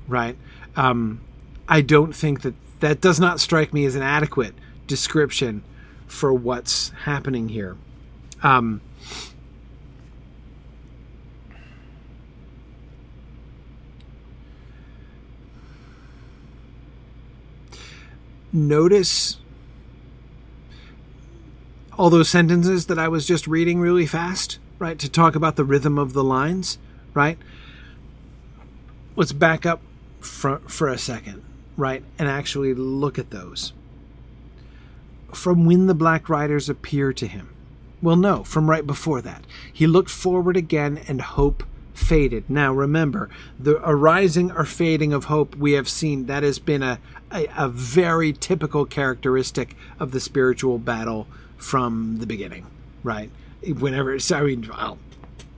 right? Um, I don't think that that does not strike me as an adequate description for what's happening here. Um, notice all those sentences that I was just reading really fast, right? To talk about the rhythm of the lines, right? let's back up for, for a second, right, and actually look at those. From when the Black Riders appear to him. Well, no, from right before that. He looked forward again, and hope faded. Now, remember, the arising or fading of hope we have seen, that has been a, a, a very typical characteristic of the spiritual battle from the beginning, right? Whenever, I mean, well,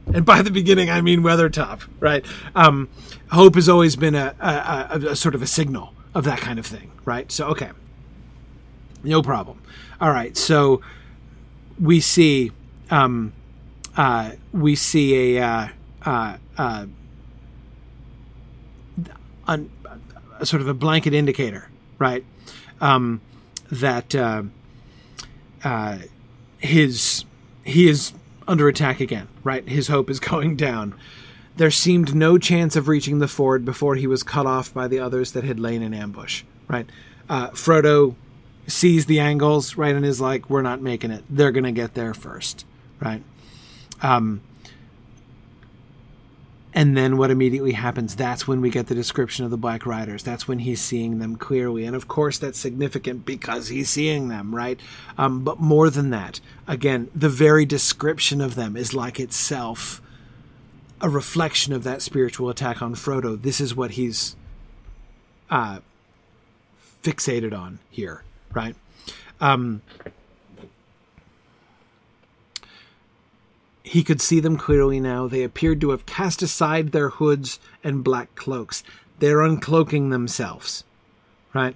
and by the beginning I mean Weathertop, right? Um, hope has always been a, a, a, a, sort of a signal of that kind of thing, right? So okay, no problem. All right, so we see um, uh, we see a uh, uh, uh a sort of a blanket indicator, right? Um, that uh, uh, his he is under attack again, right? His hope is going down. There seemed no chance of reaching the ford before he was cut off by the others that had lain in ambush, right? Uh, Frodo sees the angles, right, and is like, we're not making it. They're going to get there first, right? Um, and then what immediately happens? That's when we get the description of the Black Riders. That's when he's seeing them clearly. And of course, that's significant because he's seeing them, right? Um, but more than that, again, the very description of them is like itself a reflection of that spiritual attack on Frodo. This is what he's uh, fixated on here, right? Um, He could see them clearly now. They appeared to have cast aside their hoods and black cloaks. They're uncloaking themselves. Right?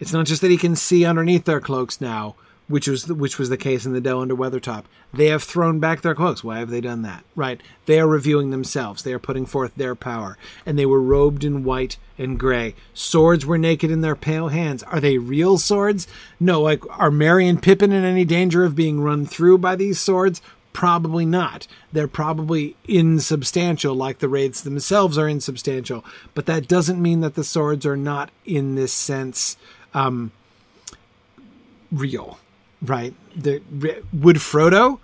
It's not just that he can see underneath their cloaks now, which was the, which was the case in the Dell under Weathertop. They have thrown back their cloaks. Why have they done that? Right? They are reviewing themselves. They are putting forth their power, and they were robed in white and gray. Swords were naked in their pale hands. Are they real swords? No. Like, are Merry and Pippin in any danger of being run through by these swords? Probably not. They're probably insubstantial, like the wraiths themselves are insubstantial. But that doesn't mean that the swords are not, in this sense, um, real right? The, would Frodo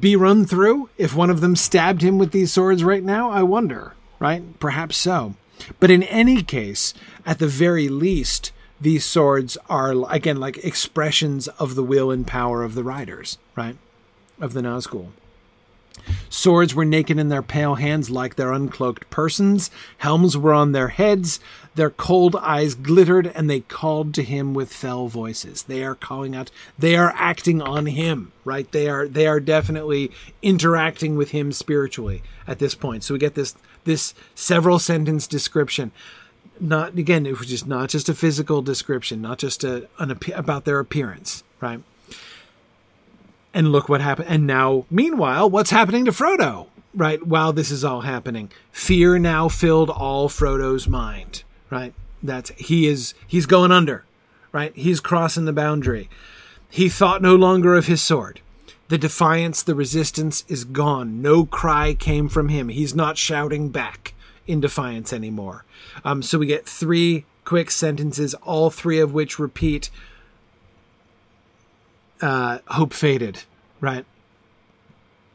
be run through if one of them stabbed him with these swords right now? I wonder, right? Perhaps so. But in any case, at the very least, these swords are, again, like expressions of the will and power of the riders, right? Of the Nazgul. Swords were naked in their pale hands like their uncloaked persons. Helms were on their heads. Their cold eyes glittered, and they called to him with fell voices. They are calling out. They are acting on him, right? They are they are definitely interacting with him spiritually at this point. So we get this this several sentence description. Not again, it was just not just a physical description, not just a an about their appearance, right? And look what happened. And now, meanwhile, what's happening to Frodo? Right, while this is all happening, fear now filled all Frodo's mind. Right, that's he is he's going under. Right, he's crossing the boundary. He thought no longer of his sword. The defiance, the resistance is gone. No cry came from him. He's not shouting back in defiance anymore. Um, so we get three quick sentences, all three of which repeat uh, hope faded, right?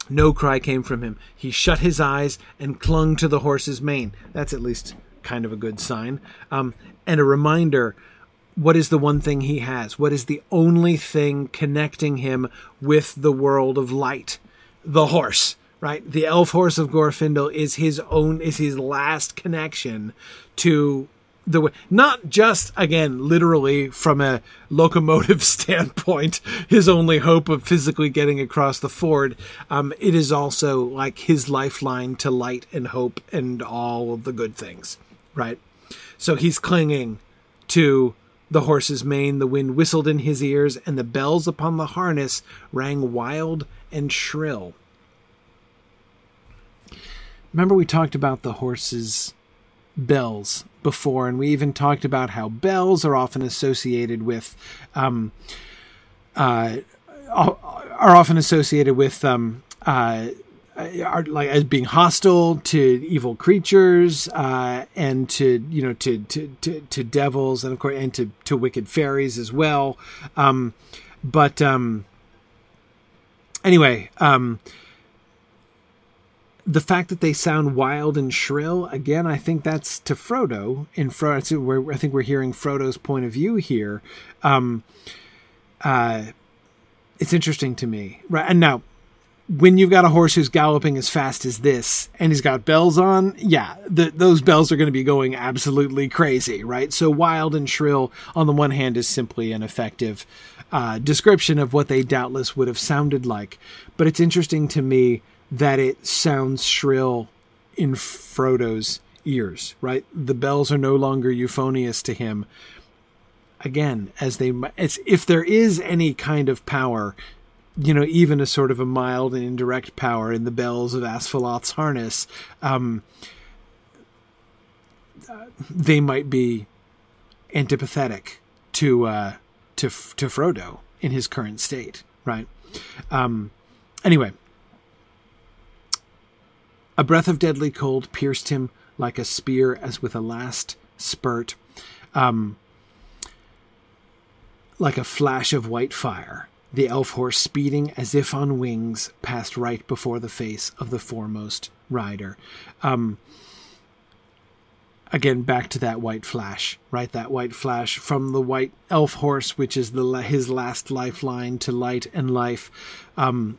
No cry came from him. He shut his eyes and clung to the horse's mane. That's at least kind of a good sign. Um, and a reminder what is the one thing he has? What is the only thing connecting him with the world of light? The horse, right? The elf horse of Glorfindel is his own, is his last connection to the not just again literally from a locomotive standpoint, his only hope of physically getting across the ford. Um, it is also like his lifeline to light and hope and all of the good things, right? So he's clinging to the horse's mane. The wind whistled in his ears, and the bells upon the harness rang wild and shrill. Remember, we talked about the horse's bells before, and we even talked about how bells are often associated with, um, uh, are often associated with, um, uh, are like as being hostile to evil creatures uh, and to you know to, to, to to devils and of course and to to wicked fairies as well. Um, but um, anyway, um, the fact that they sound wild and shrill again i think that's to frodo. In frodo i think we're hearing frodo's point of view here. Um uh it's interesting to me. Right and now when you've got a horse who's galloping as fast as this and he's got bells on yeah the, those bells are going to be going absolutely crazy right so wild and shrill on the one hand is simply an effective uh, description of what they doubtless would have sounded like but it's interesting to me that it sounds shrill in Frodo's ears, right? The bells are no longer euphonious to him. Again, as they, as if there is any kind of power, you know, even a sort of a mild and indirect power in the bells of Asfaloth's harness, um, they might be antipathetic to uh, to to Frodo in his current state, right? Um, anyway, a breath of deadly cold pierced him like a spear as with a last spurt, um, like a flash of white fire. The elf horse, speeding as if on wings, passed right before the face of the foremost rider. Um, again, back to that white flash, right? That white flash from the white elf horse, which is the his last lifeline to light and life. Um,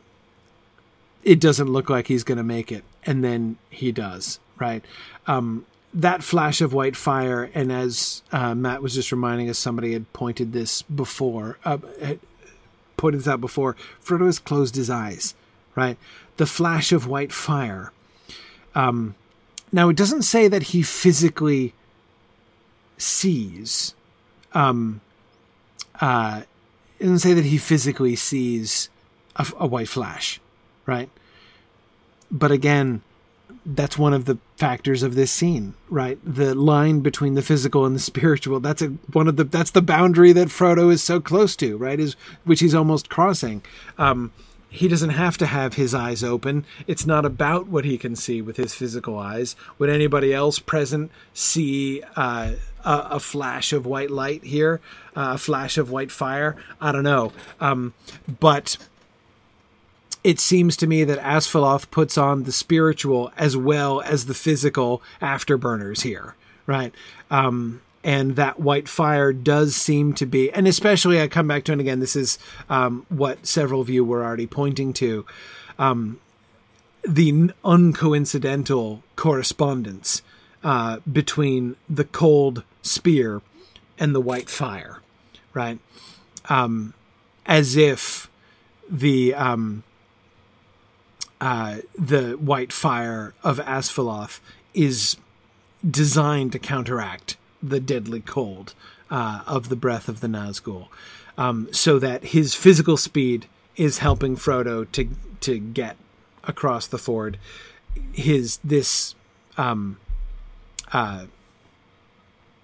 it doesn't look like he's going to make it and then he does right um, that flash of white fire and as uh, matt was just reminding us somebody had pointed this before uh, pointed this out before frodo has closed his eyes right the flash of white fire um, now it doesn't say that he physically sees um, uh, it doesn't say that he physically sees a, a white flash, right? But again, that's one of the factors of this scene, right? The line between the physical and the spiritual. That's a one of the that's the boundary that Frodo is so close to, right? Is which he's almost crossing. Um, he doesn't have to have his eyes open. It's not about what he can see with his physical eyes. Would anybody else present see uh, a, a, flash of white light here, uh, a flash of white fire? I don't know. Um, but it seems to me that Asfaloth puts on the spiritual as well as the physical afterburners here, right? Um, and that white fire does seem to be, and especially I come back to, and again, this is um, what several of you were already pointing to, um, the uncoincidental correspondence uh, between the cold spear and the white fire, right? Um, as if the um, uh, the white fire of Asfaloth is designed to counteract the deadly cold uh, of the breath of the Nazgul, um, so that his physical speed is helping Frodo to to get across the ford. His this, um, uh,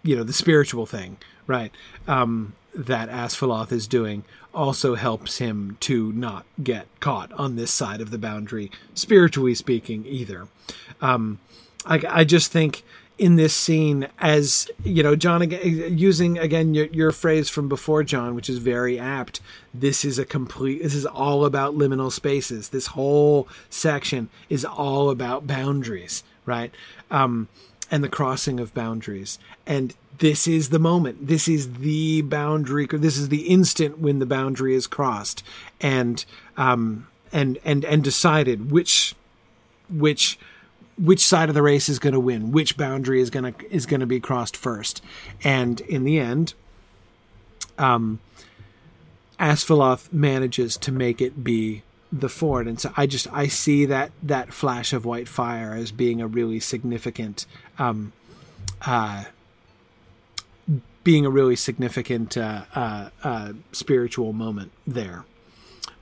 you know, the spiritual thing, right? Um, that Asfaloth is doing also helps him to not get caught on this side of the boundary, spiritually speaking, either. Um, I, I just think in this scene as you know john using again your, your phrase from before john which is very apt this is a complete this is all about liminal spaces. This whole section is all about boundaries right? Um and the crossing of boundaries. And this is the moment. This is the boundary this is the instant when the boundary is crossed and um and and and decided which which which side of the race is going to win, which boundary is going to is going to be crossed first, and in the end, um, Asfaloth manages to make it be the ford, and so I just I see that that flash of white fire as being a really significant, um, uh, being a really significant uh, uh, uh spiritual moment there.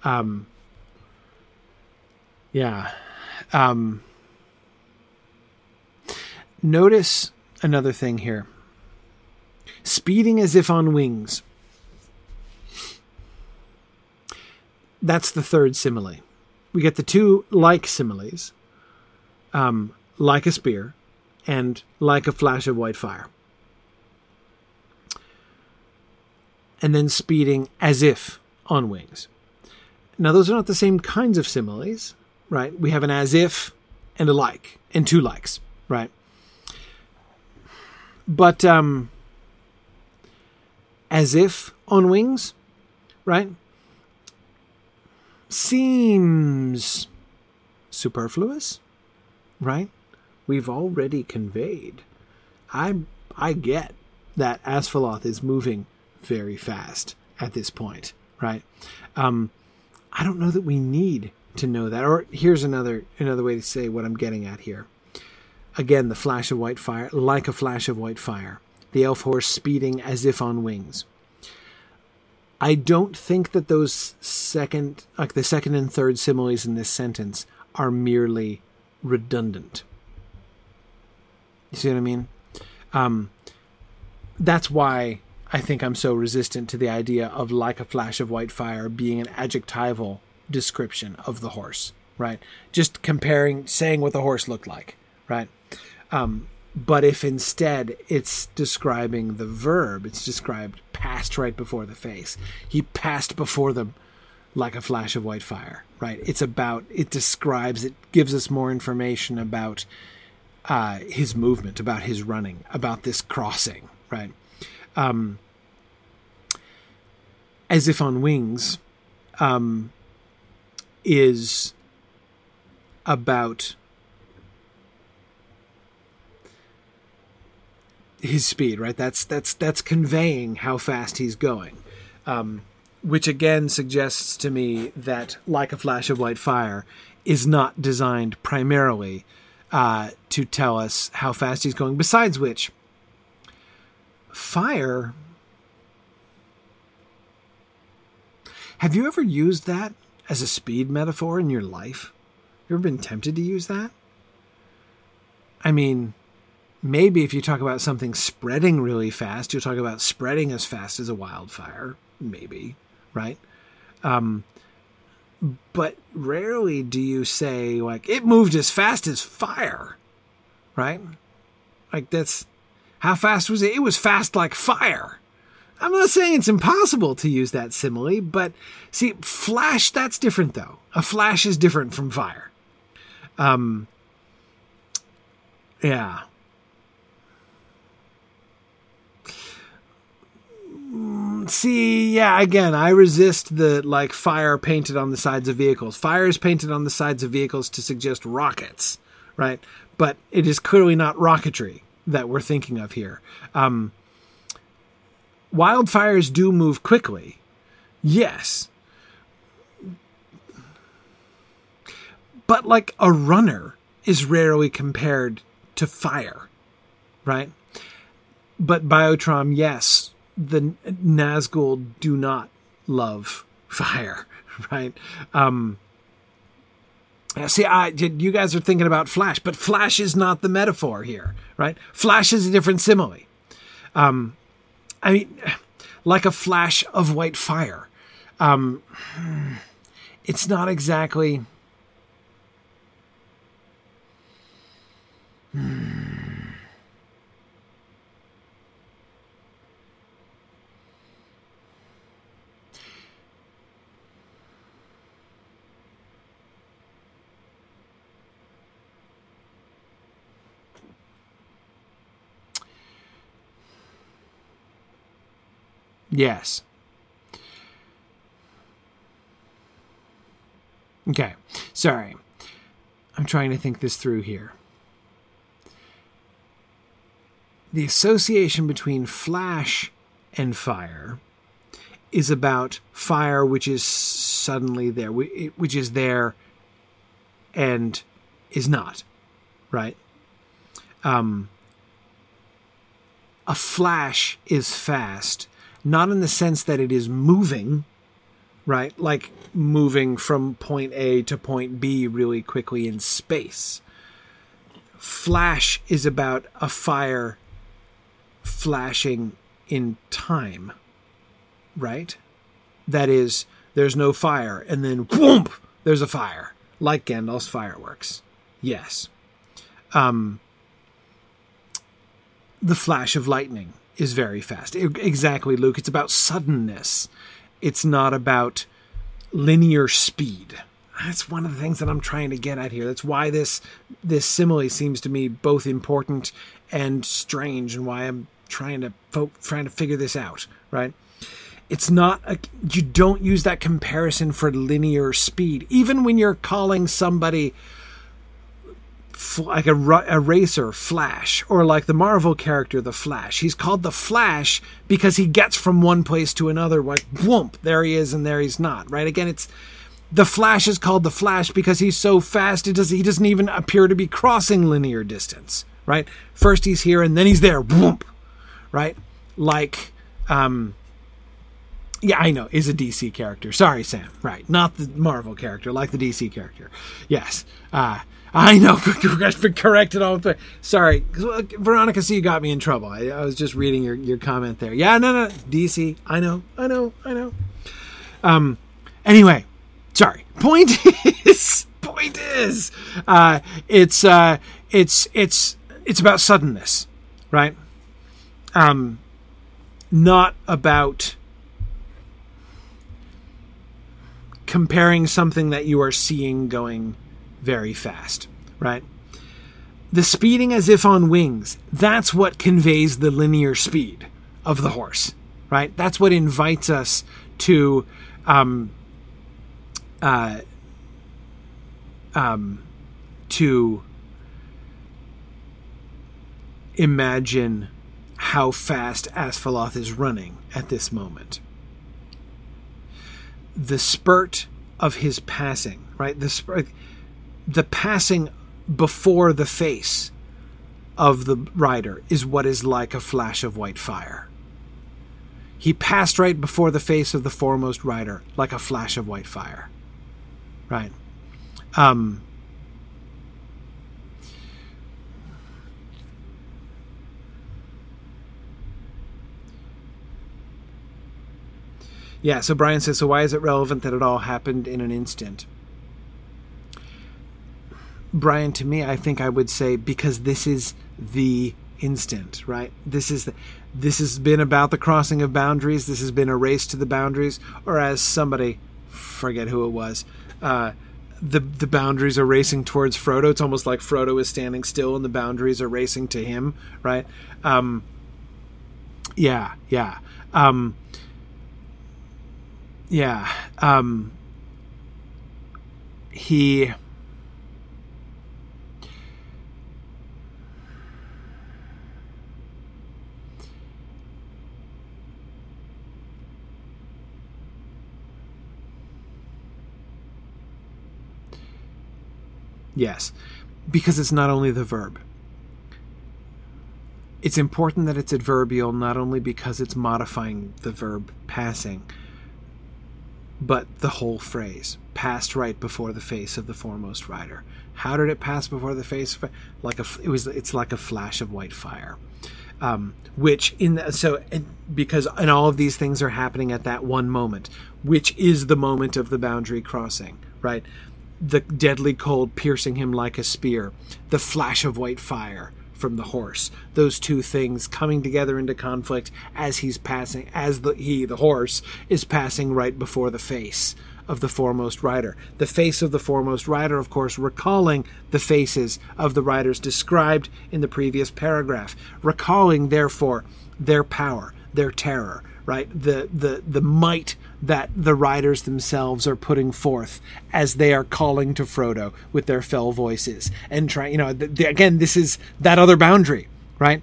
Um, yeah. Um, Notice another thing here speeding as if on wings. That's the third simile. We get the two like similes, um, like a spear and like a flash of white fire. And then speeding as if on wings. Now, those are not the same kinds of similes, right? We have an as if and a like, and two likes, right? but um, as if on wings, right? Seems superfluous, right? We've already conveyed. I I get that Asfaloth is moving very fast at this point, right? Um, I don't know that we need to know that. Or here's another another way to say what I'm getting at here. Again, the flash of white fire, like a flash of white fire. The elf horse speeding as if on wings. I don't think that those second, like the second and third similes in this sentence, are merely redundant. You see what I mean? Um, that's why I think I'm so resistant to the idea of like a flash of white fire being an adjectival description of the horse, right? Just comparing, saying what the horse looked like, right? Um, but if instead it's describing the verb, it's described passed right before the face. He passed before them like a flash of white fire, right? It's about, it describes, it gives us more information about uh, his movement, about his running, about this crossing, right? Um, as if on wings um, is about his speed, right? That's that's that's conveying how fast he's going, um, which again suggests to me that, like a flash of white fire, is not designed primarily uh, to tell us how fast he's going. Besides which, fire Have you ever used that as a speed metaphor in your life? You ever been tempted to use that? I mean, maybe if you talk about something spreading really fast, you'll talk about spreading as fast as a wildfire. Maybe, right? Um, but rarely do you say like it moved as fast as fire, right? Like that's how fast was it? It was fast like fire. I'm not saying it's impossible to use that simile, but see, flash, that's different though. A flash is different from fire. Um, yeah. Mm, see, yeah, again, I resist the like fire painted on the sides of vehicles. Fire is painted on the sides of vehicles to suggest rockets, right? But it is clearly not rocketry that we're thinking of here. Um, wildfires do move quickly, yes. But like a runner is rarely compared to fire, right? But Biotrom, yes, the Nazgul do not love fire, right? Um, see, I did you guys are thinking about Flash, but Flash is not the metaphor here, right? Flash is a different simile. Um, I mean, like a flash of white fire. Um, it's not exactly. Hmm. Yes. Okay. Sorry. I'm trying to think this through here. The association between flash and fire is about fire which is suddenly there, which is there and is not, right? Um, a flash is fast not in the sense that it is moving, right? Like moving from point A to point B really quickly in space. Flash is about a fire flashing in time, right? That is, there's no fire, and then boom, there's a fire, like Gandalf's fireworks. Yes. Um, the flash of lightning is very fast. Exactly, Luke. It's about suddenness. It's not about linear speed. That's one of the things that I'm trying to get at here. That's why this this simile seems to me both important and strange, and why I'm trying to fo- trying to figure this out. Right? It's not a, you don't use that comparison for linear speed, even when you're calling somebody like a, a racer Flash, or like the Marvel character the Flash. He's called the Flash because he gets from one place to another. Like whoomp, there he is, and there he's not. Right? Again, it's the Flash is called the Flash because he's so fast. It does he doesn't even appear to be crossing linear distance. Right? First he's here, and then he's there. Whoomp. Right? Like, um, yeah, I know, is a DC character. Sorry, Sam. Right, not the Marvel character, like the DC character. Yes. Uh, I know, corrected all the Sorry, Veronica See, You got me in trouble. I, I, was just reading your, your comment there. Yeah, no, no, DC. I know, I know, I know. Um, anyway, sorry. Point is, point is, uh, it's, uh, it's, it's, it's about suddenness, right? Um, not about comparing something that you are seeing going very fast, right? The speeding as if on wings, that's what conveys the linear speed of the horse, right? That's what invites us to um, uh, um, to imagine how fast Asfaloth is running at this moment. The spurt of his passing, right? The spurt, the passing before the face of the rider is what is like a flash of white fire. He passed right before the face of the foremost rider, like a flash of white fire. Right. Um, yeah, so Brian says, so why is it relevant that it all happened in an instant? Brian, to me, I think I would say because this is the instant, right? This is the, this has been about the crossing of boundaries. This has been a race to the boundaries, or as somebody, forget who it was, uh, the the boundaries are racing towards Frodo. It's almost like Frodo is standing still and the boundaries are racing to him, right? Um, yeah, yeah, um, yeah. Um, he Yes, because it's not only the verb. It's important that it's adverbial not only because it's modifying the verb passing, but the whole phrase passed right before the face of the foremost rider. How did it pass before the face? Like a, it was. It's like a flash of white fire. Um, which in the, so because and all of these things are happening at that one moment, which is the moment of the boundary crossing, right? The deadly cold piercing him like a spear, the flash of white fire from the horse. Those two things coming together into conflict as he's passing, as the, he, the horse, is passing right before the face of the foremost rider. The face of the foremost rider, of course, recalling the faces of the riders described in the previous paragraph, recalling, therefore, their power, their terror, right? The, the, the might that the riders themselves are putting forth as they are calling to Frodo with their fell voices and trying, you know, the, the, again, this is that other boundary, right?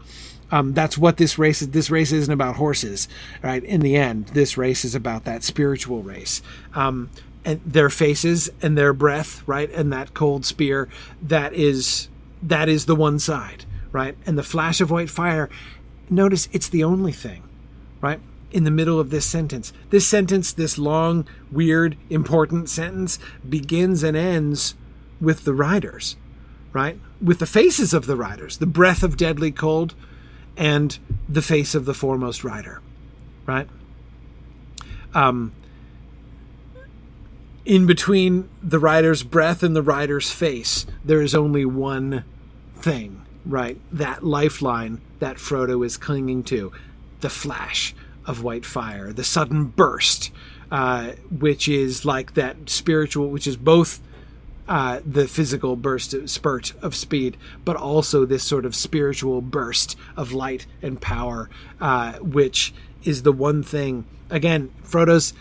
Um, that's what this race is. This race isn't about horses, right? In the end, this race is about that spiritual race. Um, and their faces and their breath, right? And that cold spear, that is, that is the one side, right? And the flash of white fire, notice it's the only thing, right? In the middle of this sentence. This sentence, this long, weird, important sentence, begins and ends with the riders, right? With the faces of the riders, the breath of deadly cold, and the face of the foremost rider, right? Um, in between the rider's breath and the rider's face, there is only one thing, right? That lifeline that Frodo is clinging to the flash of white fire, the sudden burst, uh, which is like that spiritual, which is both uh, the physical burst of, spurt of speed, but also this sort of spiritual burst of light and power, uh, which is the one thing. Again, Frodo's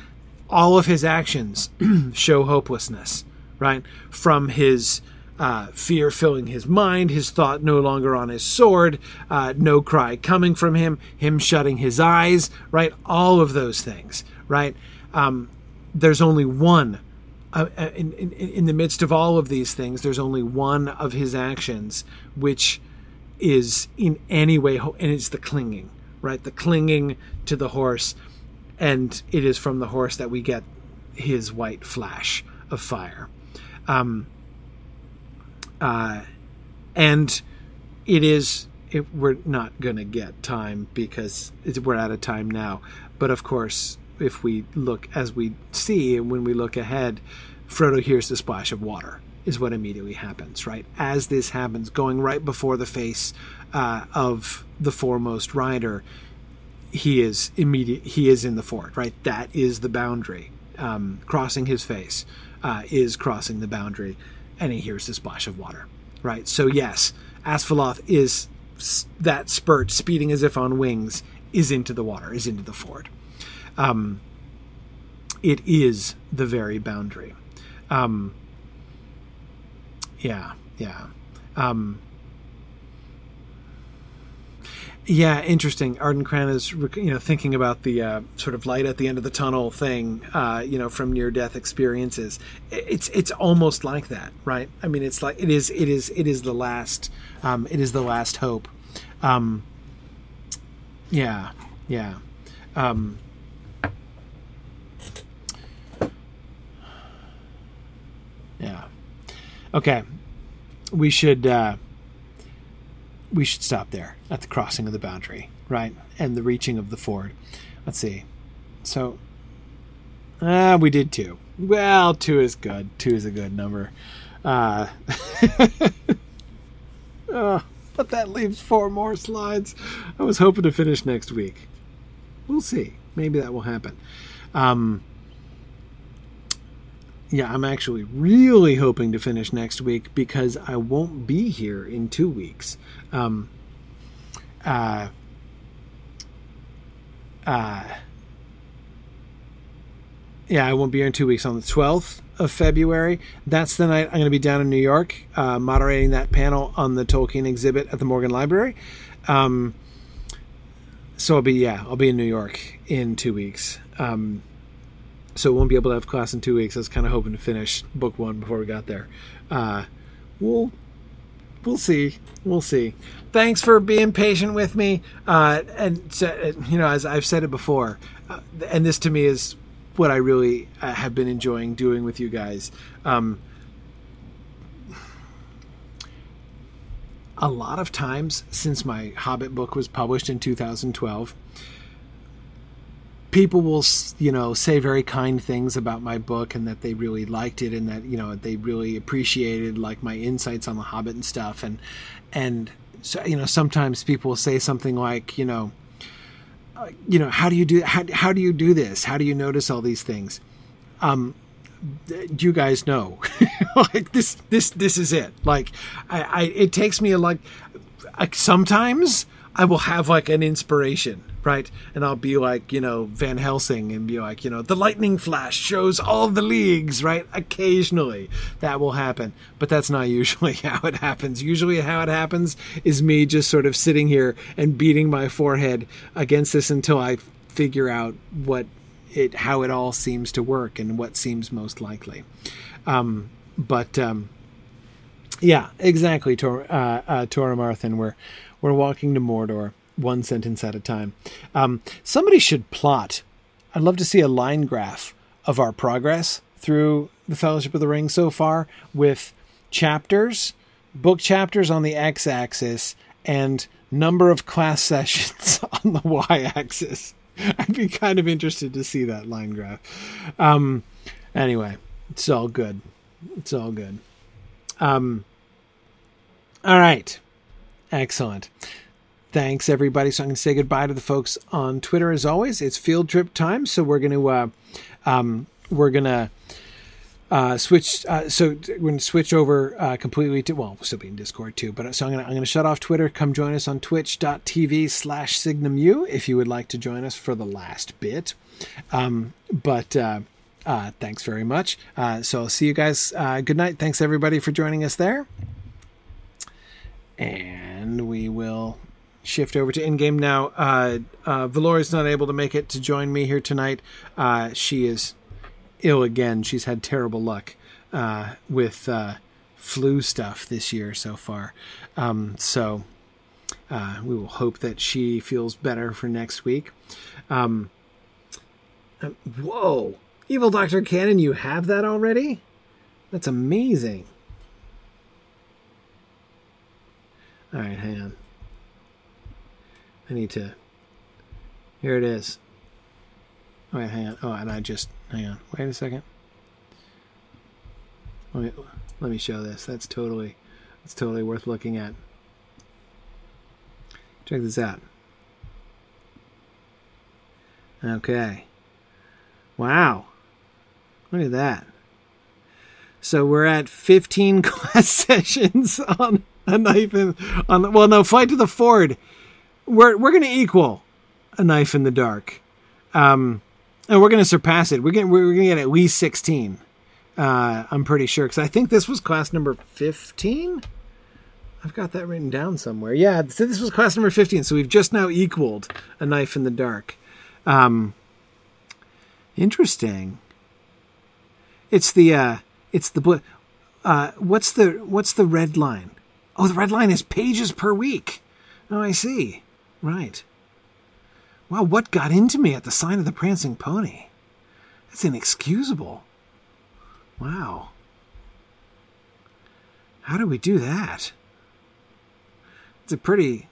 all of his actions show hopelessness, right? From his uh, fear filling his mind, his thought no longer on his sword, uh, no cry coming from him, him shutting his eyes, right? All of those things, right? Um, there's only one. Uh, uh in, in, in the midst of all of these things, there's only one of his actions which is in any way, and it's the clinging, right? The clinging to the horse, and it is from the horse that we get his white flash of fire. Um, uh, and it is it, we're not going to get time because we're out of time now. But of course, if we look as we see and when we look ahead, Frodo hears the splash of water is what immediately happens. Right as this happens, going right before the face uh, of the foremost rider, he is immediate. He is in the fort. Right, that is the boundary. Um, crossing his face uh, is crossing the boundary and he hears the splash of water. Right. So yes, Asfaloth is that spurt, speeding as if on wings, is into the water, is into the ford. Um, it is the very boundary. Um, yeah, yeah. Um, yeah, interesting. Arden Cran is you know thinking about the uh, sort of light at the end of the tunnel thing, uh, you know, from near death experiences. It's it's almost like that, right? I mean, it's like it is it is it is the last um, it is the last hope. Um, yeah, yeah. Um, yeah. Okay, we should. Uh, we should stop there at the crossing of the boundary, right? And the reaching of the ford. Let's see. So, ah, uh, we did two. Well, two is good. Two is a good number. Uh, uh, but that leaves four more slides. I was hoping to finish next week. We'll see. Maybe that will happen. Um, yeah, I'm actually really hoping to finish next week because I won't be here in two weeks. Um, uh, uh, yeah, I won't be here in two weeks on the 12th of February. That's the night I'm going to be down in New York uh, moderating that panel on the Tolkien exhibit at the Morgan Library. Um, so I'll be, yeah, I'll be in New York in two weeks. Um, so won't be able to have class in two weeks. I was kind of hoping to finish book one before we got there. Uh, we'll we'll see. We'll see. Thanks for being patient with me. Uh, and so, you know, as I've said it before, uh, and this to me is what I really uh, have been enjoying doing with you guys. Um, a lot of times since my Hobbit book was published in 2012 people will you know say very kind things about my book and that they really liked it and that you know they really appreciated like my insights on the hobbit and stuff. And and so you know sometimes people will say something like you know uh, you know how do you do how, how do you do this? How do you notice all these things? Um you guys know? Like this this this is it. Like i i it takes me a like sometimes i will have like an inspiration right? And I'll be like, you know, Van Helsing and be like, you know, the lightning flash shows all the leagues, right? Occasionally that will happen, but that's not usually how it happens. Usually how it happens is me just sort of sitting here and beating my forehead against this until I figure out what it, how it all seems to work and what seems most likely. Um, but, um, yeah, exactly, Tor, uh, uh, Tormarthen. We're, we're walking to Mordor one sentence at a time. Um, somebody should plot. I'd love to see a line graph of our progress through the Fellowship of the Ring so far with chapters, book chapters on the x axis, and number of class sessions on the y axis. I'd be kind of interested to see that line graph. Um, anyway, it's all good. It's all good. Um, all right. Excellent. Thanks, everybody. So I'm going to say goodbye to the folks on Twitter as always. It's field trip time, so we're going to uh, um, we're going to uh, switch. Uh, so we're going to switch over uh, completely to well, we'll still be in Discord too. But so I'm going to I'm going to shut off Twitter. Come join us on Twitch.tv slash SignumU if you would like to join us for the last bit. Um, but uh, uh, thanks very much. so I'll see you guys. good night. Thanks everybody for joining us there. And we will shift over to in game now. Uh, uh, Valori's not able to make it to join me here tonight. Uh, she is ill again. She's had terrible luck uh, with uh, flu stuff this year so far. Um, so uh, we will hope that she feels better for next week. Um, uh, whoa, Evil Doctor Cannon, you have that already? That's amazing. All right, hang on. I need to. Here it is. Wait, hang on. Oh, and I just. Hang on. Wait a second. Let me, let me show this. That's totally. That's totally worth looking at. Check this out. Okay. Wow. Look at that. So we're at 15 class sessions on a knife in, on well no, Flight to the Ford we're we're going to equal a knife in the dark, um, and we're going to surpass it. We're going we're going to get at least sixteen. Uh, I'm pretty sure because I think this was class number fifteen. I've got that written down somewhere. Yeah, so this was class number fifteen. So we've just now equaled a knife in the dark. Um, interesting. It's the uh, it's the uh, what's the what's the red line? Oh, the red line is pages per week. Oh, I see. Right. Wow, what got into me at the sign of the prancing pony? That's inexcusable. Wow. how do we do that? It's a pretty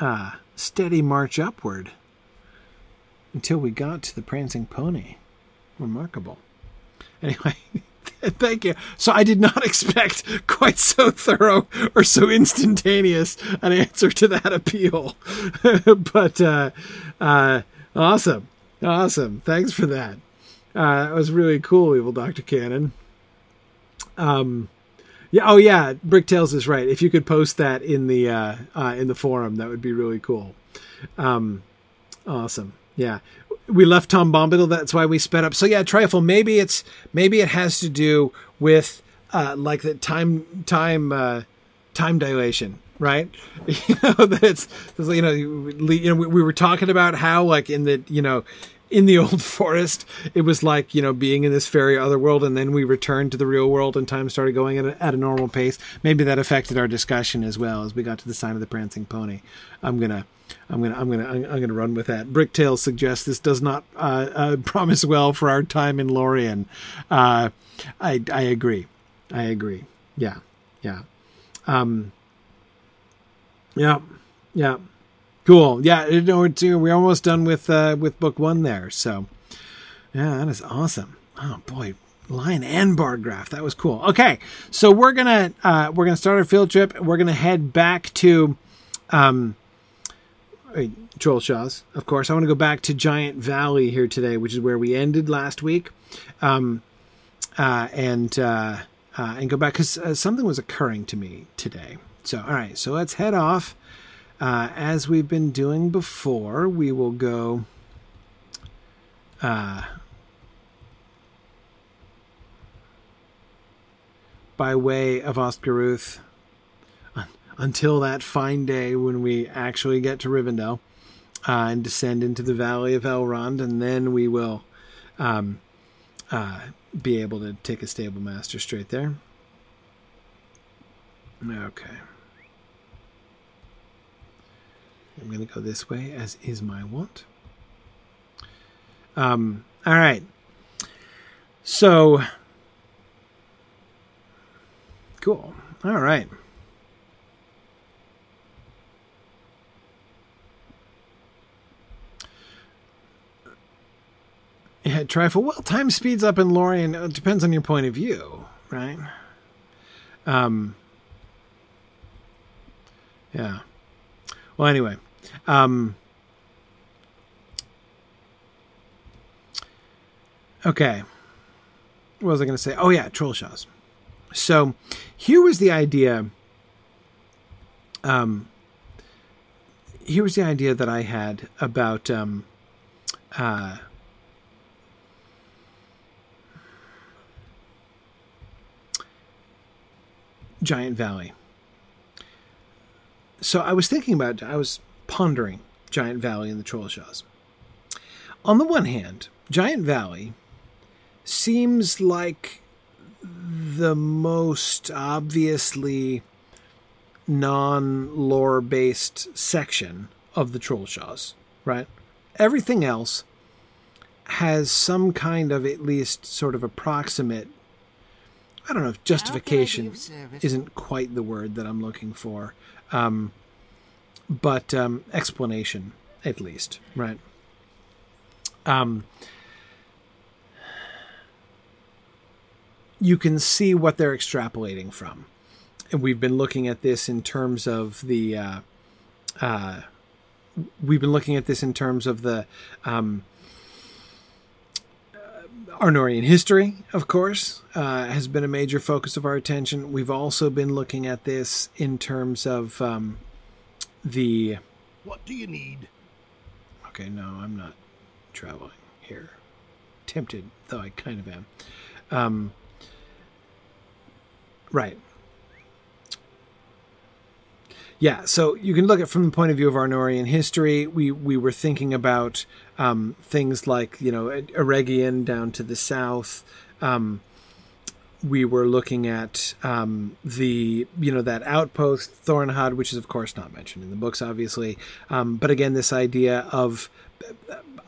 uh, steady march upward until we got to the prancing pony. Remarkable. Anyway, thank you. So I did not expect quite so thorough or so instantaneous an answer to that appeal, but uh, uh, awesome, awesome. Thanks for that. Uh, that was really cool, Evil Doctor Cannon. Um, yeah. Oh, yeah. Brick Bricktails is right. If you could post that in the uh, uh, in the forum, that would be really cool. Um, awesome. Yeah. We left Tom Bombadil. That's why we sped up. So yeah, trifle. Maybe it's maybe it has to do with uh, like the time time uh, time dilation, right? you know that's you know you know we, we were talking about how like in the you know in the old forest, it was like, you know, being in this fairy other world, and then we returned to the real world and time started going at a, at a normal pace. Maybe that affected our discussion as well as we got to the sign of the prancing pony. I'm gonna, I'm gonna, I'm gonna, I'm, I'm gonna run with that. Bricktail suggests this does not uh, uh, promise well for our time in Lorien. Uh, I, I agree. I agree. Yeah, yeah, um, yeah, yeah. Cool. Yeah, know, we're almost done with uh, with book one there. So, yeah, that is awesome. Oh boy, Lion and bar graph. That was cool. Okay, so we're gonna uh, we're gonna start our field trip. We're gonna head back to um, Trollshaws, of course. I want to go back to Giant Valley here today, which is where we ended last week, um, uh, and uh, uh, and go back because uh, something was occurring to me today. So, all right, so let's head off. Uh, as we've been doing before, we will go. Uh, by way of Ost Guruth until that fine day when we actually get to Rivendell uh, and descend into the Valley of Elrond, and then we will um, uh, be able to take a stable master straight there. Okay. I'm going to go this way, as is my wont. Um, all right. So, cool. All right. Yeah, trifle. Well, time speeds up in Lorien. It depends on your point of view, right? Um. Yeah. Well, anyway, um, okay. What was I going to say? Oh yeah, troll Trollshaws. So here was the idea. Um, here was the idea that I had about um, uh, Giant Valley so I was thinking about, I was pondering Giant Valley and the Trollshaws. On the one hand, Giant Valley seems like the most obviously non lore based section of the Trollshaws, right? Everything else has some kind of at least sort of approximate I don't know if justification isn't quite the word that I'm looking for. Um, but um, explanation, at least, right? Um, you can see what they're extrapolating from. And we've been looking at this in terms of the. Uh, uh, we've been looking at this in terms of the um, Arnorian history, of course, uh, has been a major focus of our attention. We've also been looking at this in terms of um, the. What do you need? Okay, no, I'm not traveling here. Tempted, though I kind of am. Um, right. Yeah, so you can look at from the point of view of Arnorian history. We we were thinking about um, things like you know Eregion down to the south. Um, we were looking at um, the you know that outpost Thorenhad, which is of course not mentioned in the books, obviously. Um, but again, this idea of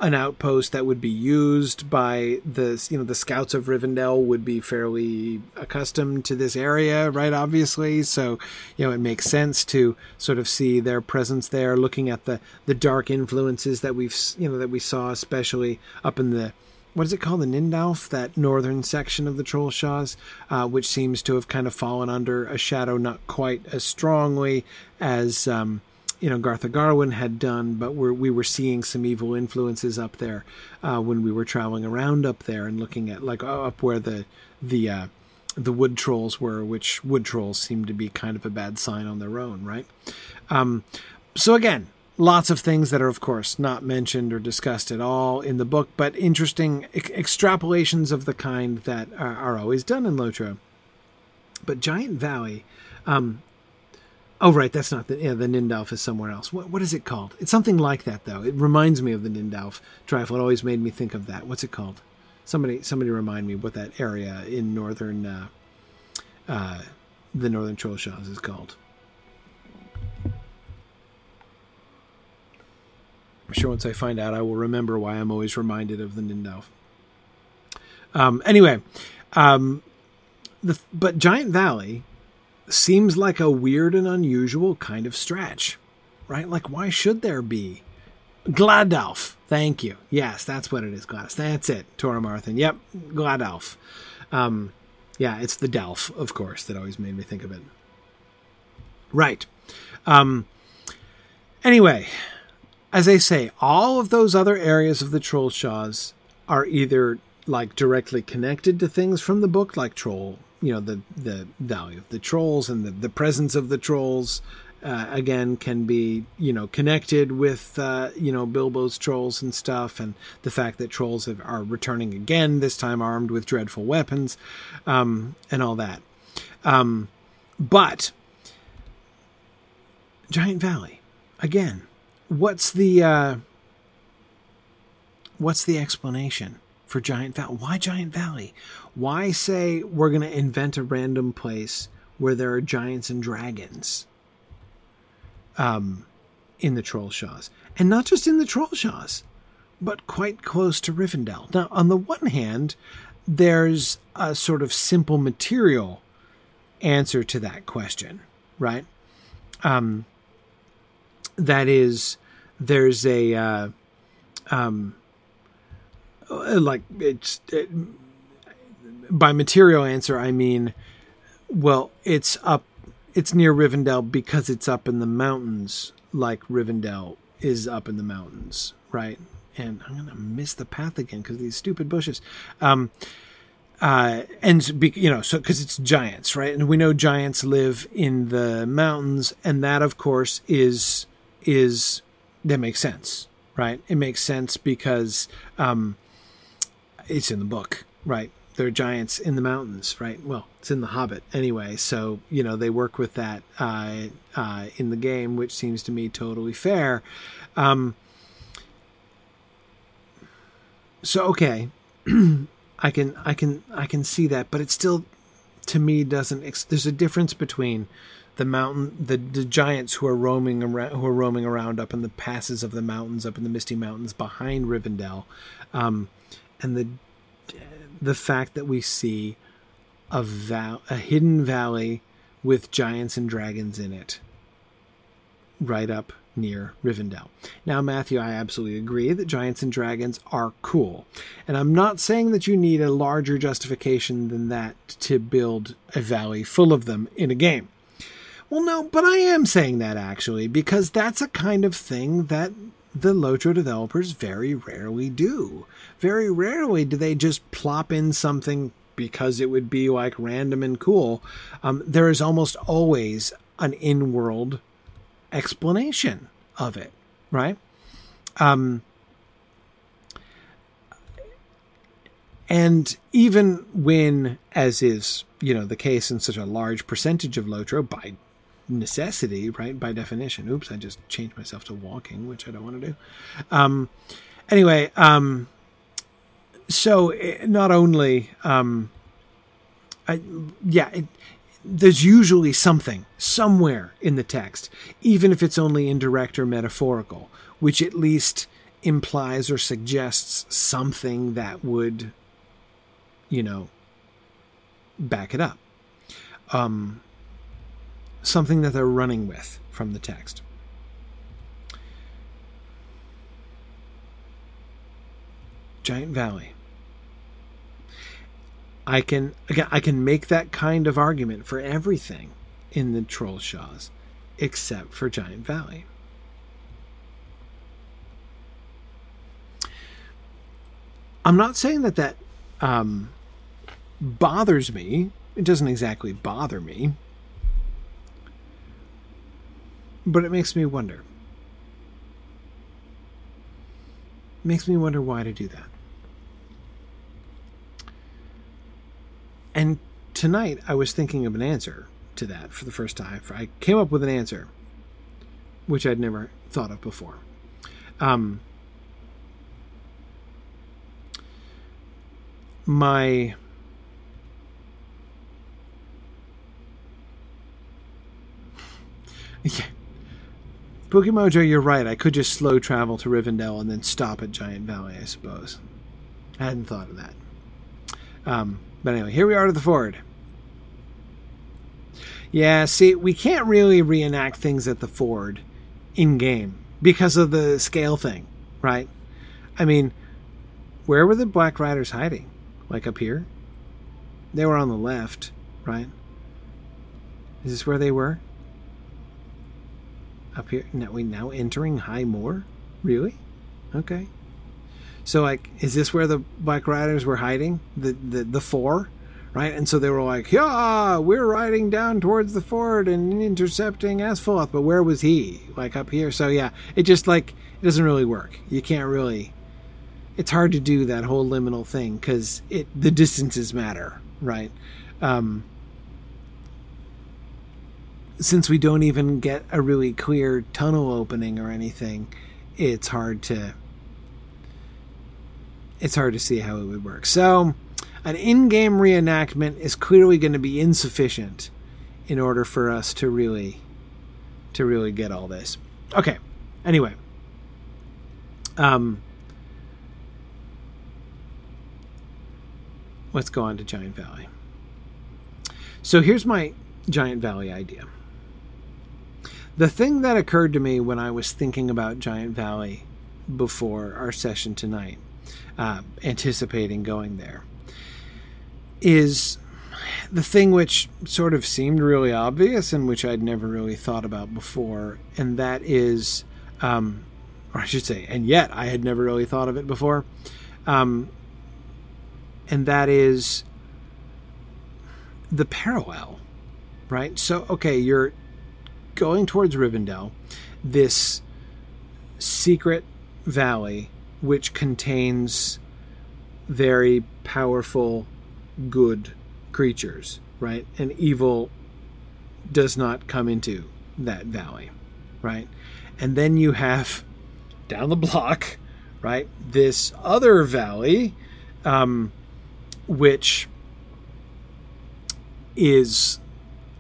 an outpost that would be used by the you know the scouts of Rivendell would be fairly accustomed to this area, right? Obviously, so you know it makes sense to sort of see their presence there. Looking at the the dark influences that we've you know that we saw, especially up in the what is it called, the Nindalf, that northern section of the Trollshaws, uh, which seems to have kind of fallen under a shadow not quite as strongly as. Um, you know Garth Agarwen had done, but we're, we were seeing some evil influences up there uh, when we were traveling around up there and looking at like up where the the uh, the wood trolls were, which wood trolls seem to be kind of a bad sign on their own, right? Um, so again, lots of things that are of course not mentioned or discussed at all in the book, but interesting ex- extrapolations of the kind that are, are, always done in Lotro. But Giant Valley. Um, Oh, right. That's not the yeah. The Nindalf is somewhere else. What what is it called? It's something like that though. It reminds me of the Nindalf trifle. It always made me think of that. What's it called? Somebody somebody remind me what that area in northern uh, uh, the northern Trollshaws is called. I'm sure once I find out, I will remember why I'm always reminded of the Nindalf. Um, anyway, um, the, but Giant Valley seems like a weird and unusual kind of stretch, right? Like, why should there be? Gladalf. Thank you. Yes, that's what it is, Gladys. That's it. Tora. Yep, Gladalf. Um, yeah, it's the Delf, of course, that always made me think of it. Right. Um, anyway, as I say, all of those other areas of the Trollshaws are either like directly connected to things from the book, like Troll you know the the value of the trolls and the, the presence of the trolls uh, again can be you know connected with uh, you know Bilbo's trolls and stuff, and the fact that trolls have, are returning again, this time armed with dreadful weapons, um, and all that. Um, but Giant Valley, again, what's the uh, what's the explanation for Giant Valley? Why Giant Valley? Why say we're going to invent a random place where there are giants and dragons um, in the Trollshaws? And not just in the Trollshaws, but quite close to Rivendell. Now, on the one hand, there's a sort of simple material answer to that question, right? Um, that is, there's a uh, um, like it's it, by material answer, I mean, well, it's up, it's near Rivendell because it's up in the mountains, like Rivendell is up in the mountains, right? And I'm gonna miss the path again because these stupid bushes. Um, uh, and be, you know, so because it's giants, right? And we know giants live in the mountains, and that, of course, is is that makes sense, right? It makes sense because um, it's in the book, right? They're giants in the mountains, right? Well, it's in the Hobbit anyway, so you know they work with that uh, uh, in the game, which seems to me totally fair. Um, so okay, I can I can I can see that, but it still to me doesn't. Ex- there's a difference between the mountain the, the giants who are roaming around who are roaming around up in the passes of the mountains up in the misty mountains behind Rivendell um, and the the fact that we see a, val- a hidden valley with giants and dragons in it right up near Rivendell. Now, Matthew, I absolutely agree that giants and dragons are cool. And I'm not saying that you need a larger justification than that to build a valley full of them in a game. Well, no, but I am saying that actually, because that's a kind of thing that the Lotro developers very rarely do. Very rarely do they just plop in something because it would be like random and cool. Um, there is almost always an in world explanation of it, right? Um, and even when, as is you know the case in such a large percentage of Lotro by necessity, right? By definition. Oops, I just changed myself to walking, which I don't want to do. Um, anyway, um, so it, eh, not only, um, I, yeah, it, there's usually something somewhere in the text, even if it's only indirect or metaphorical, which at least implies or suggests something that would, you know, back it up. Um, something that they're running with from the text. Giant Valley. I can again I can make that kind of argument for everything in the Trollshaws except for Giant Valley. I'm not saying that that um, bothers me. It doesn't exactly bother me. But it makes me wonder. Makes me wonder why to do that. And tonight I was thinking of an answer to that for the first time. I came up with an answer, which I'd never thought of before. Um, my yeah. Pokimojo, you're right. I could just slow travel to Rivendell and then stop at Giant Valley, I suppose. I hadn't thought of that. Um, but anyway, here we are to the ford. Yeah, see, we can't really reenact things at the ford in game because of the scale thing, right? I mean, where were the Black Riders hiding? Like up here? They were on the left, right? Is this where they were? Up here? Now we now entering High Moor? Really? Okay. So like, is this where the bike Riders were hiding? The the the four, right? And so they were like, "Yeah, we're riding down towards the ford and intercepting Asfaloth." But where was he? Like up here. So yeah, it just like it doesn't really work. You can't really. It's hard to do that whole liminal thing because it the distances matter, right? Um, since we don't even get a really clear tunnel opening or anything, it's hard to it's hard to see how it would work. So, an in-game reenactment is clearly going to be insufficient in order for us to really to really get all this. Okay. Anyway, um let's go on to Giant Valley. So here's my Giant Valley idea. The thing that occurred to me when I was thinking about Giant Valley before our session tonight uh, anticipating going there, is the thing which sort of seemed really obvious and which I'd never really thought about before, and that is, um, or I should say, and yet I had never really thought of it before, um, and that is the parallel, right? So, okay, you're going towards Rivendell, this secret valley which contains very powerful good creatures, right? And evil does not come into that valley, right? And then you have down the block, right, this other valley, um, which is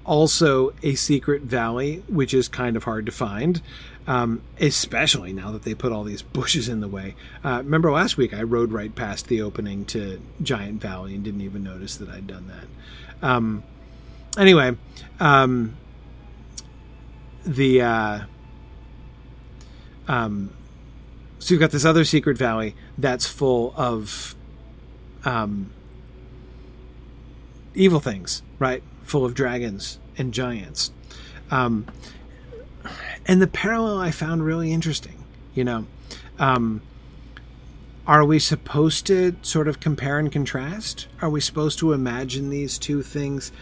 also a secret valley, which is kind of hard to find um, especially now that they put all these bushes in the way. Uh, remember last week I rode right past the opening to Giant Valley and didn't even notice that I'd done that. Um, anyway, um, the uh, um, so you've got this other secret valley that's full of um, evil things, right? Full of dragons and giants. Um, and the parallel I found really interesting. You know, um, are we supposed to sort of compare and contrast? Are we supposed to imagine these two things?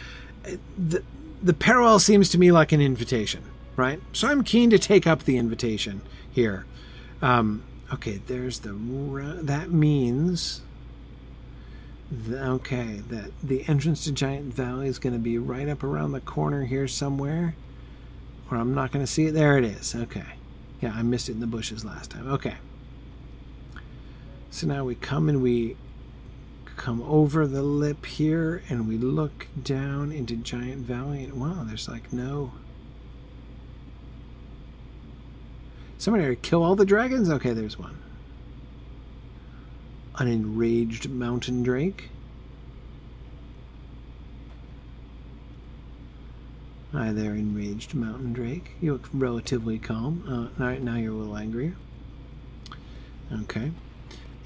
The, the parallel seems to me like an invitation, right? So I'm keen to take up the invitation here. Um, okay, there's the that means the, okay that the entrance to Giant Valley is going to be right up around the corner here somewhere or I'm not going to see it. There it is. Okay. Yeah, I missed it in the bushes last time. Okay. So now we come and we come over the lip here and we look down into Giant Valley. And wow, there's like no. Somebody kill all the dragons? Okay, there's one. An enraged mountain drake. Hi there, enraged mountain drake. You look relatively calm. Uh, now, you're a little angrier. Okay.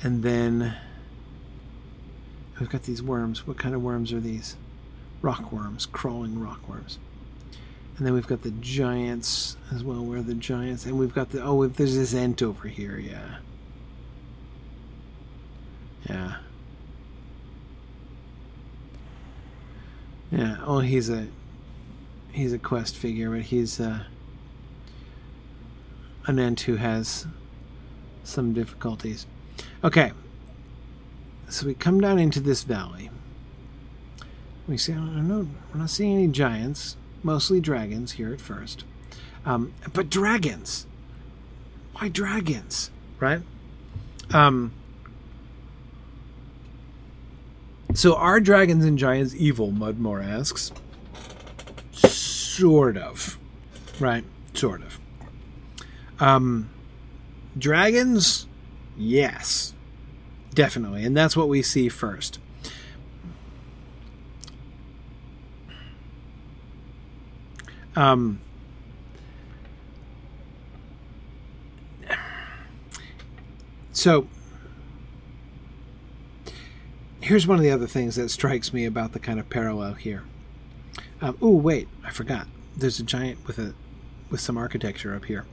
And then we've got these worms. What kind of worms are these? Rock worms, crawling rock worms. And then we've got the giants as well. Where are the giants? And we've got the oh, there's this ant over here. Yeah. Yeah. Yeah. Oh, he's a he's a quest figure, but he's uh, an ent who has some difficulties. Okay, so we come down into this valley. We see, I don't know, we're not seeing any giants, mostly dragons here at first. Um, but dragons! Why dragons? Right? Um, so are dragons and giants evil? Mudmore asks. Sort of. Right? Sort of. Um, dragons? Yes. Definitely. And that's what we see first. Um, so here's one of the other things that strikes me about the kind of parallel here. Um, oh wait, I forgot. There's a giant with a with some architecture up here.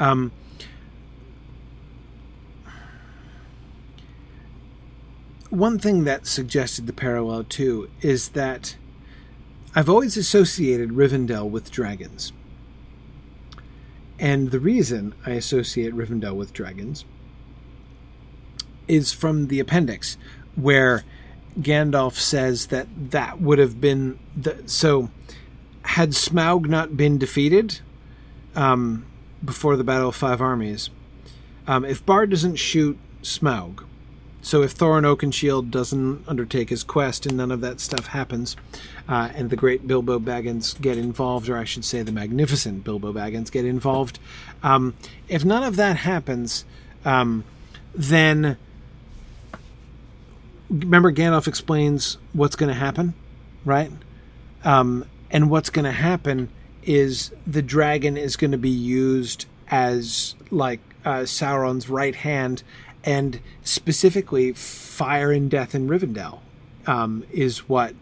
Um, one thing that suggested the parallel too is that I've always associated Rivendell with dragons. And the reason I associate Rivendell with dragons is from the appendix, where Gandalf says that that would have been the so had Smaug not been defeated um, before the Battle of Five Armies, um, if Bard doesn't shoot Smaug, so if Thorin Oakenshield doesn't undertake his quest and none of that stuff happens, uh, and the great Bilbo Baggins get involved, or I should say the magnificent Bilbo Baggins get involved, um, if none of that happens, um, then remember Gandalf explains what's going to happen, right? Um, and what's going to happen is the dragon is going to be used as like uh, Sauron's right hand, and specifically fire and death in Rivendell um, is what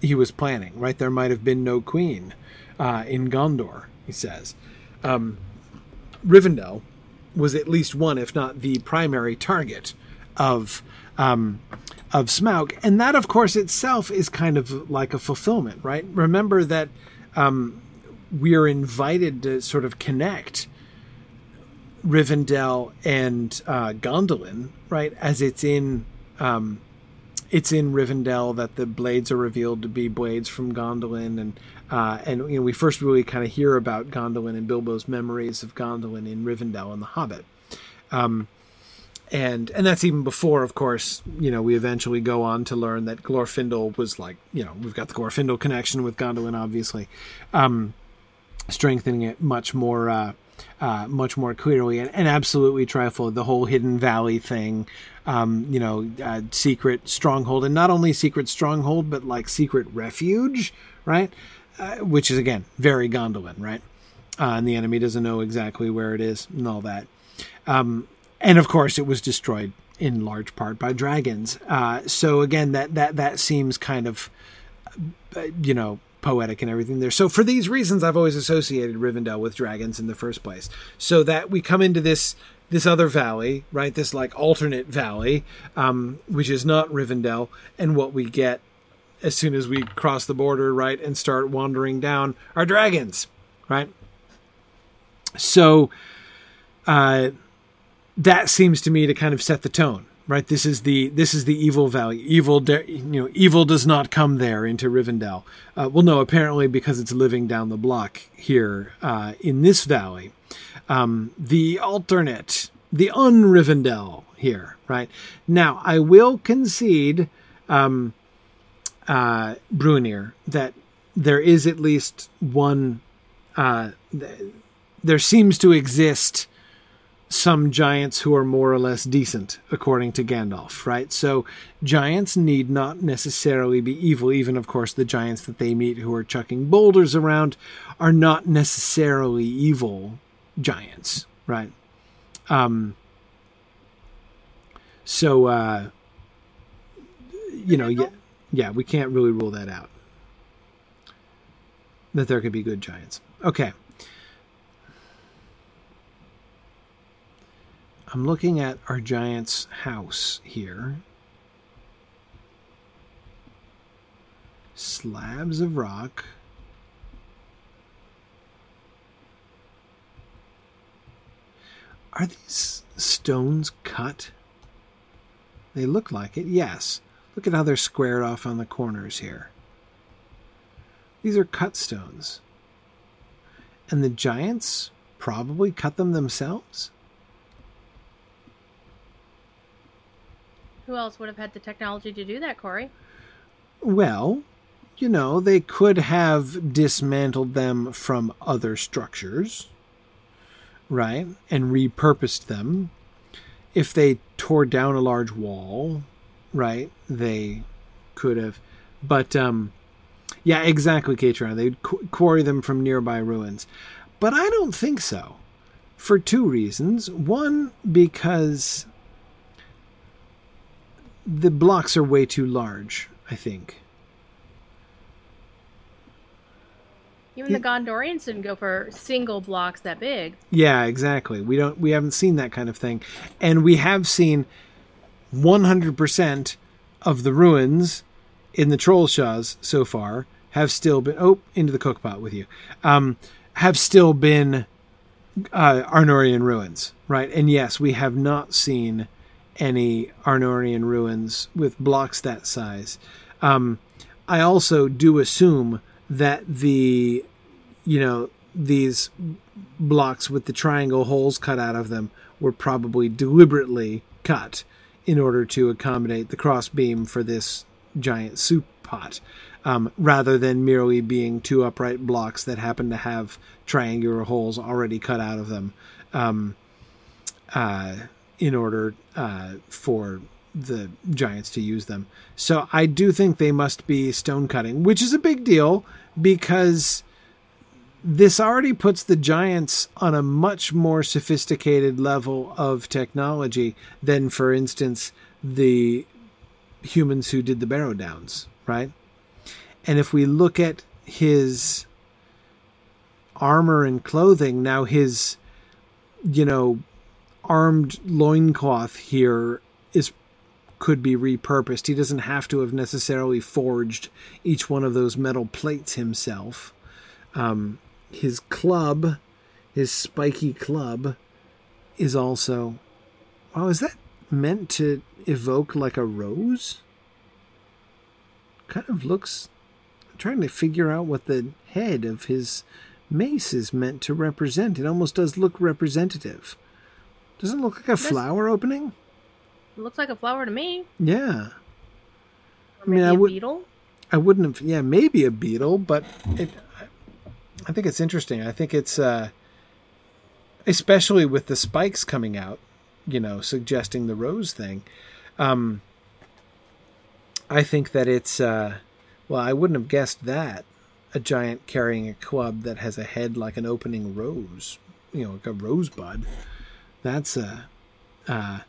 he was planning. Right, there might have been no queen uh, in Gondor. He says um, Rivendell was at least one, if not the primary target of um, of Smaug, and that, of course, itself is kind of like a fulfillment, right? Remember that um, we are invited to sort of connect Rivendell and uh, Gondolin, right? As it's in um, it's in Rivendell that the blades are revealed to be blades from Gondolin, and uh, and you know we first really kind of hear about Gondolin and Bilbo's memories of Gondolin in Rivendell and The Hobbit. Um, and and that's even before, of course, you know, we eventually go on to learn that Glorfindel was like, you know, we've got the Glorfindel connection with Gondolin, obviously, um, strengthening it much more, uh, uh, much more clearly, and, and absolutely trifle the whole Hidden Valley thing, um, you know, uh, secret stronghold, and not only secret stronghold, but like secret refuge, right? Uh, which is again very Gondolin, right? Uh, and the enemy doesn't know exactly where it is and all that. Um, and of course it was destroyed in large part by dragons. Uh, so again, that that that seems kind of, uh, you know, poetic and everything there. So for these reasons, I've always associated Rivendell with dragons in the first place. So that we come into this this other valley, right? This like alternate valley, um, which is not Rivendell, and what we get as soon as we cross the border, right, and start wandering down are dragons, right? So. Uh, that seems to me to kind of set the tone right? This is the this is the evil valley. Evil you know evil does not come there into rivendell. Uh, well no apparently because it's living down the block here uh, in this valley. Um, the alternate the un-rivendell here right? Now i will concede um, uh, Brunir, that there is at least one uh, th- there seems to exist some giants who are more or less decent, according to Gandalf, right? So giants need not necessarily be evil. Even, of course, the giants that they meet who are chucking boulders around are not necessarily evil giants, right? Um, so, uh, you know, yeah, yeah, we can't really rule that out. That there could be good giants. Okay. I'm looking at our giant's house here. Slabs of rock. Are these stones cut? They look like it, yes. Look at how they're squared off on the corners here. These are cut stones. And the giants probably cut them themselves? Who else would have had the technology to do that, Corey? Well, you know, they could have dismantled them from other structures, right? And repurposed them. If they tore down a large wall, right, they could have. But, um, yeah, exactly, Katron. They'd qu- quarry them from nearby ruins. But I don't think so. For two reasons. One, because the blocks are way too large, I think. Even the Gondorians didn't go for single blocks that big. Yeah, exactly. We don't we haven't seen that kind of thing. And we have seen 100% of the ruins in the Trollshaws so far have still been oh into the cookpot with you. Um have still been uh Arnorian ruins, right? And yes, we have not seen any Arnorian ruins with blocks that size. Um, I also do assume that the, you know, these blocks with the triangle holes cut out of them were probably deliberately cut in order to accommodate the crossbeam for this giant soup pot, um, rather than merely being two upright blocks that happen to have triangular holes already cut out of them. Um, uh, in order uh, for the giants to use them. So I do think they must be stone cutting, which is a big deal because this already puts the giants on a much more sophisticated level of technology than, for instance, the humans who did the Barrow Downs, right? And if we look at his armor and clothing, now his, you know, armed loincloth here is could be repurposed. He doesn't have to have necessarily forged each one of those metal plates himself. Um, his club, his spiky club, is also. Oh, is that meant to evoke like a rose? Kind of looks. I'm trying to figure out what the head of his mace is meant to represent. It almost does look representative. Doesn't it look like a flower opening? It looks like a flower to me. Yeah. Or I mean, maybe I a would- beetle. I wouldn't have. Yeah, maybe a beetle, but it. I think it's interesting. I think it's, uh, especially with the spikes coming out, you know, suggesting the rose thing. Um, I think that it's. Uh, well, I wouldn't have guessed that a giant carrying a club that has a head like an opening rose, you know, like a rosebud. That's a. Uh,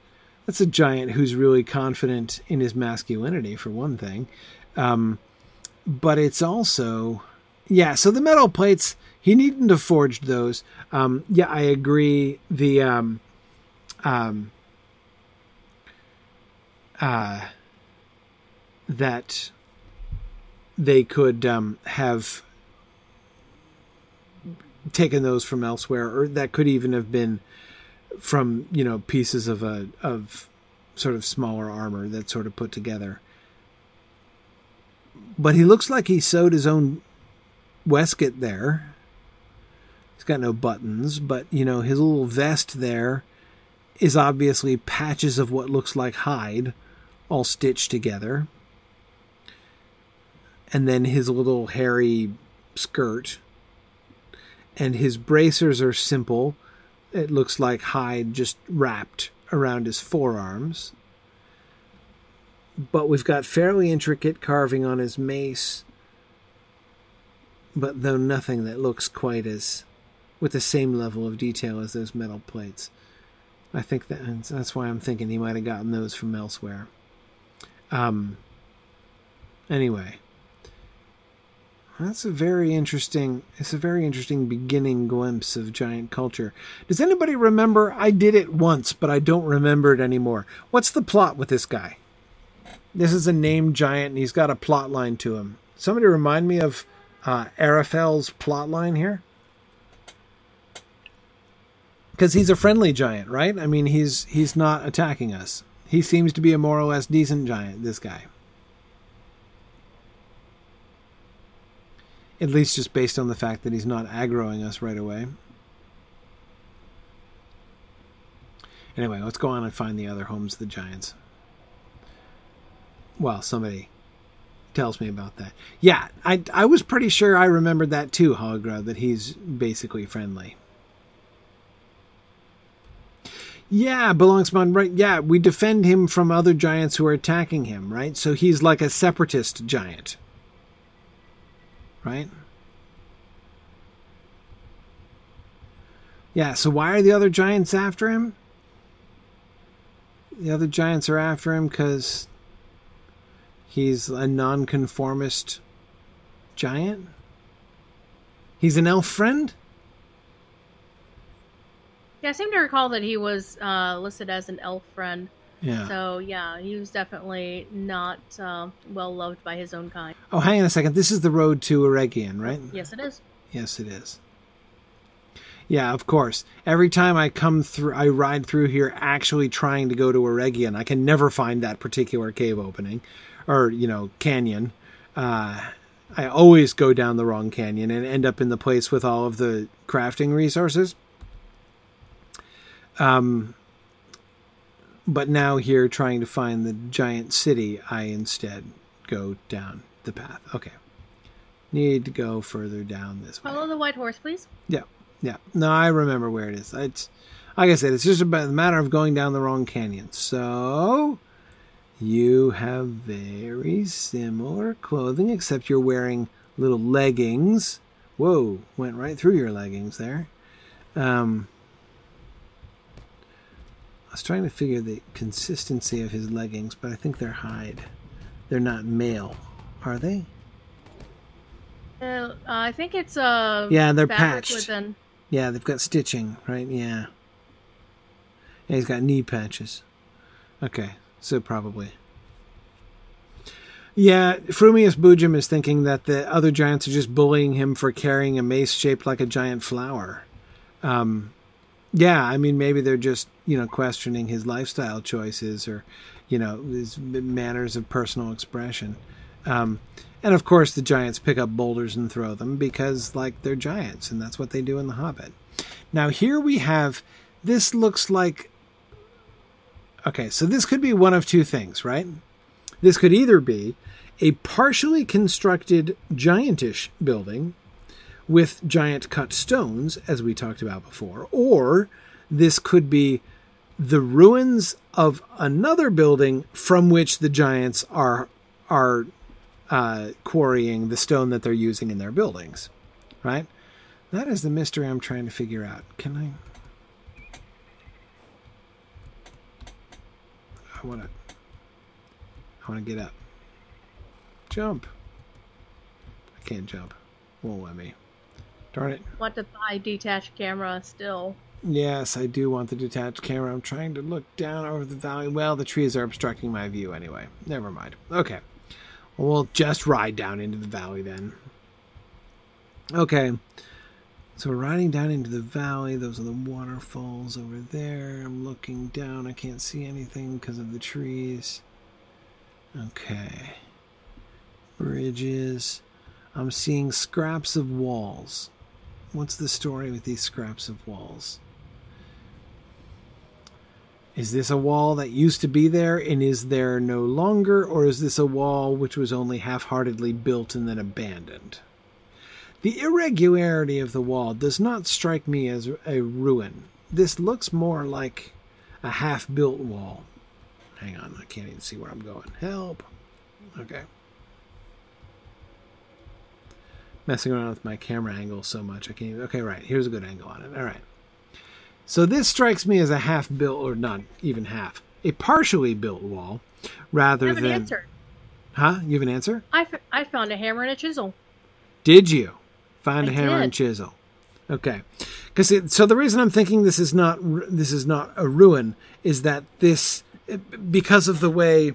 that's a giant who's really confident in his masculinity, for one thing. Um, but it's also, yeah. So the metal plates, he needn't have forged those. Um, yeah, I agree. The um, um, uh, that they could um, have taken those from elsewhere, or that could even have been from you know pieces of a of sort of smaller armor that sort of put together. But he looks like he sewed his own waistcoat there. He's got no buttons, but you know his little vest there is obviously patches of what looks like hide all stitched together. And then his little hairy skirt. And his bracers are simple it looks like hide just wrapped around his forearms. But we've got fairly intricate carving on his mace, but though nothing that looks quite as with the same level of detail as those metal plates. I think that that's why I'm thinking he might have gotten those from elsewhere. Um. Anyway, that's a very interesting. It's a very interesting beginning glimpse of giant culture. Does anybody remember? I did it once, but I don't remember it anymore. What's the plot with this guy? This is a named giant, and he's got a plot line to him. Somebody remind me of uh, Arafel's plot line here because he's a friendly giant, right? I mean, he's he's not attacking us. He seems to be a more or less decent giant. This guy, at least just based on the fact that he's not aggroing us right away. Anyway, let's go on and find the other homes of the giants. Well, somebody tells me about that. Yeah, I I was pretty sure I remembered that too, Hogra, that he's basically friendly. Yeah, belongs to right. Yeah, we defend him from other giants who are attacking him, right? So he's like a separatist giant. Right? Yeah, so why are the other giants after him? The other giants are after him because he's a nonconformist giant? He's an elf friend? Yeah, I seem to recall that he was uh, listed as an elf friend. Yeah. So yeah, he was definitely not uh, well loved by his own kind. Oh, hang on a second. This is the road to Eregion, right? Yes, it is. Yes, it is. Yeah, of course. Every time I come through, I ride through here actually trying to go to Eregion. I can never find that particular cave opening, or you know, canyon. Uh, I always go down the wrong canyon and end up in the place with all of the crafting resources. Um, but now here trying to find the giant city, I instead go down the path. Okay. Need to go further down this way. Follow the white horse, please. Yeah. Yeah. No, I remember where it is. It's like I said, it's just about the matter of going down the wrong canyon. So you have very similar clothing, except you're wearing little leggings. Whoa, went right through your leggings there. Um, I was trying to figure the consistency of his leggings, but I think they're hide. They're not mail, are they? Uh, I think it's uh yeah, they're patched. Within. Yeah, they've got stitching, right? Yeah. Yeah, he's got knee patches. Okay, so probably. Yeah, Frumius Bujum is thinking that the other giants are just bullying him for carrying a mace shaped like a giant flower. Um, yeah, I mean, maybe they're just you know questioning his lifestyle choices or you know his manners of personal expression. Um, and of course, the giants pick up boulders and throw them because, like, they're giants, and that's what they do in The Hobbit. Now, here we have this looks like. Okay, so this could be one of two things, right? This could either be a partially constructed giantish building with giant cut stones, as we talked about before, or this could be the ruins of another building from which the giants are are uh, quarrying the stone that they're using in their buildings. Right? That is the mystery I'm trying to figure out. Can I? I want to. I want to get up. Jump. I can't jump. Won't let me. Darn it. Want to buy detached camera still. Yes, I do want the detached camera. I'm trying to look down over the valley. Well, the trees are obstructing my view anyway. Never mind. Okay. Well, we'll just ride down into the valley then. Okay. So we're riding down into the valley. Those are the waterfalls over there. I'm looking down. I can't see anything because of the trees. Okay. Bridges. I'm seeing scraps of walls. What's the story with these scraps of walls? Is this a wall that used to be there and is there no longer, or is this a wall which was only half heartedly built and then abandoned? The irregularity of the wall does not strike me as a ruin, this looks more like a half-built wall. Hang on, I can't even see where I'm going. Help. Okay. Messing around with my camera angle so much I can't even. Okay, right. Here's a good angle on it. All right. So this strikes me as a half-built, or not even half, a partially built wall, rather I have an than. answer. Huh? You have an answer? I, f- I found a hammer and a chisel. Did you find a I hammer and did. chisel? Okay, because so the reason I'm thinking this is not this is not a ruin is that this because of the way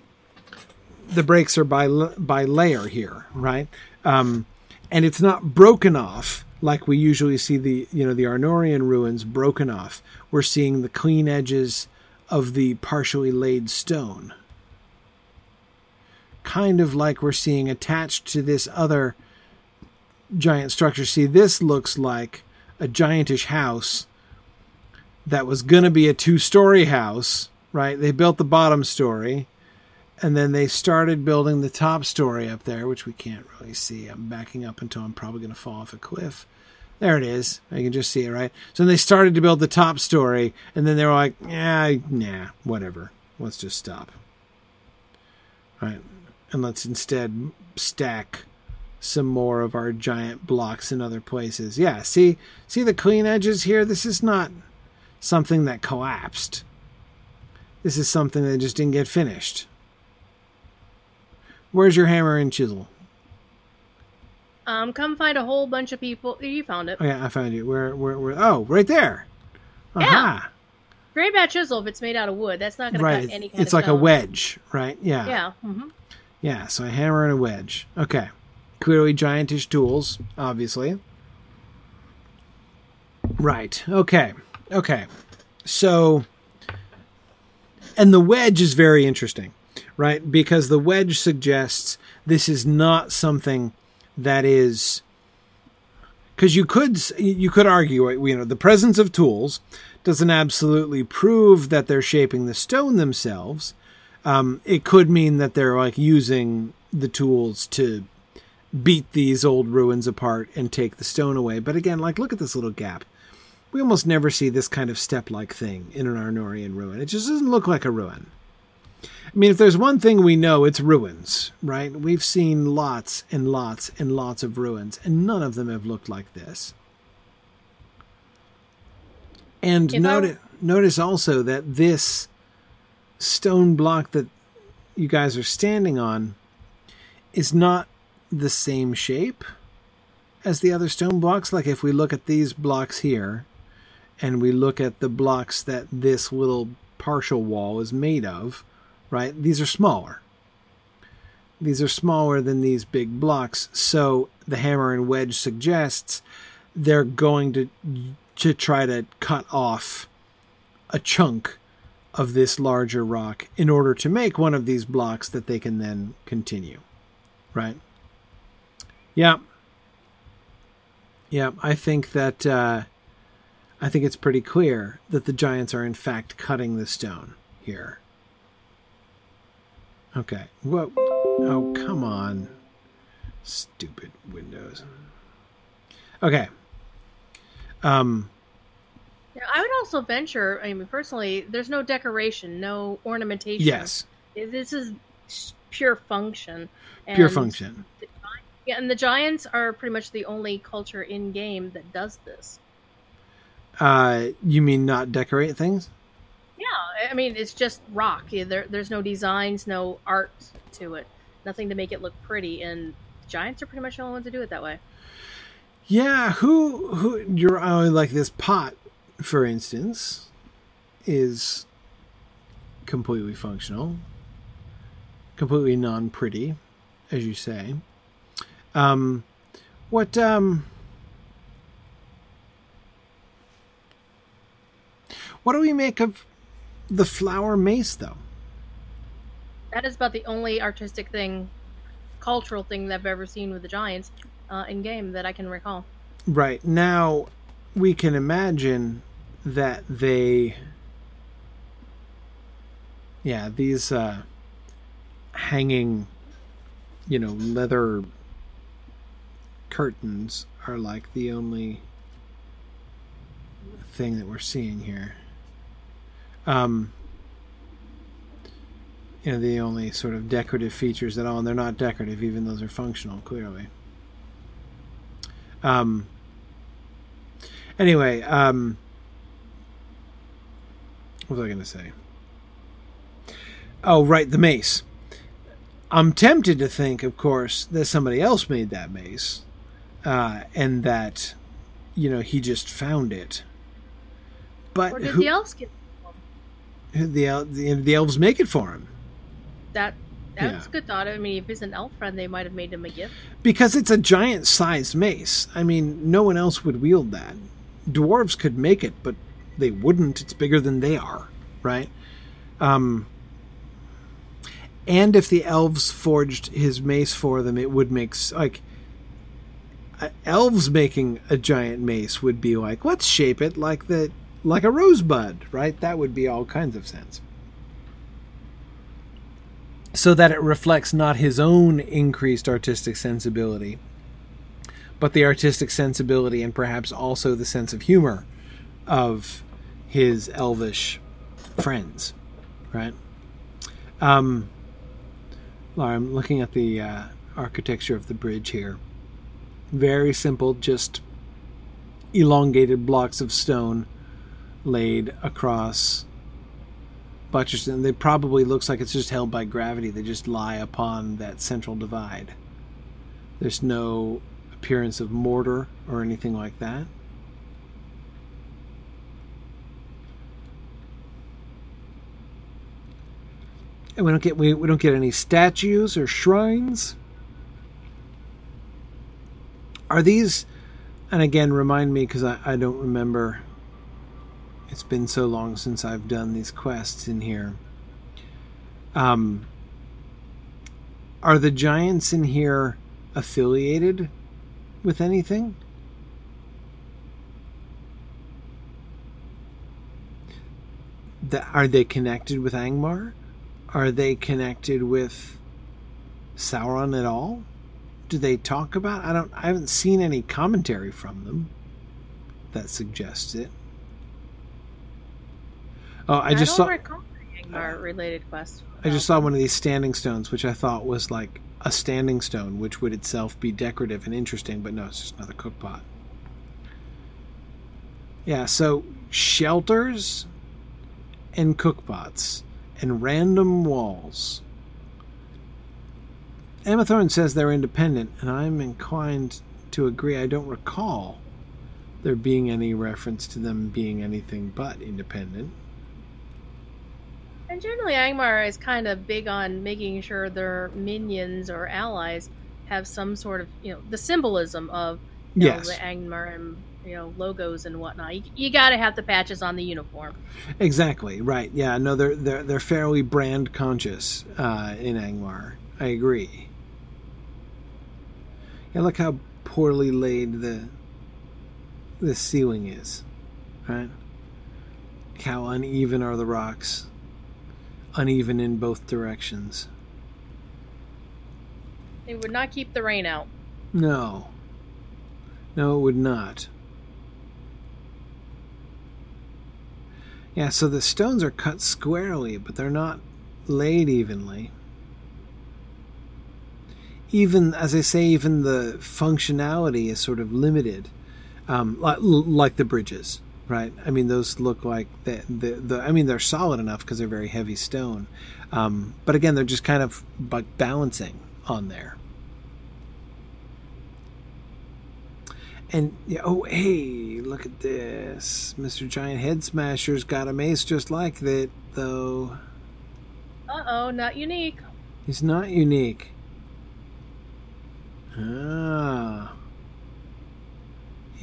the breaks are by by layer here, right? Um, and it's not broken off like we usually see the you know the Arnorian ruins broken off. We're seeing the clean edges of the partially laid stone, kind of like we're seeing attached to this other giant structure. See, this looks like a giantish house that was going to be a two story house, right? They built the bottom story and then they started building the top story up there, which we can't really see. I'm backing up until I'm probably going to fall off a cliff. There it is. I can just see it, right? So they started to build the top story, and then they were like, yeah, nah, whatever. Let's just stop. Right? And let's instead stack some more of our giant blocks in other places. Yeah, see see the clean edges here? This is not something that collapsed. This is something that just didn't get finished. Where's your hammer and chisel? Um, come find a whole bunch of people. You found it. Oh yeah, I found you. Where where where oh, right there. Yeah. Aha. Very bad chisel if it's made out of wood. That's not going to cut any kind It's like a wedge, right? Yeah. Yeah. hmm Yeah, so a hammer and a wedge. Okay. Clearly giantish tools, obviously. Right. Okay. Okay. So and the wedge is very interesting, right? Because the wedge suggests this is not something that is because you could you could argue you know the presence of tools doesn't absolutely prove that they're shaping the stone themselves um, it could mean that they're like using the tools to beat these old ruins apart and take the stone away. But again, like look at this little gap. We almost never see this kind of step-like thing in an Arnorian ruin. It just doesn't look like a ruin. I mean, if there's one thing we know, it's ruins, right? We've seen lots and lots and lots of ruins, and none of them have looked like this. And If I- notice also that this stone block that you guys are standing on is not the same shape as the other stone blocks. Like if we look at these blocks here and we look at the blocks that this little partial wall is made of, right? These are smaller. These are smaller than these big blocks. So the hammer and wedge suggests they're going to to try to cut off a chunk of this larger rock in order to make one of these blocks that they can then continue. Right? Yeah. Yeah, I think that uh, I think it's pretty clear that the giants are in fact cutting the stone here. Okay. Whoa. Oh, come on. Stupid windows. Okay. Um Yeah, I would also venture. I mean, personally, there's no decoration, no ornamentation. yes, this is pure function. pure And- function. Yeah, and the giants are pretty much the only culture in game that does this. Uh you mean not decorate things? Yeah, I mean, it's just rock. There, there's no designs, no art to it, nothing to make it look pretty. And giants are pretty much the only ones to do it that way. Yeah, who who you're uh, like this pot, for instance, is completely functional, completely non-pretty, as you say. Um, what um, what do we make of the flower mace, though? That is about the only artistic thing, cultural thing that I've ever seen with the giants uh, in game that I can recall. Right now, we can imagine that they, yeah, these uh, hanging, you know, leather curtains are like the only thing that we're seeing here. Um, you know, the only sort of decorative features at all, and they're not decorative, even those are functional, clearly. Um, anyway, um, what was I going to say? Oh, right, the mace. I'm tempted to think, of course, that somebody else made that mace, uh, and that, you know, he just found it. But did who, the elves get the, the the elves make it for him that? That's Yeah. a good thought. I mean, if he's an elf friend, they might have made him a gift. because it's a giant-sized mace. I mean, no one else would wield that. Dwarves could make it, but they wouldn't. It's bigger than they are, right? Um, and if the elves forged his mace for them, it would make like uh, elves making a giant mace would be like, let's shape it like the like a rosebud, right? That would be all kinds of sense. So that it reflects not his own increased artistic sensibility, but the artistic sensibility and perhaps also the sense of humor of his elvish friends, right? Um, Laura, I'm looking at the uh, architecture of the bridge here. Very simple, just elongated blocks of stone laid across and it probably looks like it's just held by gravity. They just lie upon that central divide. There's no appearance of mortar or anything like that. And we don't get we, we don't get any statues or shrines. Are these and again remind me because I, I don't remember it's been so long since I've done these quests in here. Um are the giants in here affiliated with anything? That are they connected with Angmar? Are they connected with Sauron at all? Do they talk about? I don't. I haven't seen any commentary from them that suggests it. Oh, I just don't saw. Angmar related quest. I just saw one of these standing stones, which I thought was like a standing stone, which would itself be decorative and interesting, but no, it's just another cookpot. Yeah, so shelters and cookpots and random walls. Emma Thorne says they're independent, and I'm inclined to agree. I don't recall there being any reference to them being anything but independent. And generally, Angmar is kind of big on making sure their minions or allies have some sort of, you know, the symbolism of you Yes. know, the Angmar and you know logos and whatnot. You, you got to have the patches on the uniform. Exactly right. Yeah, no, they're they're they're fairly brand conscious uh, in Angmar. I agree. Yeah, look how poorly laid the the ceiling is, right? How uneven are the rocks? Uneven in both directions. They would not keep the rain out. No. No, it would not. Yeah, so the stones are cut squarely, but they're not laid evenly. Even, as I say, even the functionality is sort of limited, um, like, like the bridges, right? I mean, those look like the, the, the I mean, they're solid enough because they're very heavy stone, um, but again, they're just kind of like balancing on there. And yeah, oh hey, look at this. Mr. Giant Head Smasher's got a mace just like that, though. Uh oh, not unique. He's not unique. Ah.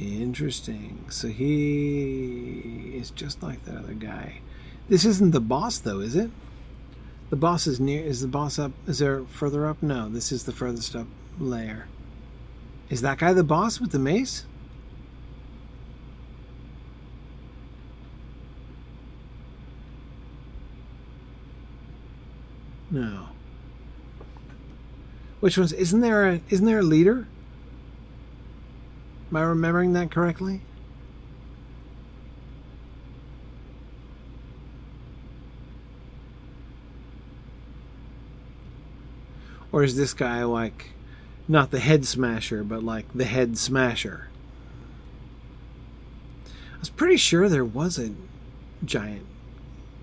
Interesting. So he is just like that other guy. This isn't the boss though, is it? The boss is near is the boss up is there further up? No, this is the furthest up layer. Is that guy the boss with the mace? No. Which one's isn't there a isn't there a leader? Am I remembering that correctly? Or is this guy like not the head smasher, but like the head smasher? I was pretty sure there was a giant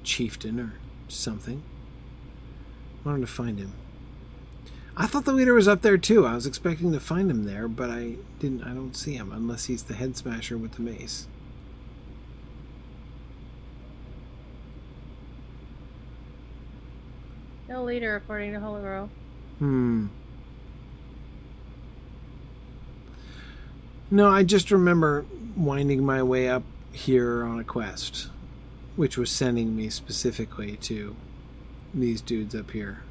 chieftain or something. I wanted to find him. I thought the leader was up there too. I was expecting to find him there, but I didn't. I don't see him unless he's the head smasher with the mace. No leader, according to Holorow. Hmm. No, I just remember winding my way up here on a quest, which was sending me specifically to these dudes up here.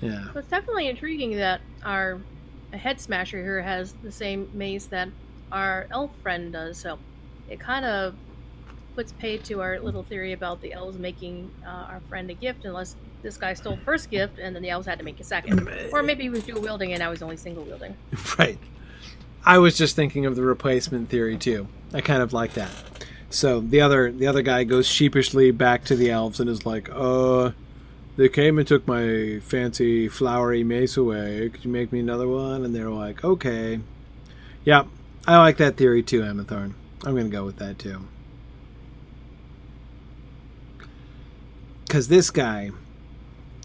Yeah. It's definitely intriguing that our head smasher here has the same mace that our elf friend does. So it kind of puts pay to our little theory about the elves making uh, our friend a gift, unless this guy stole first gift and then the elves had to make a second, or maybe he was dual wielding and now he's only single wielding. Right. I was just thinking of the replacement theory too. I kind of like that. So the other the other guy goes sheepishly back to the elves and is like, "Uh, they came and took my fancy flowery mace away. Could you make me another one?" And they're like, "Okay." Yeah, I like that theory too, Amathorn. I'm going to go with that too. Because this guy,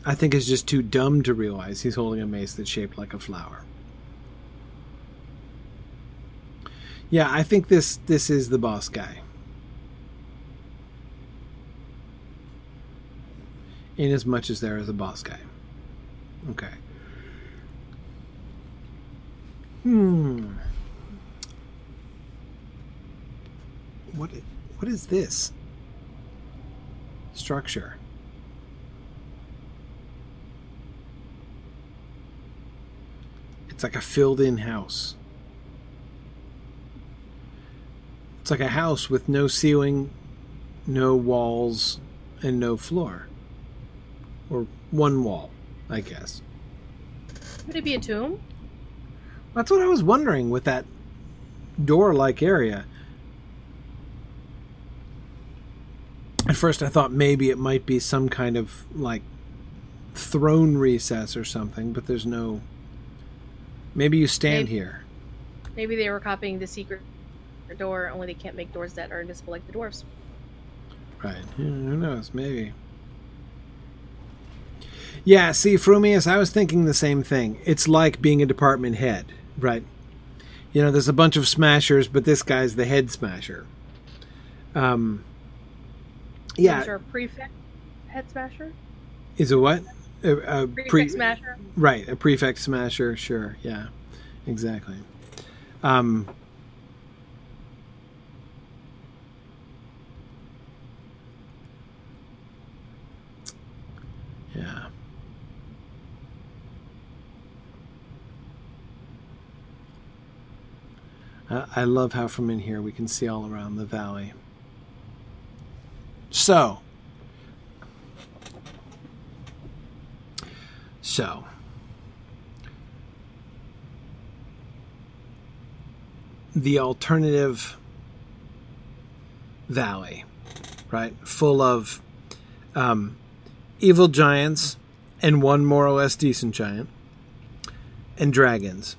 I think, is just too dumb to realize he's holding a mace that's shaped like a flower. Yeah, I think this this is the boss guy. In as much as there is a boss guy. Okay. Hmm. What what is this? Structure. It's like a filled in house. It's like a house with no ceiling, no walls, and no floor. Or one wall, I guess. Could it be a tomb? That's what I was wondering with that door like area. At first, I thought maybe it might be some kind of like throne recess or something, but there's no. Maybe you stand Maybe. here. Maybe they were copying the secret door, only they can't make doors that are invisible like the dwarves. Right. Yeah, who knows? Maybe. Yeah, see, Frumius, I was thinking the same thing. It's like being a department head, right? You know, there's a bunch of smashers, but this guy's the head smasher. Um, yeah, prefect head smasher? is a what? A, a Prefect pre- smasher? Right, a prefect smasher. Sure, yeah, exactly. Um, yeah. I I love how from in here we can see all around the valley. So, so the alternative valley, right? Full of um, evil giants and one more or less decent giant and dragons.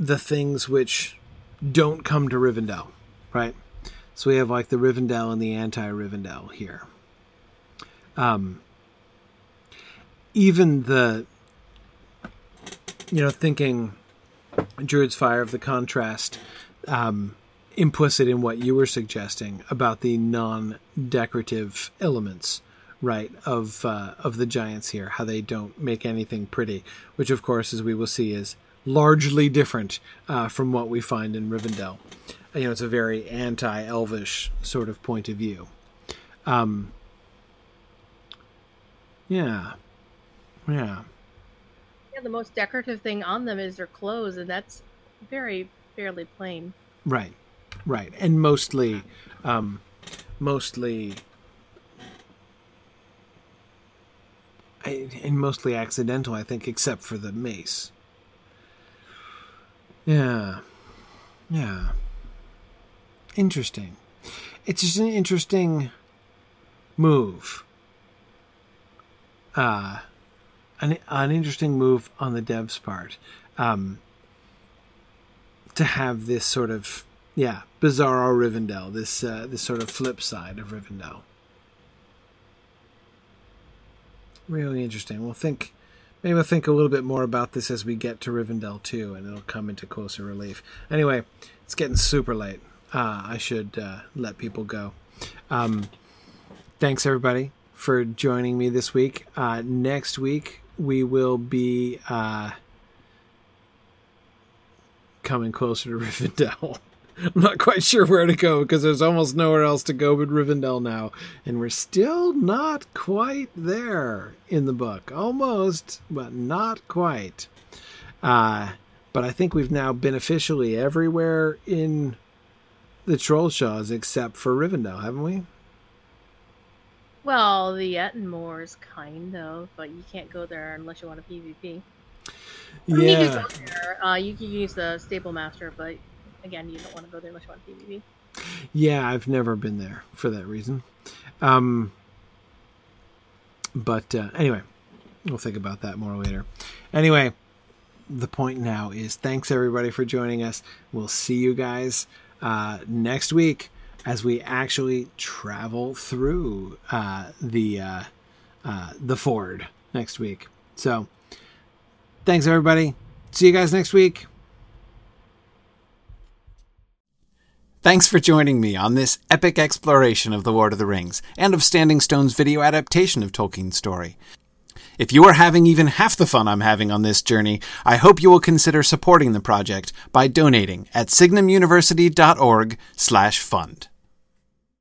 The things which don't come to Rivendell, right? So we have like the Rivendell and the anti Rivendell here. Um, even the, you know, thinking Druid's Fire of the contrast um, implicit in what you were suggesting about the non-decorative elements, right, of uh, of the giants here, how they don't make anything pretty, which of course, as we will see, is largely different uh, from what we find in Rivendell. You know, it's a very anti-elvish sort of point of view. Um, yeah, yeah. Yeah, the most decorative thing on them is their clothes, and that's very fairly plain. Right, right, and mostly, um, mostly, I- and mostly accidental, I think, except for the mace. Yeah, yeah. Interesting. it's just an interesting move. Uh, an, an interesting move on the devs' part. Um, to have this sort of yeah bizarro Rivendell, this uh, this sort of flip side of Rivendell. Really interesting. We'll think maybe we'll think a little bit more about this as we get to Rivendell too, and it'll come into closer relief. Anyway, it's getting super late. Uh, I should uh, let people go. Um, thanks everybody for joining me this week. Uh, next week we will be uh, coming closer to Rivendell. I'm not quite sure where to go because there's almost nowhere else to go but Rivendell now. And we're still not quite there in the book. Almost, but not quite. Uh, but I think we've now been officially everywhere in the Trollshaws except for Rivendell, haven't we? Well, the Ettenmoors, kind of, but you can't go there unless you want a PvP. Yeah. you, can go there. Uh, you can use the Stable Master, but again, you don't want to go there unless you want PvP. Yeah, I've never been there for that reason. Um, but uh, anyway, we'll think about that more later. Anyway, the point now is thanks everybody for joining us. We'll see you guys uh, next week as we actually travel through uh, the uh, uh, the Ford next week. So, thanks everybody. See you guys next week. Thanks for joining me on this epic exploration of The Lord of the Rings and of Standing Stone's video adaptation of Tolkien's story. If you are having even half the fun I'm having on this journey, I hope you will consider supporting the project by donating at signumuniversity.org/fund.